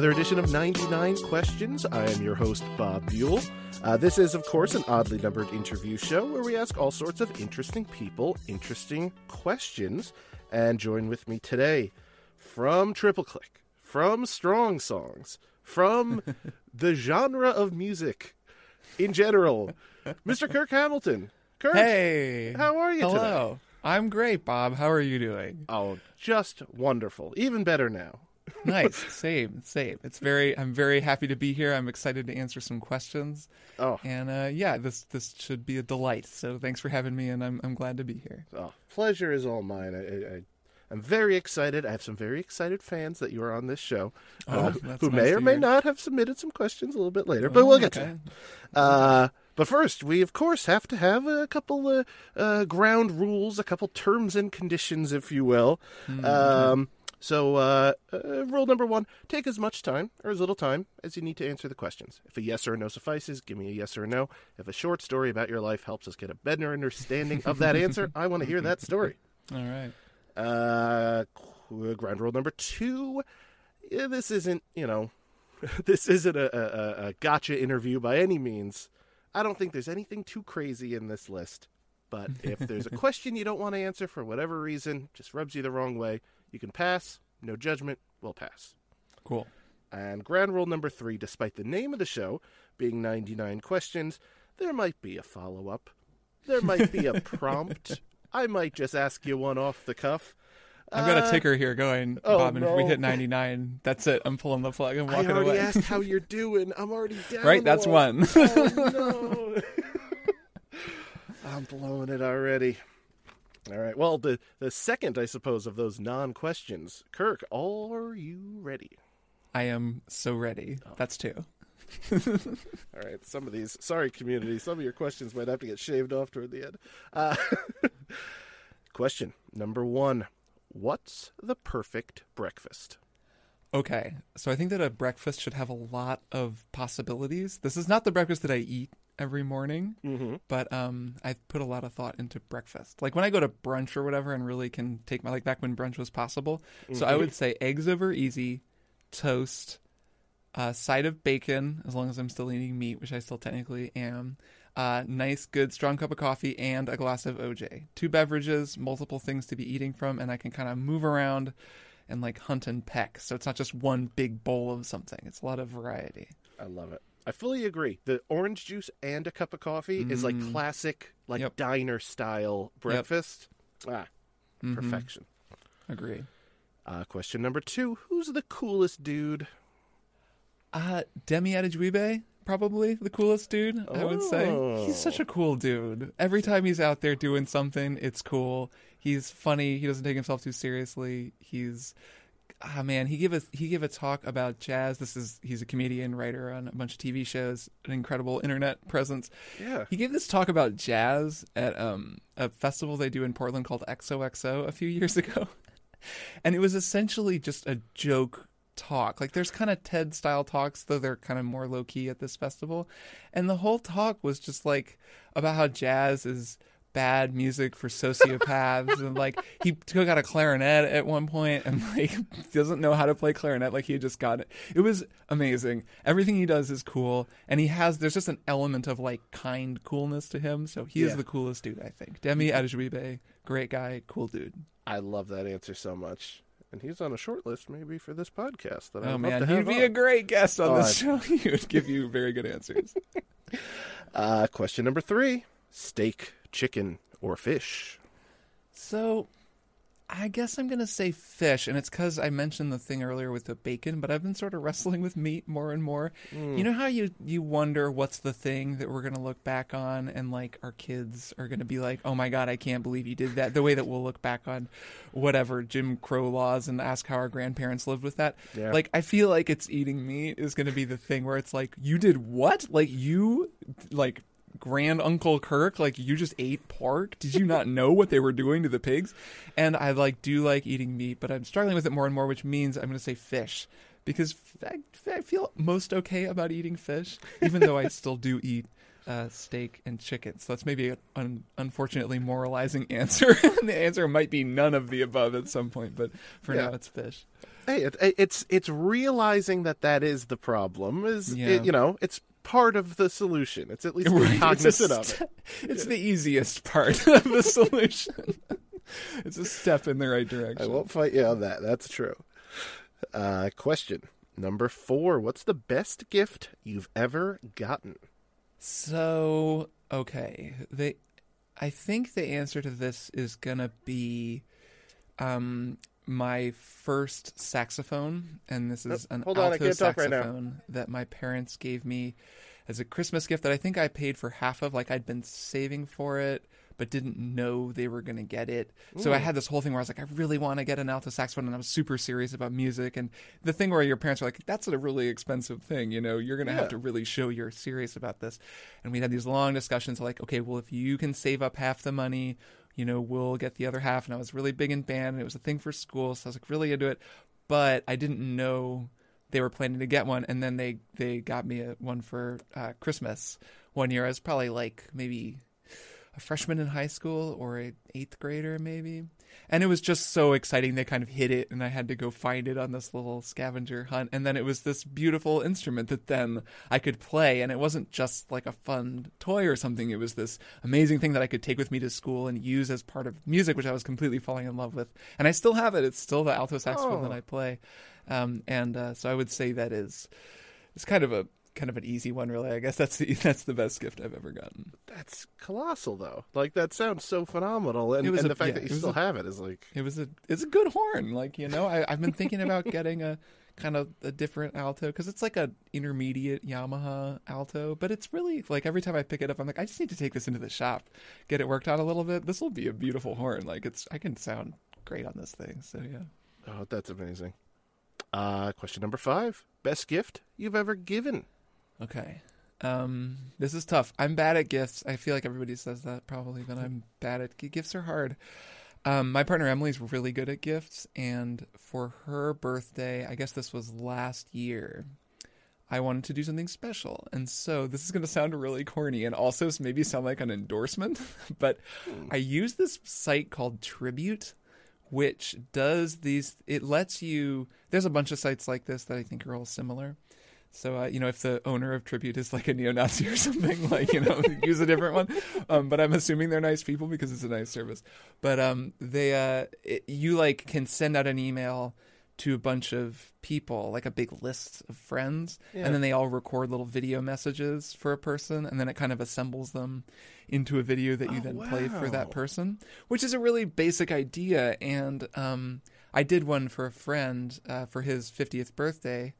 another edition of 99 Questions. I am your host, Bob Buell. Uh, this is, of course, an oddly numbered interview show where we ask all sorts of interesting people interesting questions. And join with me today from Triple Click, from Strong Songs, from the genre of music in general, Mr. Kirk Hamilton. Kirk, Hey, how are you today? I'm great, Bob. How are you doing? Oh, just wonderful. Even better now. Nice. same, same. It's very. I'm very happy to be here. I'm excited to answer some questions. Oh, And uh, yeah, this this should be a delight. So thanks for having me, and I'm I'm glad to be here. Oh, pleasure is all mine. I, I, I'm very excited. I have some very excited fans that you are on this show, Oh, uh, who nice may or may not have submitted some questions a little bit later, but Oh, we'll get okay. to that. Uh, but first, we of course have to have a couple of uh, ground rules, a couple terms and conditions, if you will. Hmm, Um, so, uh, uh, rule number one: take as much time or as little time as you need to answer the questions. If a yes or a no suffices, give me a yes or a no. If a short story about your life helps us get a better understanding of that answer, I want to hear that story. All right. Uh, ground rule number two: yeah, this isn't, you know, this isn't a, a, a gotcha interview by any means. I don't think there's anything too crazy in this list. But if there's a question you don't want to answer for whatever reason, just rubs you the wrong way, you can pass. No judgment. We'll pass. Cool. And ground rule number three: despite the name of the show being 99 questions, there might be a follow up. There might be a prompt. I might just ask you one off the cuff. I've got Uh, a ticker here going, oh, Bob, and if we hit 99, that's it. I'm pulling the plug I'm walking away. I already away. asked how you're doing. I'm already down. right, that's one. Oh, no. I'm blowing it already. All right. Well, the the second, I suppose, of those non questions. Kirk, are you ready? I am so ready. Oh. That's two. All right. Some of these, sorry, community, some of your questions might have to get shaved off toward the end. Uh, question number one What's the perfect breakfast? Okay, so I think that a breakfast should have a lot of possibilities. This is not the breakfast that I eat every morning, Mm-hmm. but um, I put a lot of thought into breakfast. Like when I go to brunch or whatever, and really can take my like back when brunch was possible. So I would say eggs over easy, toast, a side of bacon as long as I'm still eating meat, which I still technically am. Uh, nice, good, strong cup of coffee and a glass of OJ. Two beverages, multiple things to be eating from, and I can kind of move around and like hunt and peck. So it's not just one big bowl of something. It's a lot of variety. I love it. I fully agree. The orange juice and a cup of coffee is like classic, like Yep. diner style breakfast. Ah, Mhm. perfection. Agree. Uh, question number two: Who's the coolest dude? Uh, Demi Adejuyigbe, probably the coolest dude. I would say Oh. he's such a cool dude. Every time he's out there doing something, it's cool. He's funny. He doesn't take himself too seriously. He's ah man, he gave a he gave a talk about jazz. This is he's a comedian, writer on a bunch of TV shows, an incredible internet presence. Yeah. He gave this talk about jazz at um, a festival they do in Portland called XOXO a few years ago. And it was essentially just a joke talk. Like there's kind of TED style talks, though they're kind of more low key at this festival. And the whole talk was just like about how jazz is bad music for sociopaths and like he took out a clarinet at one point and like doesn't know how to play clarinet like he just got it. It was amazing. Everything he does is cool and he has there's just an element of like kind coolness to him so he is the coolest dude i think. Demi Adejuyigbe great guy cool dude. I love that answer so much. And he's on a short list maybe for this podcast that I'd oh love man to he'd be on. a great guest on Oh, this show. He would give you very good answers. Uh, question number three: Steak, chicken, or fish? So, I guess I'm gonna say fish, and it's because I mentioned the thing earlier with the bacon, but I've been sort of wrestling with meat more and more. Hmm. You know how you you wonder what's the thing that we're gonna look back on, and like our kids are gonna be like, "Oh my god, I can't believe you did that." The way that we'll look back on whatever Jim Crow laws and ask how our grandparents lived with that. Yeah. Like I feel like it's eating meat is gonna be the thing where it's like, "You did what? Like you like." Grand uncle Kirk? Like you just ate pork? Did you not know what they were doing to the pigs? And I like do like eating meat, but I'm struggling with it more and more, which means I'm going to say fish because I, I feel most okay about eating fish, even though I still do eat uh, steak and chicken. So that's maybe an un- unfortunately moralizing answer. the answer might be none of the above at some point, but for Yeah. now it's fish. Hey, it, it's it's realizing that that is the problem. Is Yeah. it, you know, it's part of the solution. It's at least being Right, it's a cognizant of it. st- It's the easiest part of the solution. it's a step in the right direction. I won't fight you on that. That's true. Uh, question number four: What's the best gift you've ever gotten? So, okay. They I think the answer to this is going to be um my first saxophone and this is an hold on, alto can't talk right saxophone that my parents gave me as a Christmas gift that I think I paid for half of like I'd been saving for it but didn't know they were going to get it. So I had this whole thing where I was like I really want to get an alto saxophone and I was super serious about music and the thing where your parents are like that's a really expensive thing, you know, you're going to Yeah. have to really show you're serious about this. And we had these long discussions like, okay, well, if you can save up half the money, you know, we'll get the other half. And I was really big in band and it was a thing for school. So I was like really into it. But I didn't know they were planning to get one. And then they, they got me a, one for uh, Christmas one year. I was probably like maybe a freshman in high school or an eighth grader maybe and it was just so exciting. They kind of hid it and i had to go find it on this little scavenger hunt. And then it was this beautiful instrument that then i could play. And it wasn't just like a fun toy or something. It was this amazing thing that i could take with me to school and use as part of music which i was completely falling in love with. And i still have it. It's still the alto saxophone Oh. that i play. Um, and uh, so i would say that is it's kind of a kind of an easy one really i guess that's the that's the best gift i've ever gotten That's colossal, though. Like that sounds so phenomenal, and, and a- the fact yeah, that you still a- have it is like It was a it's a good horn. Like you know, I, I've been thinking about getting a kind of a different alto because it's like a intermediate Yamaha alto, but it's really like every time I pick it up, I'm like, I just need to take this into the shop, get it worked out a little bit. This will be a beautiful horn. Like it's I can sound great on this thing. So yeah. oh, that's amazing. Uh, question number five: Best gift you've ever given? Okay. Um, this is tough. I'm bad at gifts. I feel like everybody says that probably, but I'm bad at gifts. Are hard. Um, my partner Emily's really good at gifts, and for her birthday, I guess this was last year. I wanted to do something special, and so this is going to sound really corny, and also maybe sound like an endorsement, but I use this site called Tribute, which does these. It lets you. There's a bunch of sites like this that I think are all similar. So uh, you know, if the owner of Tribute is like a neo-Nazi or something, like you know, use a different one. Um, but I'm assuming they're nice people because it's a nice service. But um, they, uh, it, you like can send out an email to a bunch of people, like a big list of friends, Yeah. and then they all record little video messages for a person, and then it kind of assembles them into a video that you Oh, then play for that person, which is a really basic idea. And um, I did one for a friend uh, for his 50th birthday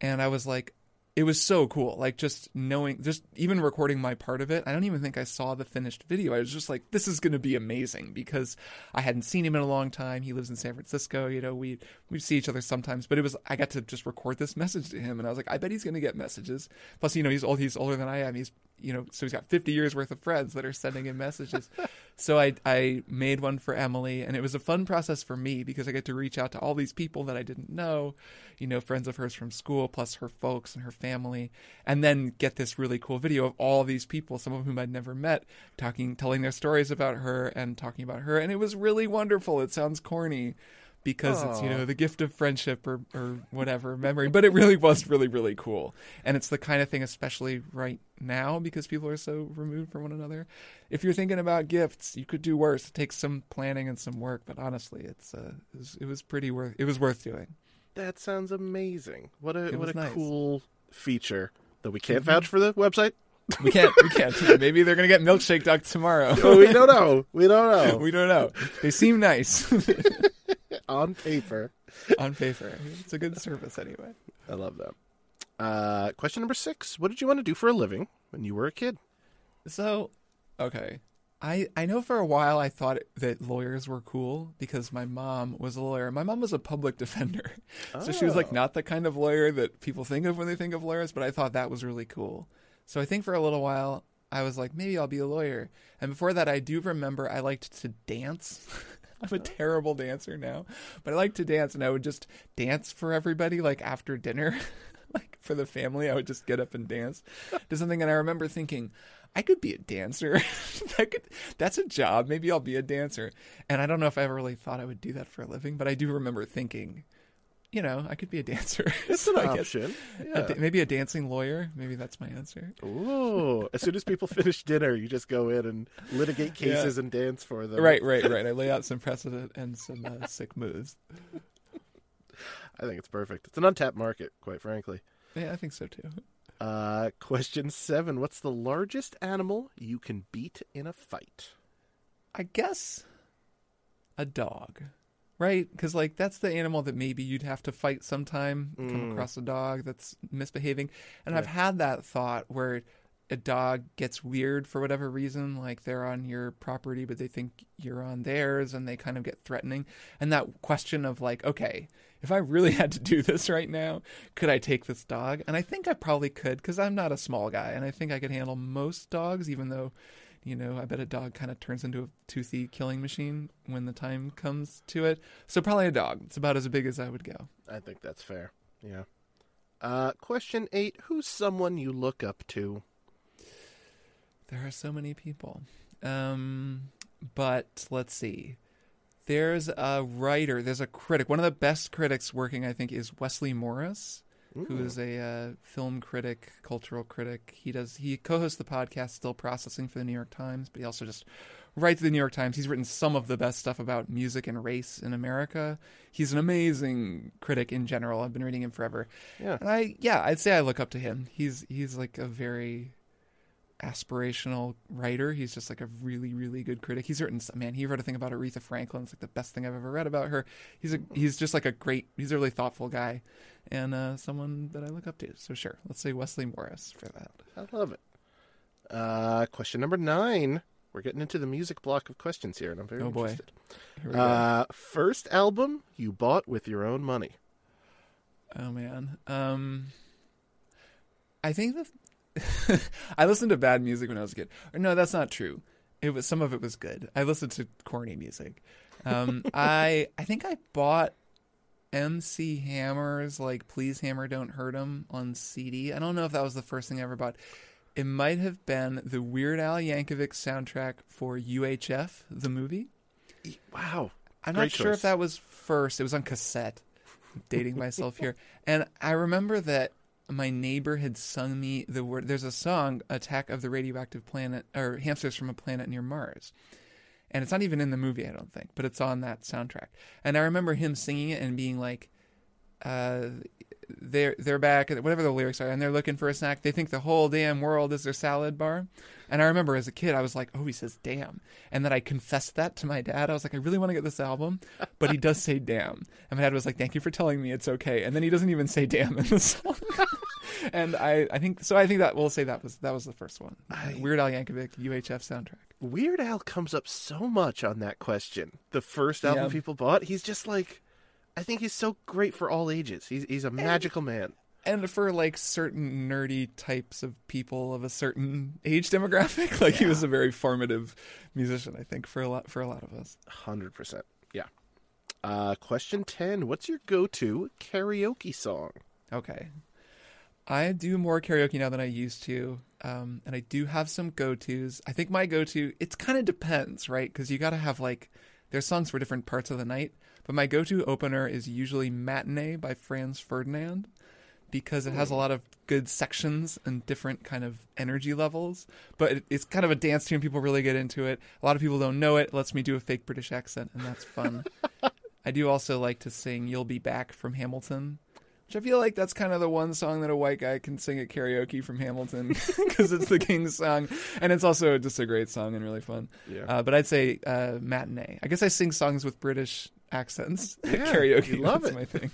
and I was like, it was so cool. Like just knowing, just even recording my part of it. I don't even think I saw the finished video. I was just like, this is going to be amazing because I hadn't seen him in a long time. He lives in San Francisco. You know, we we see each other sometimes, but it was I got to just record this message to him, and I was like, I bet he's going to get messages. Plus, you know, he's old. He's older than I am. He's you know, so he's got 50 years worth of friends that are sending him messages. so I I made one for Emily, and it was a fun process for me because I get to reach out to all these people that I didn't know, you know, friends of hers from school, plus her folks and her family, and then get this really cool video of all these people, some of whom I'd never met, talking, telling their stories about her and talking about her, and it was really wonderful. It sounds corny. Because it's you know the gift of friendship or or whatever memory, but it really was really really cool, and it's the kind of thing, especially right now, because people are so removed from one another. If you're thinking about gifts, you could do worse. It takes some planning and some work, but honestly, it's uh, it was, it was pretty worth it was worth doing. That sounds amazing. What a what a nice. Mm-hmm. cool feature. that we can't vouch for the website. We can't we can't. Maybe they're gonna get milkshake duck tomorrow. Oh, we don't know. We don't know. we don't know. They seem nice On paper. on paper. It's a good service anyway. I love that. Uh, question number six. What did you want to do for a living when you were a kid? So, okay. I, I know for a while I thought that lawyers were cool because my mom was a lawyer. My mom was a public defender. So she was like Oh. not the kind of lawyer that people think of when they think of lawyers, but I thought that was really cool. So I think for a little while I was like, maybe I'll be a lawyer. And before that, I do remember I liked to dance. I'm a terrible dancer now, but I like to dance, and I would just dance for everybody, like after dinner, like for the family. I would just get up and dance to something, and I remember thinking, I could be a dancer. that could, that's a job. Maybe I'll be a dancer. And I don't know if I ever really thought I would do that for a living, but I do remember thinking, you know, I could be a dancer. It's an option. a Yeah. da- maybe a dancing lawyer. Maybe that's my answer. Ooh. As soon as people finish dinner, you just go in and litigate Yeah. cases and dance for them. Right, right, right. I lay out some precedent and some uh, sick moves. I think it's perfect. It's an untapped market, quite frankly. Yeah, I think so too. Uh, question seven. What's the largest animal you can beat in a fight? I guess a dog, right? Because like that's the animal that maybe you'd have to fight sometime. Come Mm. across a dog that's misbehaving, and Yeah. I've had that thought where a dog gets weird for whatever reason, like they're on your property but they think you're on theirs, and they kind of get threatening. And that question of like, okay, if I really had to do this right now, could I take this dog? And I think I probably could because I'm not a small guy, and I think I could handle most dogs, even though you know, I bet a dog kind of turns into a toothy killing machine when the time comes to it. So probably a dog. It's about as big as I would go. I think that's fair. Yeah. Uh, question eight. Who's someone you look up to? There are so many people. Um, but let's see. There's a writer, there's a critic. One of the best critics working, I think, is Wesley Morris, who Ooh. is a uh, film critic, cultural critic. He does he co-hosts the podcast Still Processing for the New York Times, but he also just writes the New York Times. He's written some of the best stuff about music and race in America. He's an amazing critic in general. I've been reading him forever. Yeah. And I yeah, I'd say I look up to him. He's he's like a very aspirational writer. He's just like a really, really good critic. He's written man, he wrote a thing about Aretha Franklin. It's like the best thing I've ever read about her. He's a he's just like a great he's a really thoughtful guy and uh, someone that I look up to. So sure, let's say Wesley Morris for that. I love it. Uh, question number nine. We're getting into the music block of questions here, and I'm very Oh, boy. interested. Here we go. Uh, first album you bought with your own money. Oh man. Um I think the I listened to bad music when I was a kid. Or no, that's not true. It was some of it was good. I listened to corny music. Um I I think I bought MC Hammer's like Please Hammer Don't Hurt 'Em on CD. I don't know if that was the first thing I ever bought. It might have been the Weird Al Yankovic soundtrack for UHF, the movie. Wow. I'm Great not sure choice. if that was first. It was on cassette. I'm dating myself here. And I remember that my neighbor had sung me the word there's a song, Attack of the Radioactive Planet or Hamsters from a Planet Near Mars. And it's not even in the movie, I don't think, but it's on that soundtrack. And I remember him singing it and being like, uh, they're they're back, whatever the lyrics are, and they're looking for a snack. They think the whole damn world is their salad bar. And I remember as a kid, I was like, "Oh, he says damn," and then I confessed that to my dad. I was like, "I really want to get this album," but he does say damn, and my dad was like, "Thank you for telling me it's okay." And then he doesn't even say damn in the song. and I, I think so. I think that we'll say that was that was the first one. I- Weird Al Yankovic UHF soundtrack. Weird Al comes up so much on that question. The first album Yeah. people bought, he's just like, I think he's so great for all ages. He's he's a magical man. and for like certain nerdy types of people of a certain age demographic like he was a very formative musician i think for a lot for a lot of us Hundred percent. Yeah. Uh, question ten. What's your go-to karaoke song? okay i do more karaoke now than i used to um, and i do have some go-to's i think my go-to it kind of depends right because you gotta have like there's songs for different parts of the night but my go-to opener is usually matinee by franz ferdinand because it has a lot of good sections and different kind of energy levels. But it, it's kind of a dance tune. People really get into it. A lot of people don't know it. it lets me do a fake British accent, and that's fun. I do also like to sing "You'll Be Back" from Hamilton, which I feel like that's kind of the one song that a white guy can sing at karaoke from Hamilton because it's the King's song, and it's also just a great song and really fun. Yeah. Uh, but I'd say uh, matinee. I guess I sing songs with British accents at karaoke. love That's it. my thing.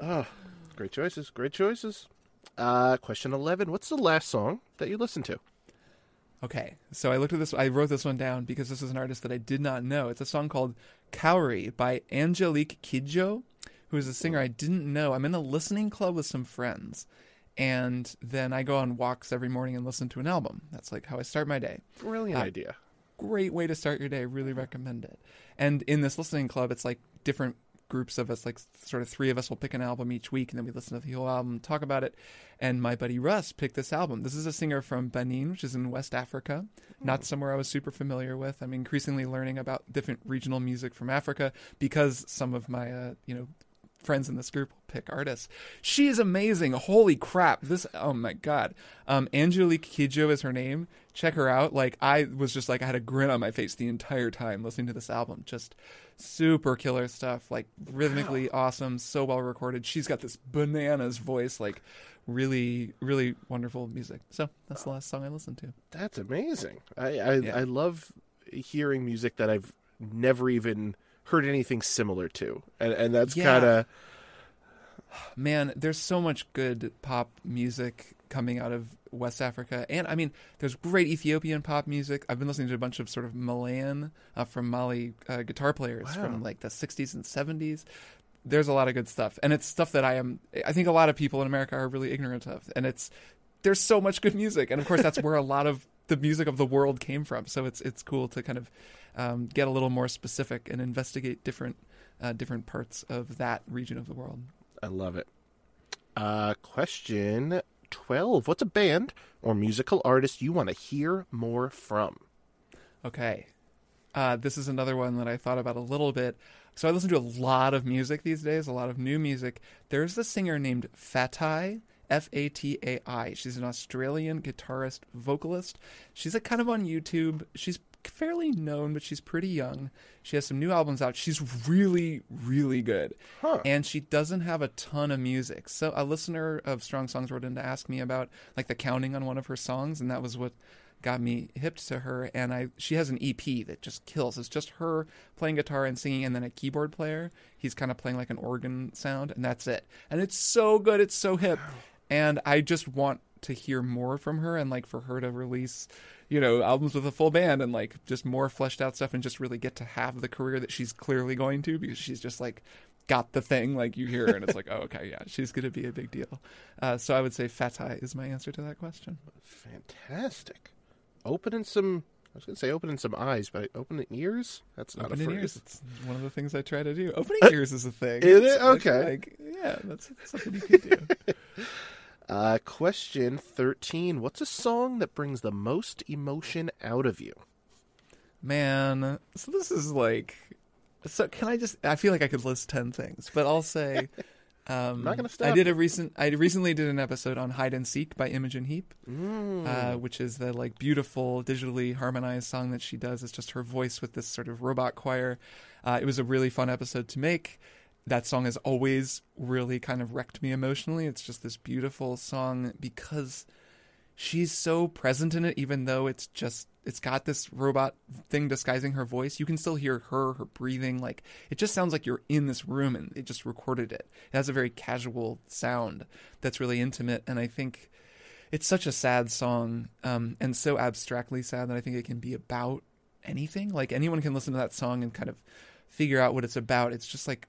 Oh, great choices. Great choices. Uh, question eleven. What's the last song that you listened to? Okay, so I looked at this. I wrote this one down because this is an artist that I did not know. It's a song called "Cowrie" by Angelique Kidjo, who is a singer I didn't know. I'm in a listening club with some friends, and then I go on walks every morning and listen to an album. That's like how I start my day. Brilliant Uh, idea. Great way to start your day. Really recommend it. And in this listening club, it's like different groups of us, like sort of three of us will pick an album each week, and then we listen to the whole album, talk about it. And my buddy Russ picked this album. This is a singer from Benin, which is in West Africa, not somewhere I was super familiar with. I'm increasingly learning about different regional music from Africa because some of my, uh, you know, friends in this group will pick artists. She is amazing. Holy crap. This oh my god. Um Angelique Kidjo is her name. Check her out. Like I was just like I had a grin on my face the entire time listening to this album. Just super killer stuff. Like rhythmically awesome, so well recorded. She's got this bananas voice like really really wonderful music. So that's the last song I listened to. That's amazing. I I, Yeah. I love hearing music that I've never even heard anything similar to, and and that's Yeah. kind of Man, there's so much good pop music coming out of West Africa, and I mean, there's great Ethiopian pop music. I've been listening to a bunch of sort of Malayan uh, from Mali uh, guitar players Wow. from like the '60s and '70s. There's a lot of good stuff, and it's stuff that I am. I think a lot of people in America are really ignorant of, and it's there's so much good music, and of course that's where a lot of the music of the world came from. So it's it's cool to kind of um, get a little more specific and investigate different uh, different parts of that region of the world. I love it. Uh, question twelve. What's a band or musical artist you want to hear more from? Okay. Uh, this is another one that I thought about a little bit. So I listen to a lot of music these days, a lot of new music. There's a singer named Fatai, F A T A I. She's an Australian guitarist, vocalist. She's like kind of on YouTube. She's fairly known, but she's pretty young. She has some new albums out. She's really, really good. Huh. And she doesn't have a ton of music. So a listener of Strong Songs wrote in to ask me about like the counting on one of her songs, and that was what got me hipped to her. And I she has an EP that just kills. It's just her playing guitar and singing, and then a keyboard player. He's kind of playing like an organ sound, and that's it. And it's so good. It's so hip. And I just want to hear more from her, and like for her to release you know albums with a full band and like just more fleshed out stuff and just really get to have the career that she's clearly going to because she's just like got the thing like you hear and it's like oh okay yeah she's gonna be a big deal uh, so i would say fatai is my answer to that question Fantastic. Opening some. I was gonna say opening some eyes, but opening ears. That's not opening a phrase. ears it's one of the things i try to do opening ears is a thing Is it? Okay. like, yeah that's something you could do Uh, question thirteen. What's a song that brings the most emotion out of you? Man, so this is like, so can I just? I feel like I could list ten things, but I'll say, um, not gonna I did a recent. I recently did an episode on Hide and Seek by Imogen Heap, Mm. uh, which is the like beautiful digitally harmonized song that she does. It's just her voice with this sort of robot choir. Uh, it was a really fun episode to make. That song has always really kind of wrecked me emotionally. It's just this beautiful song because she's so present in it even though it's just it's got this robot thing disguising her voice. You can still hear her her breathing. Like it just sounds like you're in this room and it just recorded it. It has a very casual sound that's really intimate and i think it's such a sad song um, and so abstractly sad that i think it can be about anything. Like anyone can listen to that song and kind of figure out what it's about. It's just like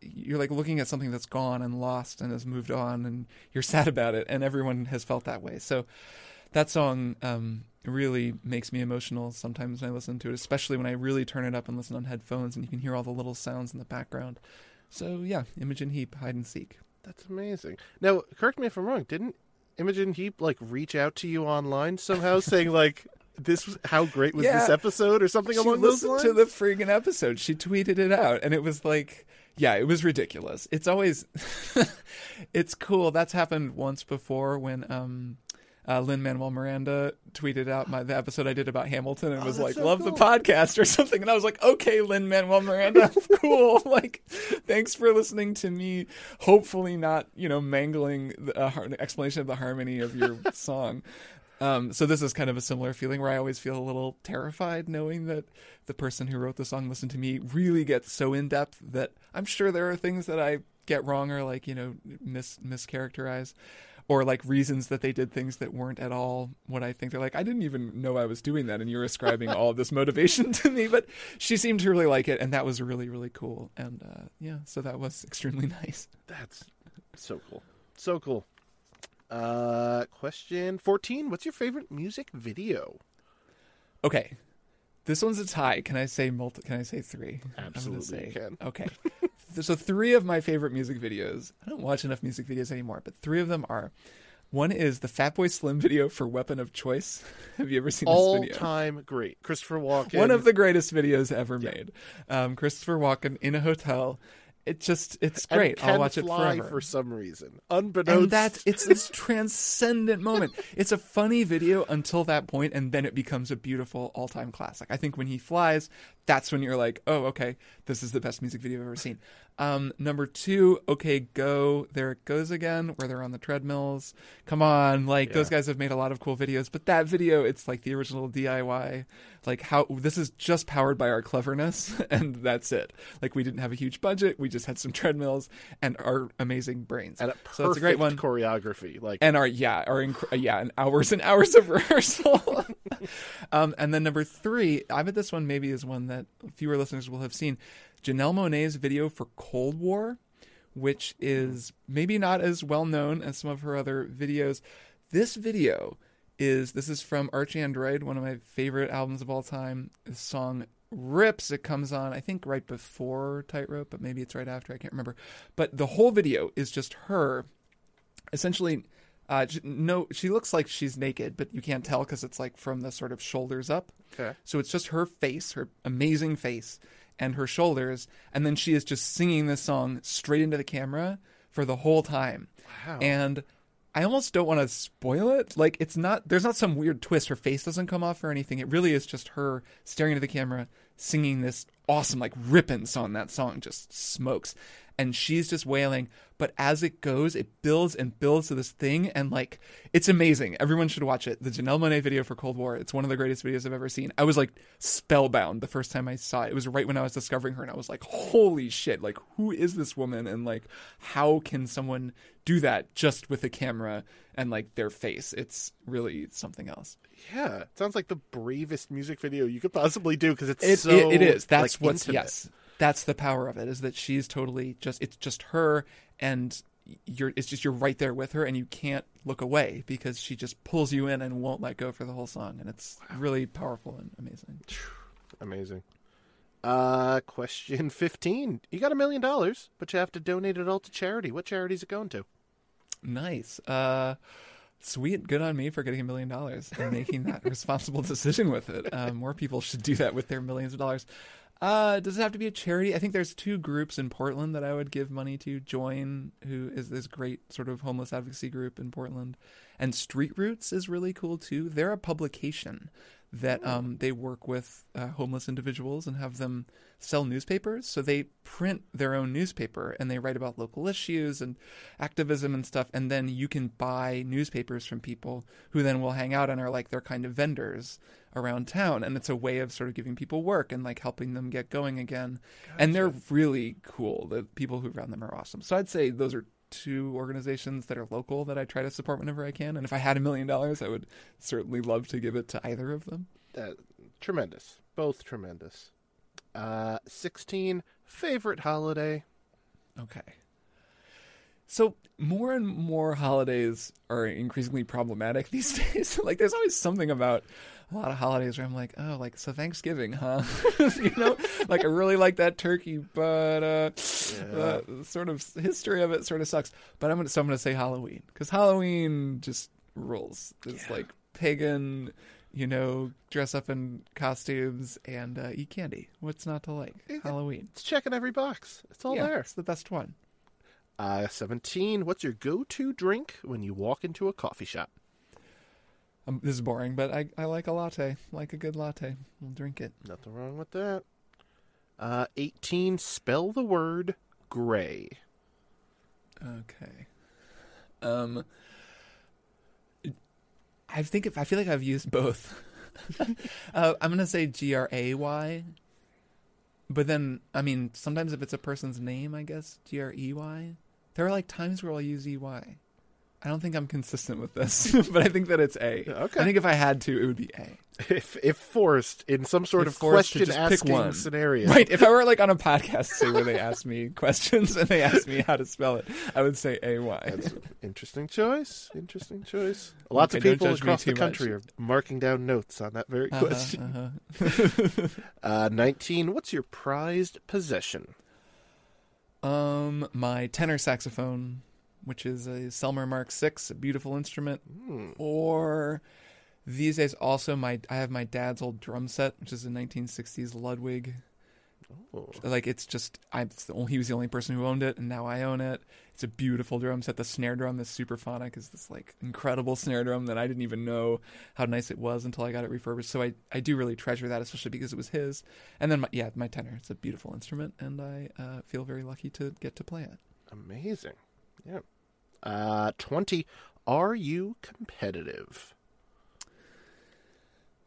you're like looking at something that's gone and lost and has moved on and you're sad about it and everyone has felt that way. So that song um, really makes me emotional sometimes when i listen to it especially when i really turn it up and listen on headphones and you can hear all the little sounds in the background so yeah imogen heap hide and seek That's amazing. Now, correct me if I'm wrong. Didn't Imogen Heap like reach out to you online somehow, saying like this? was- How great was this episode, or something she along those lines? to the freaking episode. She tweeted it out, and it was like, yeah, it was ridiculous. It's always, it's cool. That's happened once before when um, uh, Lin Manuel Miranda tweeted out my the episode I did about Hamilton and Oh, was like, so "Love cool. the podcast" or something, and I was like, "Okay, Lin Manuel Miranda, cool. like, thanks for listening to me. Hopefully, not you know mangling the, uh, har- explanation of the harmony of your song." Um, so this is kind of a similar feeling where I always feel a little terrified knowing that the person who wrote the song listened to me really gets so in depth that I'm sure there are things that I get wrong or like you know mis mischaracterize or like reasons that they did things that weren't at all what I think they're like I didn't even know I was doing that and you're ascribing all of this motivation to me but she seemed to really like it and that was really really cool and uh, yeah so that was extremely nice That's so cool. So cool. Uh, question 14. What's your favorite music video? Okay. This one's a tie. Can I say multi? Can I say three? Absolutely say- can. Okay. So three of my favorite music videos. I don't watch enough music videos anymore, but three of them are. One is the Fatboy Slim video for "Weapon of Choice." Have you ever seen this video? All time great. Christopher Walken. One of the greatest videos ever made. Um, Christopher Walken in a hotel. It just, it's great. I'll watch it forever. for some reason. Unbeknownst. and that's it's this transcendent moment. It's a funny video until that point, and then it becomes a beautiful all-time classic. I think when he flies, that's when you're like, oh, okay, this is the best music video I've ever seen. Um, number two, okay, go there it goes again, where they're on the treadmills. Come on, like those guys have made a lot of cool videos, but that video, it's like the original DIY. Like how this is just powered by our cleverness, and that's it. Like we didn't have a huge budget, we just had some treadmills and our amazing brains. and a perfect so it's a great one choreography. Like and our yeah our inc- yeah and hours and hours of rehearsal um and then number three i bet this one maybe is one that fewer listeners will have seen Janelle Monáe's video for cold war which is maybe not as well known as some of her other videos. This video is this is from ArchAndroid one of my favorite albums of all time. The song rips. It comes on i think right before tightrope but maybe it's right after. I can't remember. But the whole video is just her essentially uh no she looks like she's naked but you can't tell because it's like from the sort of shoulders up Okay. so it's just her face her amazing face and her shoulders and then she is just singing this song straight into the camera for the whole time Wow. and I almost don't want to spoil it. Like it's not there's not some weird twist. Her face doesn't come off or anything. It really is just her staring into the camera, singing this awesome like ripping song. That song just smokes, and she's just wailing. But as it goes, it builds and builds to this thing, and like it's amazing. Everyone should watch it. The Janelle Monáe video for Cold War. It's one of the greatest videos I've ever seen. I was like spellbound the first time I saw it. It was right when I was discovering her, and I was like, holy shit! Like who is this woman? And like how can someone do that just with a camera and like their face? It's really something else. yeah, it sounds like the bravest music video you could possibly do because it's It, so. it, it is. That's like, what's intimate. yes. That's the power of it. Is that she's totally just. It's just her, and you're. It's just you're right there with her, and you can't look away because she just pulls you in and won't let go for the whole song, and it's really powerful and amazing. Amazing. Uh, question 15. You got a million dollars, but you have to donate it all to charity. What charity is it going to? Nice. Uh, sweet. Good on me for getting a million dollars and making that responsible decision with it. Uh, more people should do that with their millions of dollars. Uh, does it have to be a charity? I think there's two groups in Portland that I would give money to. Join, who is this great sort of homeless advocacy group in Portland, and Street Roots is really cool too. They're a publication that um, they work with uh, homeless individuals and have them sell newspapers. So they print their own newspaper and they write about local issues and activism and stuff. And then you can buy newspapers from people who then will hang out and are like their kind of vendors around town. And it's a way of sort of giving people work and like helping them get going again. And they're really cool. The people who run them are awesome. So I'd say those are two organizations that are local that I try to support whenever I can. And if I had a million dollars, I would certainly love to give it to either of them. Uh, tremendous. Both tremendous. Uh, 16. Favorite holiday? Okay. So more and more holidays are increasingly problematic these days. like there's always something about a lot of holidays where I'm like, oh, like so Thanksgiving, huh? you know, like I really like that turkey, but uh, uh sort of history of it sort of sucks. But I'm gonna so I'm gonna say Halloween because Halloween just rules. It's like pagan, you know, dress up in costumes and uh, eat candy. What's not to like? Yeah. Halloween. It's checking every box. It's all yeah, there. it's the best one. Uh, 17. What's your go to drink when you walk into a coffee shop? Um, this is boring, but I, I like a latte. Like a good latte. I'll drink it. Nothing wrong with that. Uh, 18. Spell the word gray. Okay. Um, I think if I feel like I've used both. uh, I'm gonna say G R A Y. But then, I mean, sometimes if it's a person's name, I guess G R E Y. There are like times where I'll use E Y. I don't think I'm consistent with this, but I think that it's A. Okay. I think if I had to, it would be A. If if forced in some sort If of question asking scenario, Right. If I were like on a podcast, say where they ask me questions and they ask me how to spell it, I would say A Y. That's an interesting choice. Interesting choice. Lots of Okay, don't people across the country much. are marking down notes on that very Uh-huh, question. uh-huh. Uh, Nineteen. What's your prized possession? Um, my tenor saxophone, which is a Selmer Mark VI, a beautiful instrument, Hmm. or these days also my I have my dad's old drum set, which is a 1960s Ludwig. Oh. Like it's just I it's the only, he was the only person who owned it, and now I own it. It's a beautiful drum set. The snare drum, the Supraphonic, is this like incredible snare drum that I didn't even know how nice it was until I got it refurbished. So I I do really treasure that, especially because it was his. And then my, yeah, my tenor. It's a beautiful instrument, and I uh, feel very lucky to get to play it. Amazing. Yeah. Uh, 20. Are you competitive?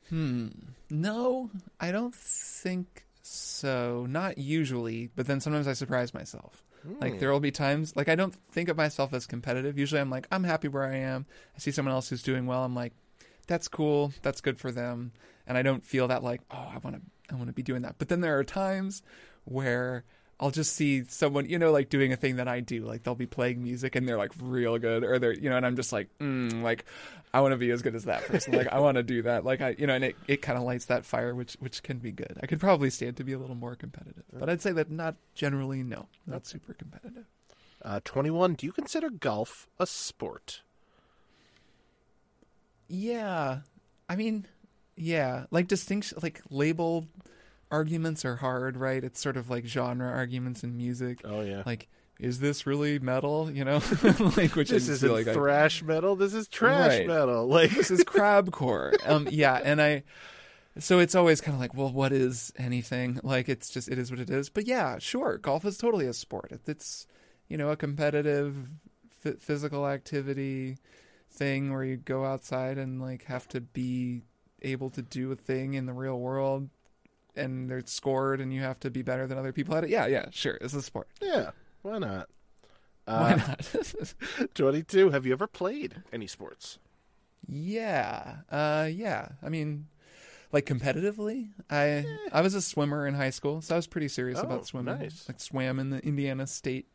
Hmm. No, I don't think so. Not usually, but then sometimes I surprise myself. Like Hmm. there will be times like I don't think of myself as competitive. Usually I'm like I'm happy where I am. I see someone else who's doing well. I'm like that's cool. That's good for them. And I don't feel that like oh I want to I want to be doing that. But then there are times where I'll just see someone, you know, like doing a thing that I do. Like they'll be playing music and they're like real good, or they're, you know, and I'm just like, mm, like I want to be as good as that person. Like I want to do that. Like I, you know, and it, it kind of lights that fire, which which can be good. I could probably stand to be a little more competitive, but I'd say that not generally, no, not super competitive. Uh, 21. Do you consider golf a sport? Yeah, I mean, yeah, like distinction, like label arguments are hard, right? It's sort of like genre arguments in music. Oh, yeah. Like, is this really metal? You know, like which this I isn't feel like I- thrash metal. This is trash Right. metal. Like, this is crabcore. Um, yeah, and I, so it's always kind of like, well, what is anything? Like, it's just it is what it is. But yeah, sure, golf is totally a sport. It's, you know, a competitive f- physical activity thing where you go outside and like have to be able to do a thing in the real world. And they're scored, and you have to be better than other people at it. Yeah, yeah, sure, it's a sport. yeah, why not? Why Uh, not? 22. Have you ever played any sports? Yeah. Uh yeah. I mean like competitively, I I was a swimmer in high school, so I was pretty serious Oh, about swimming. nice. Like swam in the Indiana State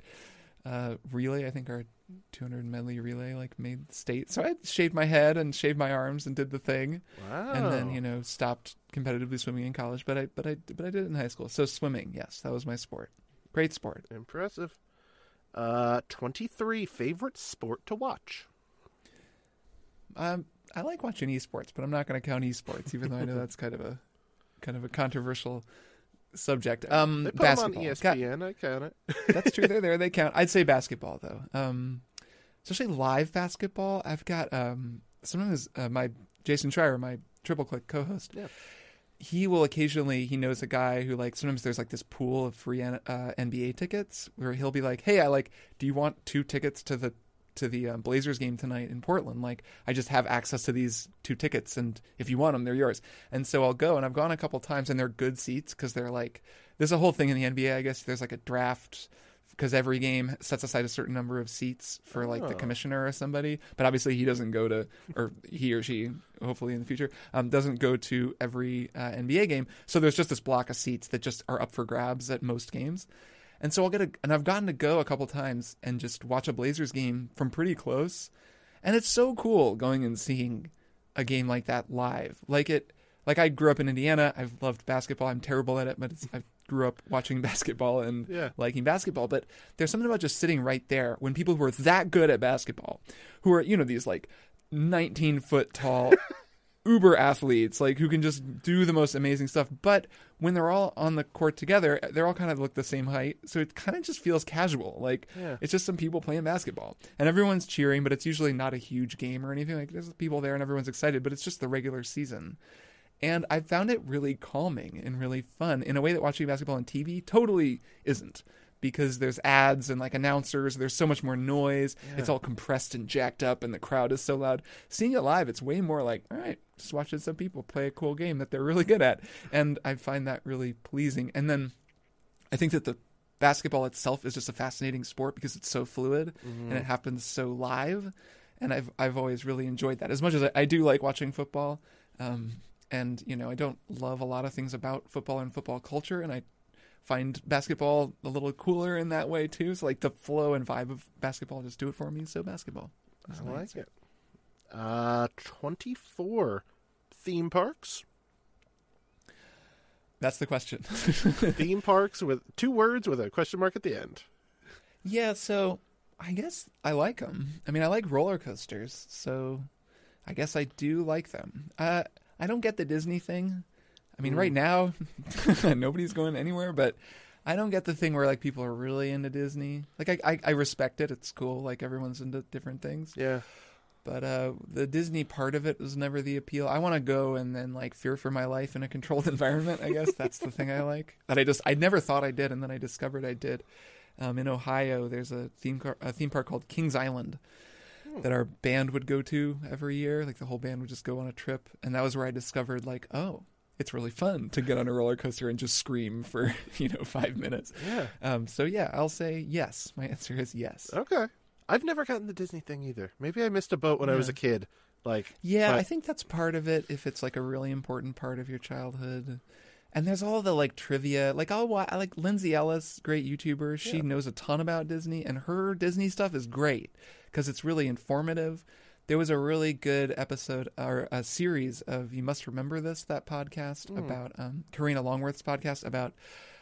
uh relay, I think our 200 medley relay like made state. So I shaved my head and shaved my arms and did the thing Wow. and then, you know, stopped competitively swimming in college, but I but I but I did it in high school. So swimming, yes, that was my sport. Great sport. Impressive. Uh, 23. Favorite sport to watch? Um, I like watching esports, but I'm not going to count esports, even though I know that's kind of a kind of a controversial subject. Um, They put basketball. them on ESPN. I count it. that's true. They're there. They count. I'd say basketball though. Um, especially live basketball. I've got um sometimes uh, my Jason Schreier, my Triple Click co-host. Yeah. He will occasionally. He knows a guy who like sometimes there's like this pool of free uh, NBA tickets where he'll be like, "Hey, I like. Do you want two tickets to the to the um, Blazers game tonight in Portland? Like, I just have access to these two tickets, and if you want them, they're yours." And so I'll go, and I've gone a couple times, and they're good seats because they're like. There's a whole thing in the NBA, I guess. There's like a draft because every game sets aside a certain number of seats for like the Oh. commissioner or somebody. But obviously, he doesn't go to, or he or she, hopefully in the future, um, doesn't go to every uh, NBA game. So there's just this block of seats that just are up for grabs at most games. And so I'll get a, and I've gotten to go a couple times and just watch a Blazers game from pretty close, and it's so cool going and seeing a game like that live. Like it, like I grew up in Indiana. I've loved basketball. I'm terrible at it, but it's, I grew up watching basketball and Yeah. liking basketball. But there's something about just sitting right there when people who are that good at basketball, who are you know these like 19 foot tall uber athletes like who can just do the most amazing stuff. But when they're all on the court together they're all kind of look the same height. So it kind of just feels casual. Like Yeah. it's just some people playing basketball. And everyone's cheering but it's usually not a huge game or anything. Like there's people there and everyone's excited but it's just the regular season. And I found it really calming and really fun in a way that watching basketball on TV totally isn't because there's ads and like announcers. There's so much more noise. It's all compressed and jacked up, and the crowd is so loud. Seeing it live, it's way more like, all right, just watching some people play a cool game that they're really good at. And I find that really pleasing. And then I think that the basketball itself is just a fascinating sport because it's so fluid and it happens so live. and I've I've always really enjoyed that as much as I, I do like watching football. Um, and you know, I don't love a lot of things about football and football culture, and I find basketball a little cooler in that way too. So like the flow and vibe of basketball just do it for me. So basketball. I like answer. it. Uh, 24 theme parks. That's the question. theme parks with two words with a question mark at the end. yeah, so I guess I like them. I mean, I like roller coasters, so I guess I do like them. Uh, I don't get the Disney thing. I mean, Mm. right now nobody's going anywhere, but I don't get the thing where like people are really into Disney. Like I, I, I respect it; it's cool. Like everyone's into different things. Yeah. But uh, the Disney part of it was never the appeal. I want to go and then like fear for my life in a controlled environment. I guess that's the thing I like. That I just I never thought I did, and then I discovered I did. Um, in Ohio, there's a theme car, a theme park called Kings Island that our band would go to every year. Like the whole band would just go on a trip, and that was where I discovered like, oh, it's really fun to get on a roller coaster and just scream for you know five minutes. Yeah. Um, so yeah, I'll say yes. My answer is yes. Okay. I've never gotten the Disney thing either. Maybe I missed a boat when I was a kid. Like, Yeah, But- I think that's part of it. If it's like a really important part of your childhood, and there's all the like trivia. Like I'll wa- I like Lindsay Ellis, great YouTuber. She Yeah. knows a ton about Disney, and her Disney stuff is great because it's really informative. There was a really good episode or a series of "You Must Remember This" that podcast about um, Karina Longworth's podcast about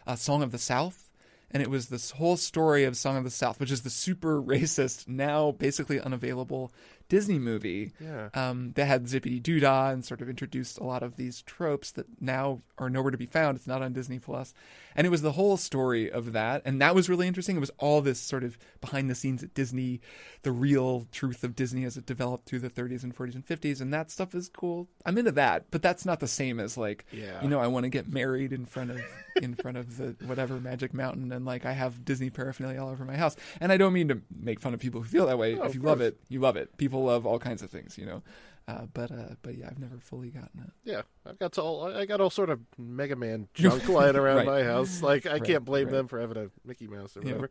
uh, Song of the South. And it was this whole story of Song of the South, which is the super racist, now basically unavailable Disney movie yeah. um, that had zippity doo dah and sort of introduced a lot of these tropes that now are nowhere to be found. It's not on Disney Plus, and it was the whole story of that, and that was really interesting. It was all this sort of behind the scenes at Disney, the real truth of Disney as it developed through the 30s and 40s and 50s, and that stuff is cool. I'm into that, but that's not the same as like, Yeah. you know, I want to get married in front of in front of the whatever Magic Mountain, and like I have Disney paraphernalia all over my house. And I don't mean to make fun of people who feel that way. No, if you love it, you love it. People love all kinds of things, you know. Uh, but uh, but yeah, I've never fully gotten it. Yeah, I've got all I got all sort of Mega Man junk lying around Right. my house. Like I Right, can't blame right. them for having a Mickey Mouse or Yeah. whatever.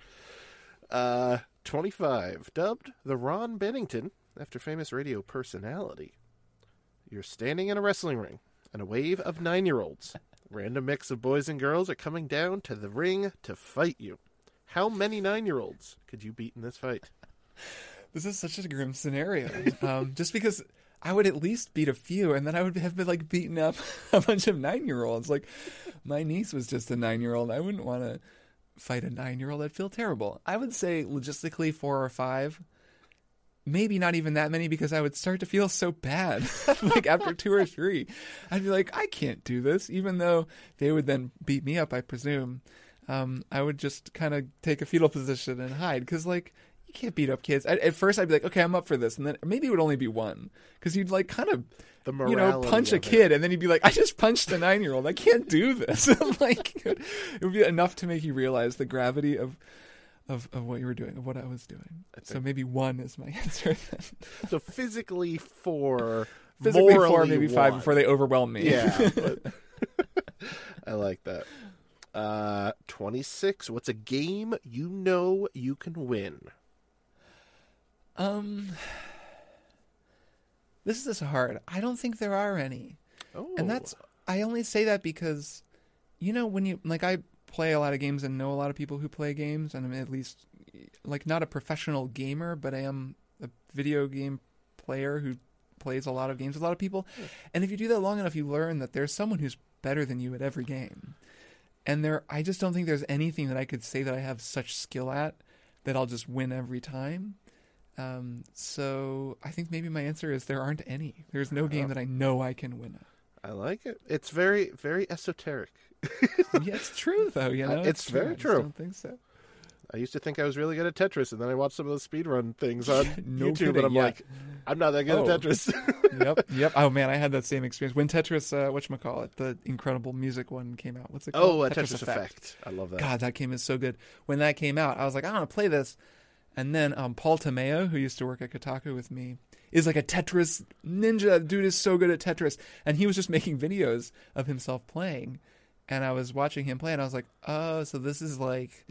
Uh, twenty five, dubbed the Ron Bennington after famous radio personality. You're standing in a wrestling ring, and a wave of nine year olds, random mix of boys and girls, are coming down to the ring to fight you. How many nine year olds could you beat in this fight? This is such a grim scenario. um, just because I would at least beat a few, and then I would have been like beating up a bunch of nine year olds. Like my niece was just a nine year old. I wouldn't want to fight a nine year old. I'd feel terrible. I would say logistically four or five. Maybe not even that many because I would start to feel so bad. like after two or three, I'd be like, I can't do this, even though they would then beat me up, I presume. Um, I would just kind of take a fetal position and hide because, like, can't beat up kids. I, at first, I'd be like, okay, I'm up for this, and then maybe it would only be one because you'd like kind of, The you know, punch a of it. kid, and then you'd be like, I just punched a nine year old. I can't do this. like, it would be enough to make you realize the gravity of. Of, of what you were doing, of what I was doing. So maybe one is my answer. Then. So physically four, Physically four, maybe five before they overwhelm me. Yeah, but I like that. Uh, 26. What's a game you know you can win? Um, this is hard. I don't think there are any, Oh, and that's I only say that because, you know, when you like I play a lot of games and know a lot of people who play games, and I'm at least like not a professional gamer, but I am a video game player who plays a lot of games with a lot of people. And if you do that long enough, you learn that there's someone who's better than you at every game. And there, I just don't think there's anything that I could say that I have such skill at that I'll just win every time. Um, so I think maybe my answer is there aren't any. There's no game that I know I can win at. I like it. It's very, very esoteric. yeah, it's true though. You know, it's very true. I just true. don't think so. I used to think I was really good at Tetris, and then I watched some of those speedrun things on No YouTube, kidding, and I'm yeah. like, I'm not that good Oh. at Tetris. yep, yep. Oh man, I had that same experience when Tetris, uh, what call it, the incredible music one came out. What's it called? oh, uh, Tetris, Effect. I love that. God, that game is so good. When that came out, I was like, I want to play this. And then um, Paul Tamayo, who used to work at Kotaku with me, is like a Tetris ninja. Dude is so good at Tetris, and he was just making videos of himself playing. And I was watching him play, and I was like, oh, so this is like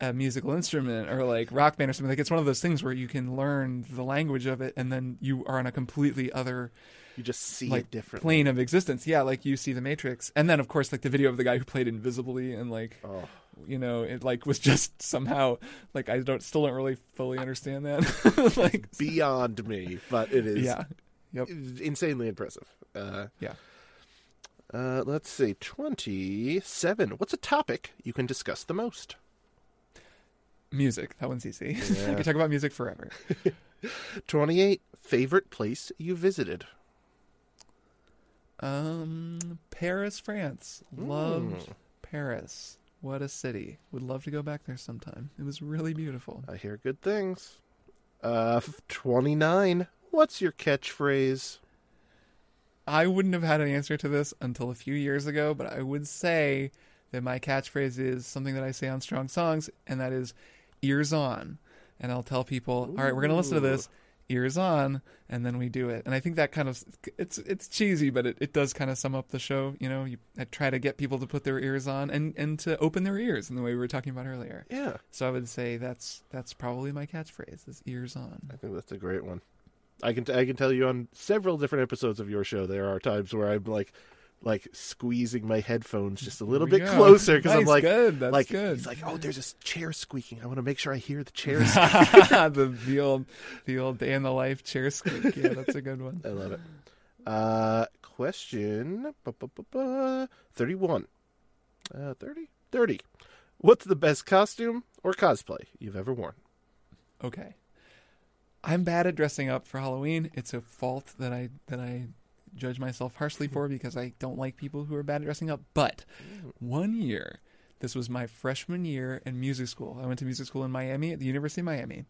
a musical instrument or like rock band or something like it's one of those things where you can learn the language of it and then you are on a completely other You just see like it differently. plane of existence yeah like you see the matrix and then of course like the video of the guy who played invisibly and like Oh. you know it like was just somehow like i don't still don't really fully understand that like Beyond me, but it is yeah yep insanely impressive. Uh, yeah uh, let's see, 27. What's a topic you can discuss the most? music that one's easy i Yeah. could talk about music forever 28. Favorite place you visited? Um paris france loved Mm. paris what a city would love to go back there sometime it was really beautiful I hear good things. Uh, 29. What's your catchphrase? I wouldn't have had an answer to this until a few years ago, but I would say that my catchphrase is something that I say on Strong Songs, and that is ears on. And I'll tell people, all right, we're going to listen to this, ears on, and then we do it. And I think that kind of, it's it's cheesy, but it, it does kind of sum up the show. You know, you I try to get people to put their ears on and, and to open their ears in the way we were talking about earlier. Yeah, So I would say that's that's probably my catchphrase is ears on. I think that's a great one. I can I can tell you on several different episodes of your show there are times where I'm like like squeezing my headphones just a little bit go. closer because I'm like good, that's like good. he's like oh there's a chair squeaking I want to make sure I hear the chair. the the old the old day in the life chair squeak. Yeah, that's a good one. I love it. Uh, question ba, ba, ba, ba, thirty-one. Uh, 30? 30. What's the best costume or cosplay you've ever worn? Okay. I'm bad at dressing up for Halloween. It's a fault that I that I judge myself harshly for because I don't like people who are bad at dressing up. But one year, this was my freshman year in music school. I went to music school in Miami at the University of Miami.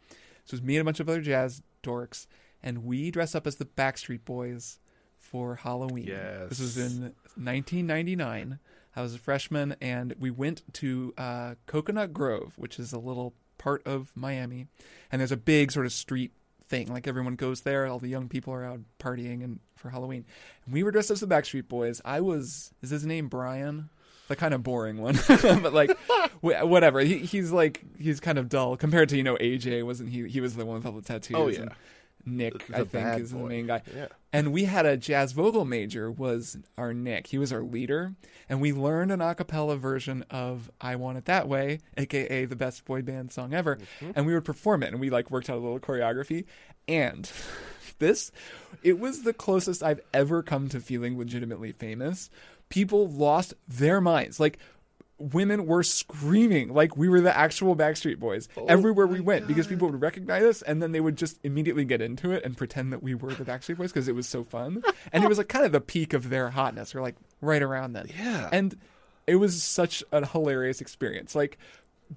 This was me and a bunch of other jazz dorks, and we dressed up as the Backstreet Boys for Halloween. Yes. This was in 1999. I was a freshman, and we went to uh, Coconut Grove, which is a little part of Miami, and there's a big sort of street thing. Like everyone goes there, all the young people are out partying and for Halloween. And we were dressed as the Backstreet Boys. I was is his name Brian? The kind of boring one, but like whatever. He, he's like he's kind of dull compared to you know AJ. Wasn't he? He was the one with all the tattoos. Oh, yeah. and Nick, The- I think, is the main guy. Yeah. And we had a jazz vocal major was our Nick. He was our leader, and we learned an a cappella version of "I Want It That Way," aka the best boy band song ever, and we would perform it. And we like worked out a little choreography, and this it was the closest I've ever come to feeling legitimately famous. People lost their minds, like. Women were screaming like we were the actual Backstreet Boys oh everywhere we went because people would recognize us and then they would just immediately get into it and pretend that we were the Backstreet Boys because it was so fun. And it was like kind of the peak of their hotness or like right around then. Yeah. And it was such a hilarious experience. Like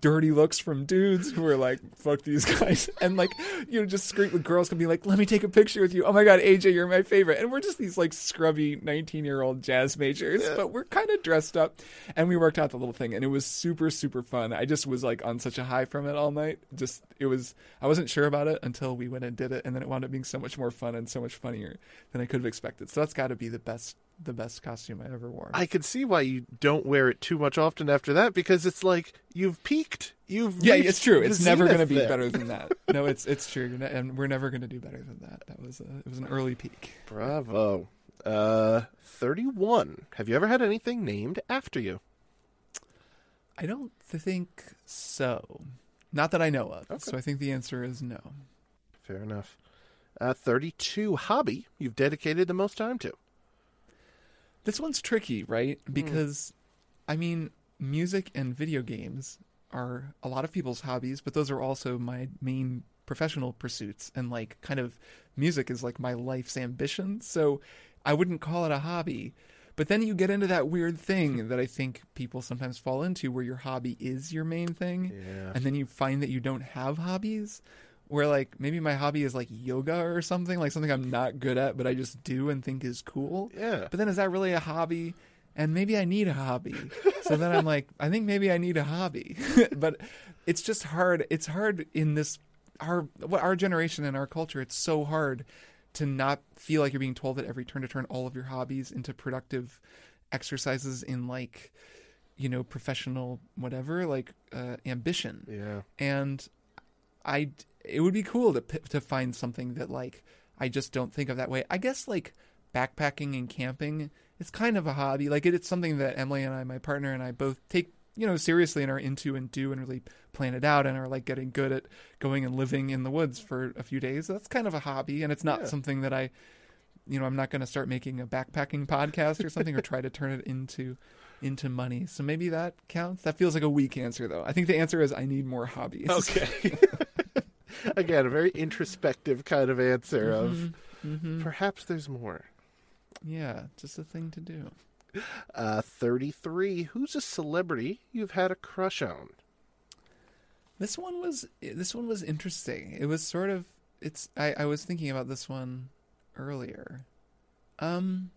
dirty looks from dudes who are like, fuck these guys. And like, you know, just scream with girls can be like, let me take a picture with you. Oh my God, AJ, you're my favorite. And we're just these like scrubby 19 year old jazz majors, but we're kind of dressed up and we worked out the little thing and it was super, super fun. I just was like on such a high from it all night. Just, it was, I wasn't sure about it until we went and did it. And then it wound up being so much more fun and so much funnier than I could have expected. So that's got to be the best, the best costume I ever wore. I can see why you don't wear it too much often after that because it's like you've peaked. You've Yeah, it's true. It's never going to be there. better than that. No, it's it's true, ne- and we're never going to do better than that. That was a, it was an early peak. Bravo. Uh, thirty-one. Have you ever had anything named after you? I don't think so. Not that I know of. Okay. So I think the answer is no. Fair enough. Uh, thirty-two. Hobby you've dedicated the most time to. This one's tricky, right? Mm. Because I mean, music and video games are a lot of people's hobbies, but those are also my main professional pursuits and like kind of music is like my life's ambition. So I wouldn't call it a hobby. But then you get into that weird thing that I think people sometimes fall into where your hobby is your main thing. Yeah. And then you find that you don't have hobbies. Where like maybe my hobby is like yoga or something, like something I'm not good at, but I just do and think is cool. Yeah. But then is that really a hobby? And maybe I need a hobby. So then I'm like, I think maybe I need a hobby. but it's just hard. It's hard in this our what our generation and our culture. It's so hard to not feel like you're being told at every turn to turn all of your hobbies into productive exercises in like you know, professional whatever, like uh, ambition. Yeah. And I, it would be cool to to find something that like I just don't think of that way. I guess like backpacking and camping is kind of a hobby. Like it, it's something that Emily and I, my partner and I, both take you know seriously and are into and do and really plan it out and are like getting good at going and living in the woods for a few days. That's kind of a hobby, and it's not Yeah. something that I, you know, I'm not going to start making a backpacking podcast or something or try to turn it into into money. So maybe that counts. That feels like a weak answer though. I think the answer is I need more hobbies. Okay. Again, a very introspective kind of answer of hmm perhaps there's more. Yeah, just a thing to do. Uh, 33. Who's a celebrity you've had a crush on? This one was this one was interesting. It was sort of it's I, I was thinking about this one earlier. Um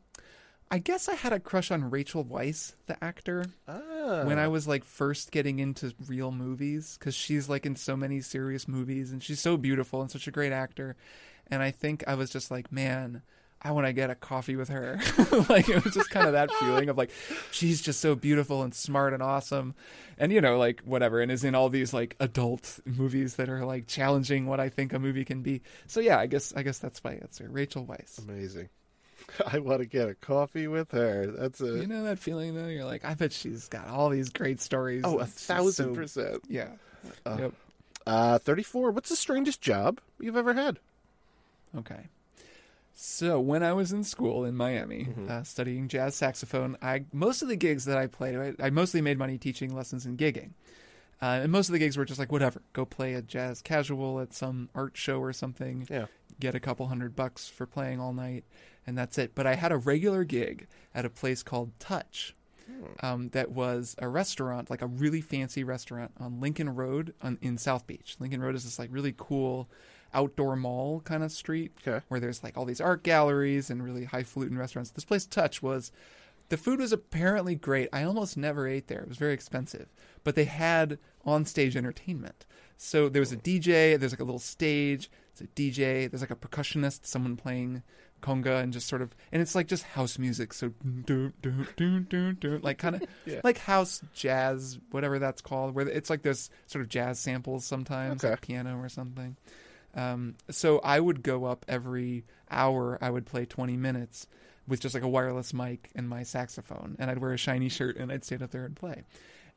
I guess I had a crush on Rachel Weisz, the actor, Ah. when I was like first getting into real movies cuz she's like in so many serious movies and she's so beautiful and such a great actor. And I think I was just like, man, I want to get a coffee with her. like it was just kind of that feeling of like she's just so beautiful and smart and awesome. And you know, like whatever and is in all these like adult movies that are like challenging what I think a movie can be. So yeah, I guess I guess that's my answer. Rachel Weisz. Amazing. I want to get a coffee with her. That's a You know that feeling though? You're like, I bet she's got all these great stories. oh, a thousand so- percent. Yeah. Uh, Yep. Uh, 34. What's the strangest job you've ever had? Okay. So when I was in school in Miami, Mhm. uh, studying jazz saxophone, I most of the gigs that I played, I, I mostly made money teaching lessons and gigging. Uh, and most of the gigs were just like whatever, go play a jazz casual at some art show or something, Yeah. get a couple hundred bucks for playing all night, and that's it. But I had a regular gig at a place called Touch, um, that was a restaurant, like a really fancy restaurant on Lincoln Road on, in South Beach. Lincoln Road is this like really cool outdoor mall kind of street Okay. where there's like all these art galleries and really highfalutin restaurants. This place Touch was the food was apparently great. I almost never ate there. It was very expensive, but they had on-stage entertainment. So there was a DJ, there's like a little stage, it's a DJ, there's like a percussionist, someone playing conga and just sort of and it's like just house music so do do do do do like kind of Yeah. like house jazz whatever that's called where it's like there's sort of jazz samples sometimes Okay. like piano or something um, so I would go up every hour. I would play 20 minutes with just like a wireless mic and my saxophone, and I'd wear a shiny shirt and I'd stand up there and play.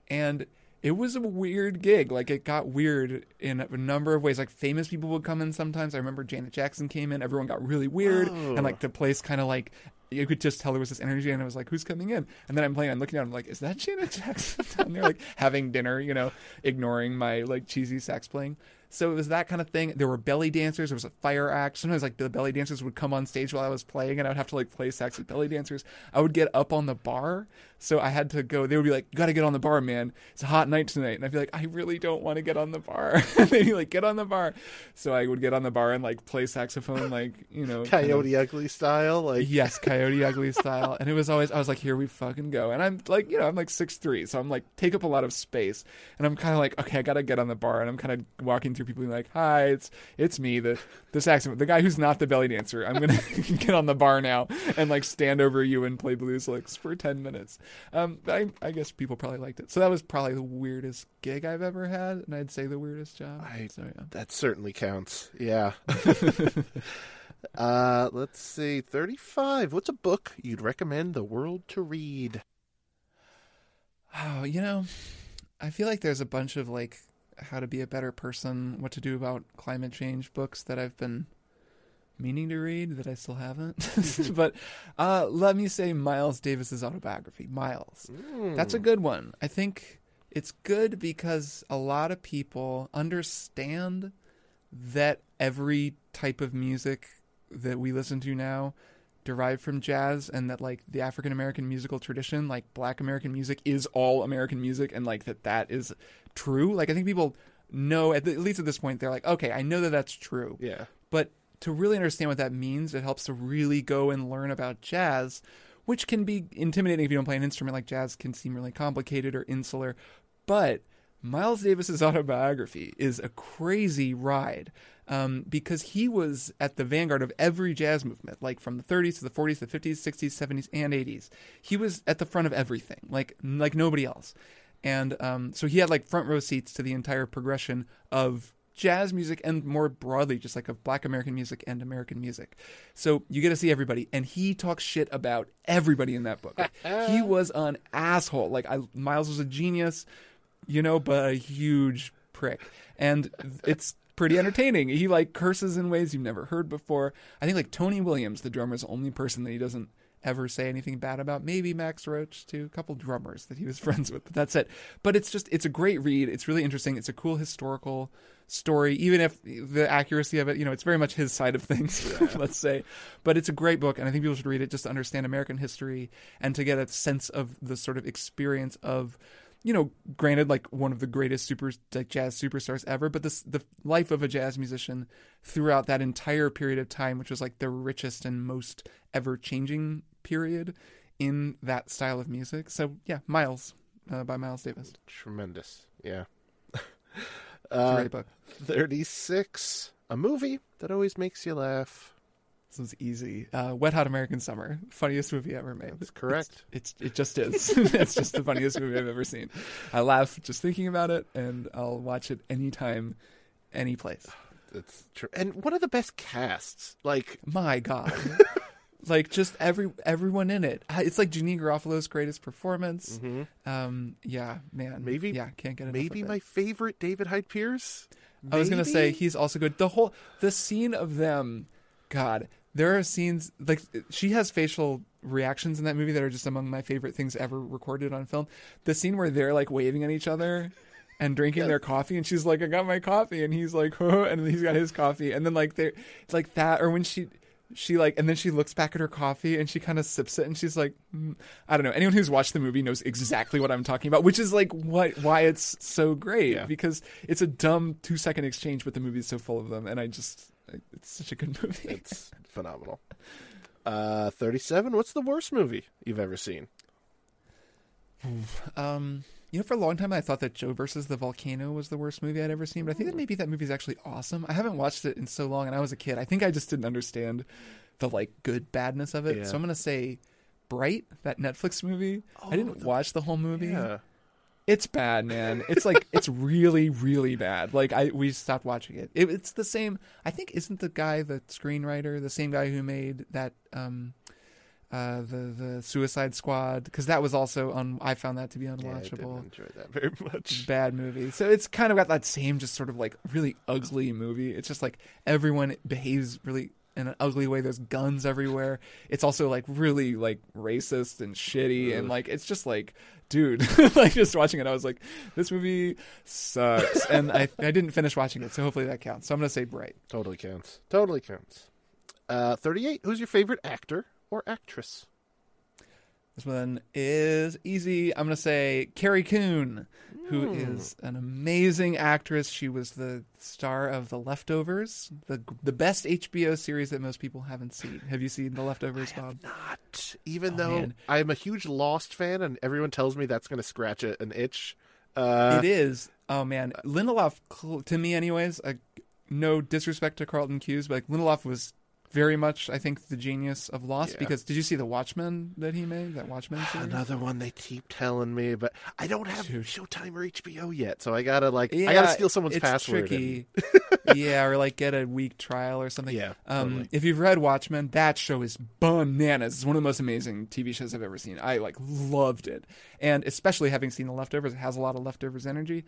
And it was a weird gig. Like it got weird in a number of ways. Like famous people would come in sometimes. I remember Janet Jackson came in. Everyone got really weird, Oh. and like the oh. place kind of like you could just tell there was this energy, and I was like, "Who's coming in?" And then I'm playing, I'm looking down, I'm like, "Is that Janet Jackson down there?" Like having dinner, you know, ignoring my like cheesy sax playing. So it was that kind of thing. There were belly dancers. There was a fire act. Sometimes like the belly dancers would come on stage while I was playing, and I would have to like play sax with belly dancers. I would get up on the bar, so I had to go. They would be like, "You got to get on the bar, man. It's a hot night tonight." And I'd be like, "I really don't want to get on the bar." and they'd be like, "Get on the bar." So I would get on the bar and like play saxophone, like you know, kind of- Coyote Ugly style. Like, yes, Coyote Ugly style. And it was always I was like, here we fucking go. And I'm like, you know, I'm like six three, so I'm like take up a lot of space. And I'm kinda like, okay, I gotta get on the bar and I'm kinda walking through people being like, Hi, it's it's me, the the saxophone the guy who's not the belly dancer. I'm gonna get on the bar now and like stand over you and play blues licks for ten minutes. Um I I guess people probably liked it. So that was probably the weirdest gig I've ever had, and I'd say the weirdest job. I- so yeah. That certainly counts. Yeah. uh, let's see. 35. What's a book you'd recommend the world to read? Oh, you know, I feel like there's a bunch of like how to be a better person, what to do about climate change books that I've been meaning to read that I still haven't. but uh, let me say Miles Davis's autobiography, Miles. That's a good one. I think it's good because a lot of people understand that every type of music that we listen to now derived from jazz and that like the African American musical tradition like black American music is all American music and like that that is true like I think people know at, the, at least at this point they're like okay I know that that's true Yeah. but to really understand what that means, it helps to really go and learn about jazz, which can be intimidating if you don't play an instrument like jazz can seem really complicated or insular. But Miles Davis's autobiography is a crazy ride um, because he was at the vanguard of every jazz movement, like from the 30s to the 40s, the 50s, 60s, 70s, and 80s. He was at the front of everything, like like nobody else. And um, so he had like front row seats to the entire progression of jazz music and more broadly just like of black american music and american music so you get to see everybody and he talks shit about everybody in that book Like, he was an asshole like I, miles was a genius you know but a huge prick and it's pretty entertaining he like curses in ways you've never heard before i think like tony williams the drummer is the only person that he doesn't ever say anything bad about. Maybe Max Roach too, a couple drummers that he was friends with, but that's it. But it's just it's a great read. It's really interesting. It's a cool historical story, even if the accuracy of it, you know, it's very much his side of things, let's say. But it's a great book, and I think people should read it just to understand American history and to get a sense of the sort of experience of you know, granted, like one of the greatest super like jazz superstars ever, but this the life of a jazz musician throughout that entire period of time, which was like the richest and most ever changing period in that style of music. So yeah, Miles uh, by Miles Davis. Tremendous. Yeah. It's a Uh, great book. 36. A movie that always makes you laugh. This was easy. Uh, Wet Hot American Summer, funniest movie ever made. That's correct. It's it just is. it's just the funniest movie I've ever seen. I laugh just thinking about it, and I'll watch it anytime, any place. It's true. And one of the best casts. Like, My God. like just every everyone in it. It's like Janeane Garofalo's greatest performance. Um, yeah, man. Mm-hmm. Maybe- yeah, can't get enough maybe my favorite David Hyde Pierce. I was gonna say he's also good. The whole the scene of them, God, there are scenes like she has facial reactions in that movie that are just among my favorite things ever recorded on film. The scene where they're like waving at each other and drinking their coffee, and she's like, "I got my coffee," and he's like, "Huh," and he's got his coffee, and then like they, it's like that, or when she. She like, and then she looks back at her coffee and she kind of sips it and she's like, mm. I don't know. Anyone who's watched the movie knows exactly what I'm talking about, which is like what why it's so great Yeah. because it's a dumb two second exchange, but the movie is so full of them, and I just it's such a good movie. It's phenomenal. Uh, 37. What's the worst movie you've ever seen? Um, you know, for a long time I thought that Joe versus the Volcano was the worst movie I'd ever seen, but I think that maybe that movie's actually awesome. I haven't watched it in so long, and I was a kid. I think I just didn't understand the like good badness of it. Yeah. So I'm gonna say Bright, that Netflix movie. I didn't the- watch the whole movie. Yeah. It's bad, man. It's like it's really, really bad. Like I, we stopped watching it. it. It's the same. I think isn't the guy the screenwriter the same guy who made that um, uh, the the Suicide Squad? Because that was also on. I found that to be Yeah, I didn't unwatchable. enjoy that very much. Bad movie. So it's kind of got that same, just sort of like really ugly movie. It's just like everyone behaves really in an ugly way. There's guns everywhere. It's also like really like racist and shitty, and like it's just like, dude, like just watching it, I was like, this movie sucks, and I I didn't finish watching it, so hopefully that counts. So I'm gonna say Bright. Totally counts. Totally counts. Uh, 38. Who's your favorite actor or actress? This one is easy. I'm gonna say Carrie Coon, who Hmm. is an amazing actress. She was the star of The Leftovers, the the best HBO series that most people haven't seen. Have you seen The Leftovers, Bob? Not. Even Oh, though man. I'm a huge Lost fan and everyone tells me that's going to scratch a, an itch. Uh, it is. Oh man, Lindelof to me, anyways. Uh, no disrespect to Carlton Cuse, but like Lindelof was very much, I think, the genius of Lost. Yeah. Because did you see the Watchmen that he made? That Watchmen series. Another one they keep telling me, but I don't have Dude. Showtime or HBO yet, so I gotta like I gotta steal someone's password. and- Tricky. yeah, or like get a week trial or something. Yeah, Um, totally. if you've read Watchmen, that show is bananas. It's one of the most amazing TV shows I've ever seen. I like loved it, and especially having seen The Leftovers, it has a lot of Leftovers energy.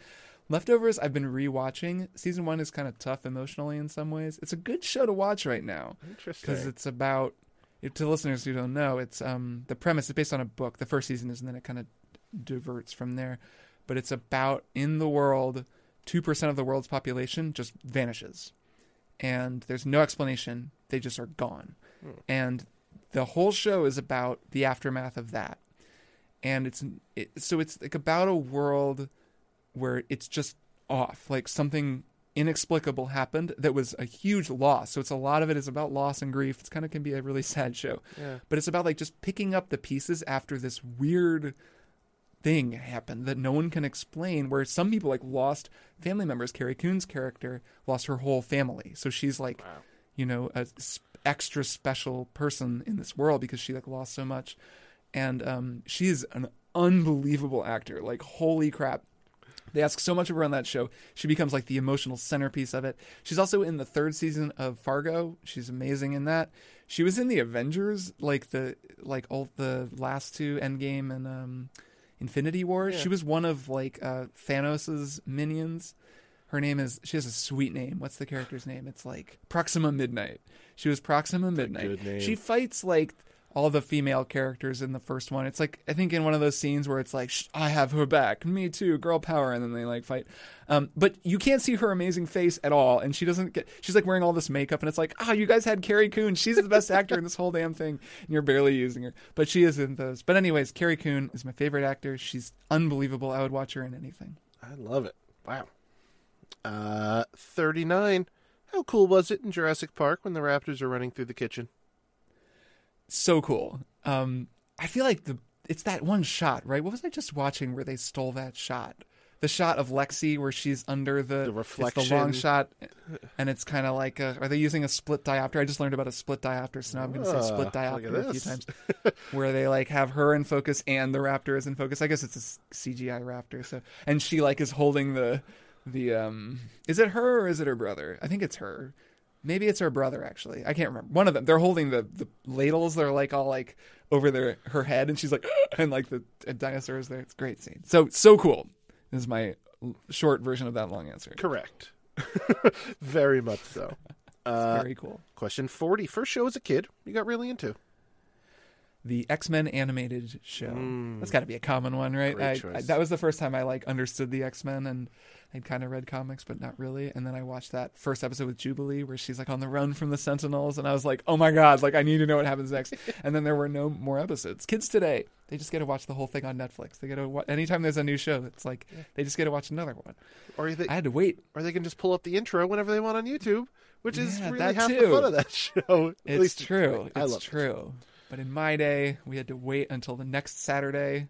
Leftovers, I've been rewatching. Season one is kind of tough emotionally in some ways. It's a good show to watch right now. Interesting. because it's about if, to listeners who don't know it's um the premise is based on a book. The first season is and then it kind of diverts from there. But it's about in the world 2% of the world's population just vanishes. And there's no explanation. They just are gone. And the whole show is about the aftermath of that. And it's it, so it's like about a world where it's just off like something inexplicable happened that was a huge loss so it's a lot of it is about loss and grief it's kind of can be a really sad show Yeah. but it's about like just picking up the pieces after this weird thing happened that no one can explain. Where some people like lost family members. Carrie Coon's character lost her whole family, so she's like, you know, a extra special person in this world because she like lost so much, and um, she's an unbelievable actor. Like, holy crap! They ask so much of her on that show. She becomes like the emotional centerpiece of it. She's also in the third season of Fargo. She's amazing in that. She was in the Avengers, like the like all the last two Endgame and um, Infinity War. Yeah. She was one of like uh, Thanos's minions. Her name is she has a sweet name. What's the character's name? It's like Proxima Midnight. She was Proxima Midnight. She fights like all the female characters in the first one. It's like I think in one of those scenes where it's like I have her back, me too, girl power, and then they like fight. Um, but you can't see her amazing face at all, and she doesn't get. She's like wearing all this makeup, and it's like ah, you guys had Carrie Coon. She's the best actor in this whole damn thing, and you're barely using her. But she is in those. But anyways, Carrie Coon is my favorite actor. She's unbelievable. I would watch her in anything. I love it. Wow. Uh, 39. How cool was it in Jurassic Park when the raptors are running through the kitchen? So cool. Um, I feel like the it's that one shot, right? What was I just watching where they stole that shot? The shot of Lexi where she's under the, The It's the long shot, and it's kind of like a, are they using a split diopter? I just learned about a split diopter, so now I'm going to say Ah, split diopter a few times, where they like have her in focus and the raptor is in focus. I guess it's a CGI raptor, so and she like is holding the the um. Is it her or is it her brother? I think it's her. Maybe it's her brother actually. I can't remember. One of them. They're holding the the ladles. They're like all like over their her head, and she's like, and like the dinosaur is there. It's a great scene. So so cool. This is my short version of that long answer. Correct. Very much so. Uh, Very cool. question 40. First show as a kid you got really into? The X Men animated show. That's got to be a common one, right? I. I, that was the first time I like understood the X Men, and I'd kind of read comics, but not really. And then I watched that first episode with Jubilee, where she's like on the run from the Sentinels, and I was like, oh my god, like I need to know what happens next. and then there were no more episodes. Kids today, they just get to watch the whole thing on Netflix. They get to wa- anytime there's a new show, it's like they just get to watch another one. Or they, I had to wait. or they can just pull up the intro whenever they want on YouTube, which is Yeah, really half the fun of that show. At It's least true. I It's love that true. But in my day, we had to wait until the next Saturday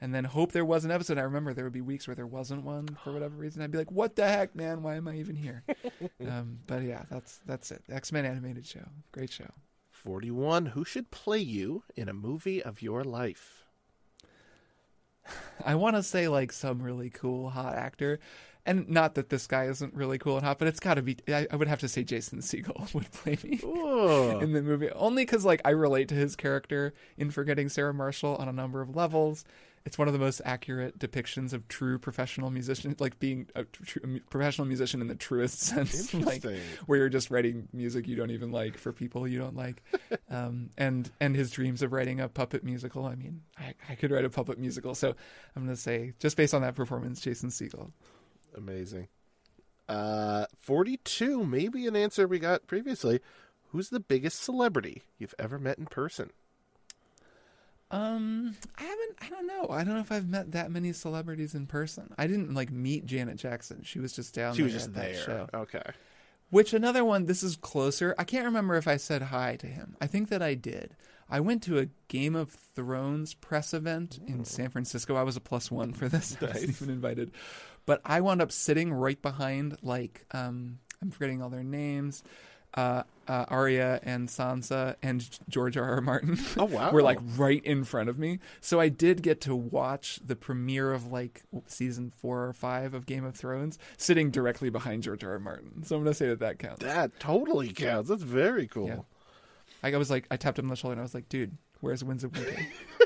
and then hope there was an episode. I remember there would be weeks where there wasn't one for whatever reason. I'd be like, "What the heck, man? Why am I even here?" um, but yeah, that's that's it. X Men animated show, great show. 41. Who should play you in a movie of your life? I want to say like some really cool hot actor, and not that this guy isn't really cool and hot, but it's got to be. I, I would have to say Jason Segel would play me. Oh, in the movie only because like i relate to his character in forgetting sarah marshall on a number of levels it's one of the most accurate depictions of true professional musician like being a tr- tr- professional musician in the truest sense like where you're just writing music you don't even like for people you don't like um, and and his dreams of writing a puppet musical i mean I, I could write a puppet musical so i'm gonna say just based on that performance jason Segel. Amazing. Uh, 42. Maybe an answer we got previously. Who's the biggest celebrity you've ever met in person? Um, I haven't. I don't know. I don't know if I've met that many celebrities in person. I didn't like meet Janet Jackson. She was just down there. She was just there. show. Okay. Which another one. This is closer. I can't remember if I said hi to him. I think that I did. I went to a Game of Thrones press event in San Francisco. I was a plus one for this. I wasn't even invited, but I wound up sitting right behind like um, I'm forgetting all their names. Uh, uh, Arya and Sansa and George R. R. Martin. Oh, wow. were like right in front of me. So I did get to watch the premiere of like season four or five of Game of Thrones, sitting directly behind George R. R. Martin. So I'm gonna say that that counts. That totally counts. That's very cool. Yeah. I was like, I tapped him on the shoulder and I was like, dude, where's Winds of Winter?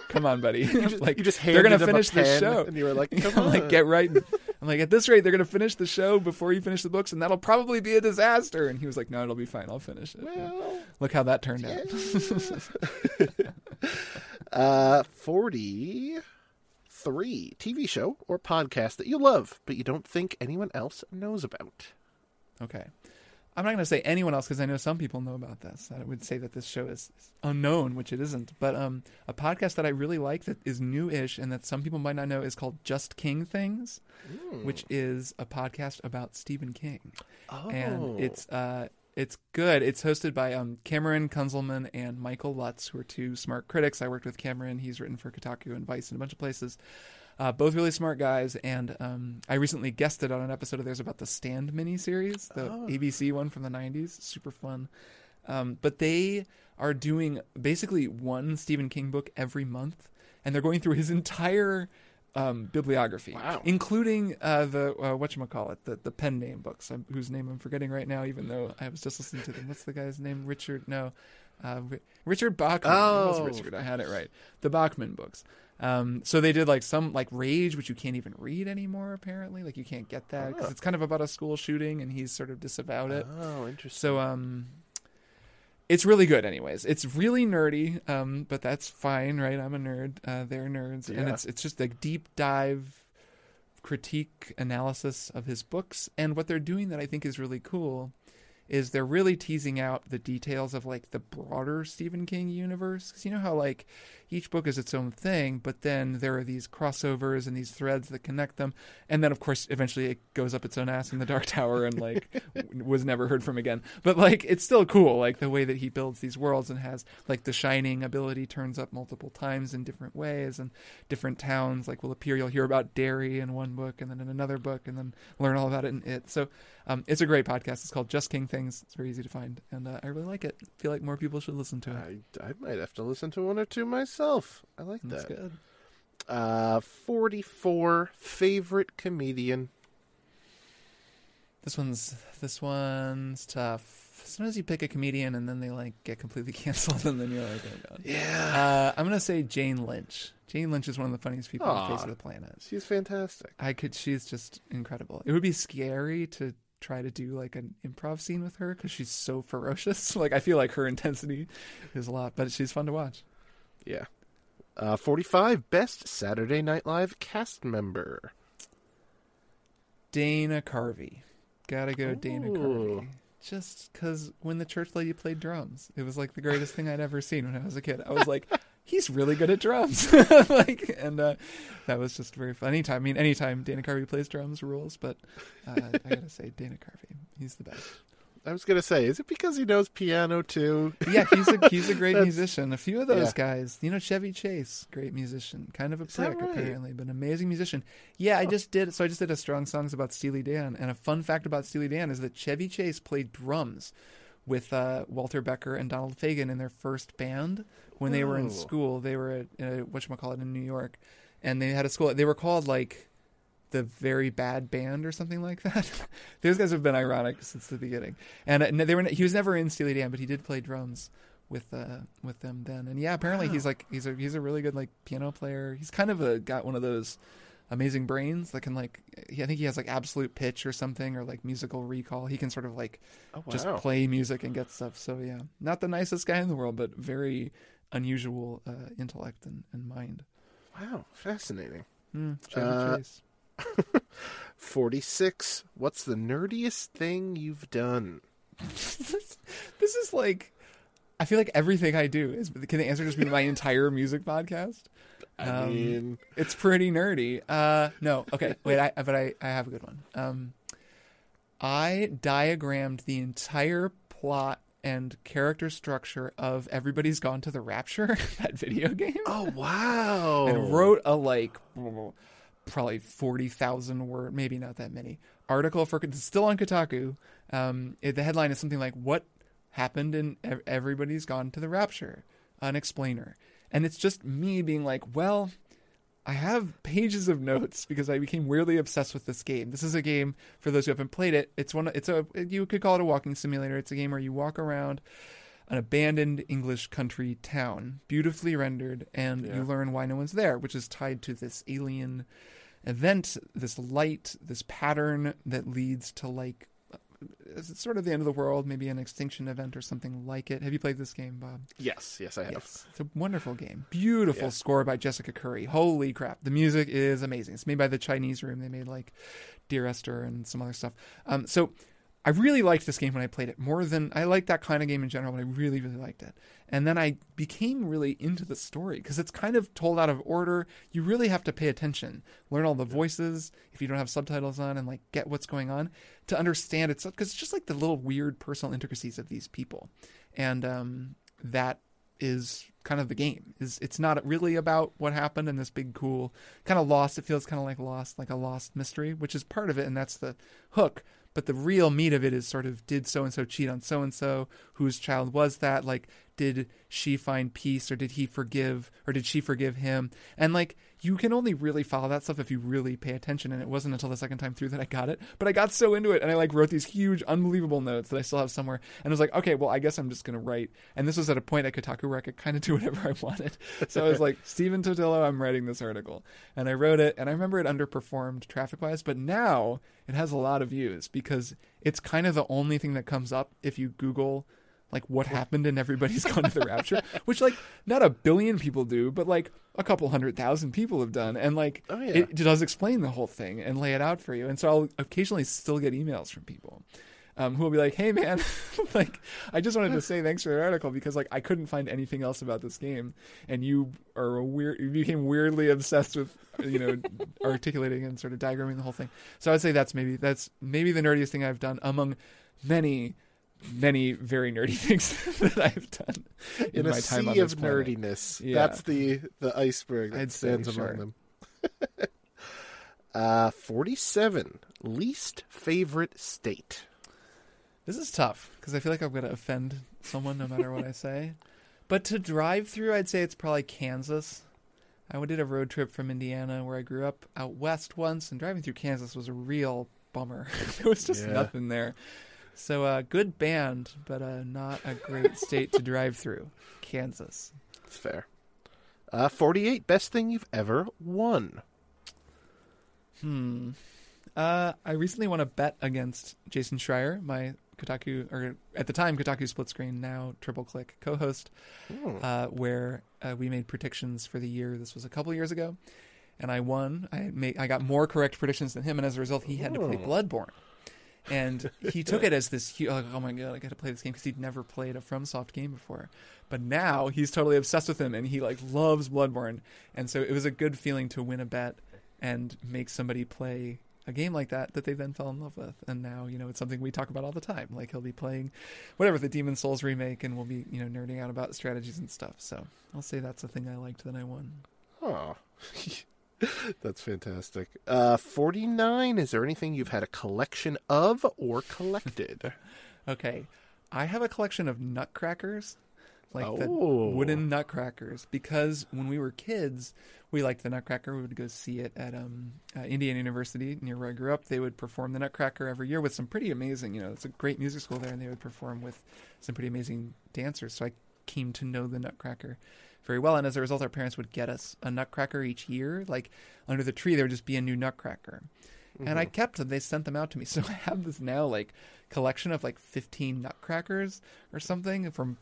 Come on, buddy. You just, like you just they're gonna handed him a finish the show. and you were like, "Come on." like, get right. I'm like, at this rate, they're gonna finish the show before you finish the books, and that'll probably be a disaster. And he was like, no, it'll be fine. I'll finish it. Well, Look how that turned out. uh, 43 TV show or podcast that you love, but you don't think anyone else knows about. Okay. I'm not going to say anyone else because I know some people know about this. I would say that this show is unknown, which it isn't. But um, a podcast that I really like that is new-ish and that some people might not know is called Just King Things, which is a podcast about Stephen King, Oh. and it's uh, it's good. It's hosted by um, Cameron Kunzelman and Michael Lutz, who are two smart critics. I worked with Cameron. He's written for Kotaku and Vice and a bunch of places. Uh, both really smart guys, and um, I recently guested on an episode of theirs about the Stand miniseries, the Oh. ABC one from the '90s. Super fun. Um, but they are doing basically one Stephen King book every month, and they're going through his entire um, bibliography, Wow. including uh, the uh, what call it, the the pen name books, um, whose name I'm forgetting right now, even though I was just listening to them. What's the guy's name? Richard? No, uh, Ri- Richard Bachman. Oh, Richard. I had it right. The Bachman books. Um, so they did like some like Rage, which you can't even read anymore. Apparently, like you can't get that because Oh. it's kind of about a school shooting, and he's sort of disavowed it. Oh, interesting. So um it's really good anyways. It's really nerdy, um, but that's fine, right? I'm a nerd. Uh, they're nerds. And it's it's just a deep dive critique analysis of his books. And what they're doing that I think is really cool is they're really teasing out the details of like the broader Stephen King universe. Because you know how like each book is its own thing, but then there are these crossovers and these threads that connect them. And then of course eventually it goes up its own ass in the Dark Tower and like w- was never heard from again. But like it's still cool, like the way that he builds these worlds and has like the shining ability turns up multiple times in different ways and different towns like will appear. You'll hear about Derry in one book and then in another book and then learn all about it in it. So um, it's a great podcast. It's called Just King Things. It's very easy to find, and uh, I really like it. I feel like more people should listen to it. I, I might have to listen to one or two myself. I like That's that. good. Uh, 44 favorite comedian. This one's this one's tough. Sometimes you pick a comedian and then they like get completely canceled, and then you're like, oh god. Yeah. Uh, I'm gonna say Jane Lynch. Jane Lynch is one of the funniest people on the face of the planet. She's fantastic. I could. She's just incredible. It would be scary to try to do like an improv scene with her because she's so ferocious. Like I feel like her intensity is a lot, but she's fun to watch. Yeah. Uh, 45 best Saturday Night Live cast member. Dana Carvey. Gotta go, Dana Carvey. Just because when the church lady played drums, it was like the greatest thing I'd ever seen when I was a kid. I was like, he's really good at drums. like, and uh, that was just very fun. Anytime, I mean, anytime Dana Carvey plays drums rules, but uh, I gotta say, Dana Carvey, he's the best. I was going to say, is it because he knows piano too? Yeah, he's a he's a great musician. A few of those yeah. guys, you know, Chevy Chase, great musician, kind of a prick right? apparently, but an amazing musician. Yeah, I just did. So I just did a strong songs about Steely Dan, and a fun fact about Steely Dan is that Chevy Chase played drums with uh, Walter Becker and Donald Fagen in their first band when they were in Oh. school. They were at uh, what call it in New York, and they had a school. They were called like the very bad band or something like that. Those guys have been ironic since the beginning. And uh, they were he was never in Steely Dan, but he did play drums with uh with them then. And yeah, apparently he's like he's a he's a really good like piano player. He's kind of a got one of those amazing brains that can like he, I think he has like absolute pitch or something or like musical recall. He can sort of like Oh, wow. just play music and get stuff. So yeah, not the nicest guy in the world, but very unusual uh, intellect and, and mind. Wow, fascinating. Mm. 46. What's the nerdiest thing you've done? this, is like I feel like everything I do is can the answer just be my entire music podcast? I Um, mean, It's pretty nerdy. Uh no, okay, wait, I but I, I have a good one. Um I diagrammed the entire plot and character structure of Everybody's Gone to the Rapture, that video game. oh, wow. and wrote a like probably 40,000 word, maybe not that many, article for it's still on Kotaku. Um, it, the headline is something like "What happened and Everybody's Gone to the Rapture?" An explainer, and it's just me being like, "Well." I have pages of notes because I became weirdly obsessed with this game. This is a game for those who haven't played it. It's one. It's a you could call it a walking simulator. It's a game where you walk around an abandoned English country town, beautifully rendered, and Yeah. you learn why no one's there, which is tied to this alien event, this light, this pattern that leads to like it's sort of the end of the world, maybe an extinction event or something like it. Have you played this game, Bob? yes, yes, I have. Yes. It's a wonderful game. Beautiful Yeah. score by Jessica Curry. Holy crap. The music is amazing. It's made by the Chinese Room. They made like Dear Esther and some other stuff. Um, so I really liked this game when I played it more than I like that kind of game in general, but I really, really liked it. And then I became really into the story because it's kind of told out of order. You really have to pay attention, learn all the voices if you don't have subtitles on, and like get what's going on to understand it. Because it's just like the little weird personal intricacies of these people, and um, that is kind of the game. Is it's not really about what happened in this big cool kind of lost. It feels kind of like lost, like a lost mystery, which is part of it, and that's the hook. But the real meat of it is sort of did so and so cheat on so and so? Whose child was that? Like, did she find peace or did he forgive or did she forgive him? And like, you can only really follow that stuff if you really pay attention. And it wasn't until the second time through that I got it. But I got so into it and I like wrote these huge, unbelievable notes that I still have somewhere. And I was like, okay, well, I guess I'm just going to write. And this was at a point at Kotaku where I could kind of do whatever I wanted. So I was like, Stephen Totilo, I'm writing this article. And I wrote it. And I remember it underperformed traffic wise. But now it has a lot of views because it's kind of the only thing that comes up if you Google like what happened and everybody's gone to the rapture which like not a billion people do but like a couple hundred thousand people have done. And like Oh, yeah. it, it does explain the whole thing and lay it out for you. And so i'll occasionally still get emails from people um, who will be like hey man like i just wanted to say thanks for the article because like i couldn't find anything else about this game. And you are a weird you became weirdly obsessed with you know articulating and sort of diagramming the whole thing. So i'd say that's maybe that's maybe the nerdiest thing i've done among many many very nerdy things that I've done in, in my time sea on of this planet. nerdiness. Yeah. That's the the iceberg that I'd say, stands sure. among them. uh, forty-seven. Least favorite state. This is tough because I feel like I'm going to offend someone no matter what I say. But to drive through, I'd say it's probably Kansas. I did a road trip from Indiana, where I grew up, out west once, and driving through Kansas was a real bummer. there was just Yeah. nothing there. So, uh, good band, but uh, not a great state to drive through. Kansas. That's fair. Uh, forty-eight. Best thing you've ever won. Hmm. Uh, I recently won a bet against Jason Schreier, my Kotaku, or at the time Kotaku Split Screen, now Triple Click co-host, Hmm. uh, where uh, we made predictions for the year. This was a couple years ago, and I won. I made, I got more correct predictions than him, and as a result, he had to play Oh. Bloodborne. And he took it as this like, oh my god, I got to play this game because he'd never played a FromSoft game before. But now he's totally obsessed with him, and he like loves Bloodborne. And so it was a good feeling to win a bet and make somebody play a game like that that they then fell in love with. And now, you know, it's something we talk about all the time. Like he'll be playing whatever the Demon's Souls remake and we'll be, you know, nerding out about strategies and stuff. So I'll say that's the thing I liked that I won. Oh, that's fantastic. Uh, 49. Is there anything you've had a collection of or collected? Okay. I have a collection of nutcrackers. Like Oh. the wooden nutcrackers because when we were kids, we liked the Nutcracker. We would go see it at um, uh, Indiana University near where I grew up. They would perform the Nutcracker every year with some pretty amazing, you know, it's a great music school there, and they would perform with some pretty amazing dancers. So I came to know the Nutcracker very well, and as a result, our parents would get us a Nutcracker each year. Like under the tree, there would just be a new Nutcracker, and I kept them. They sent them out to me, so I have this now like collection of like 15 Nutcrackers or something from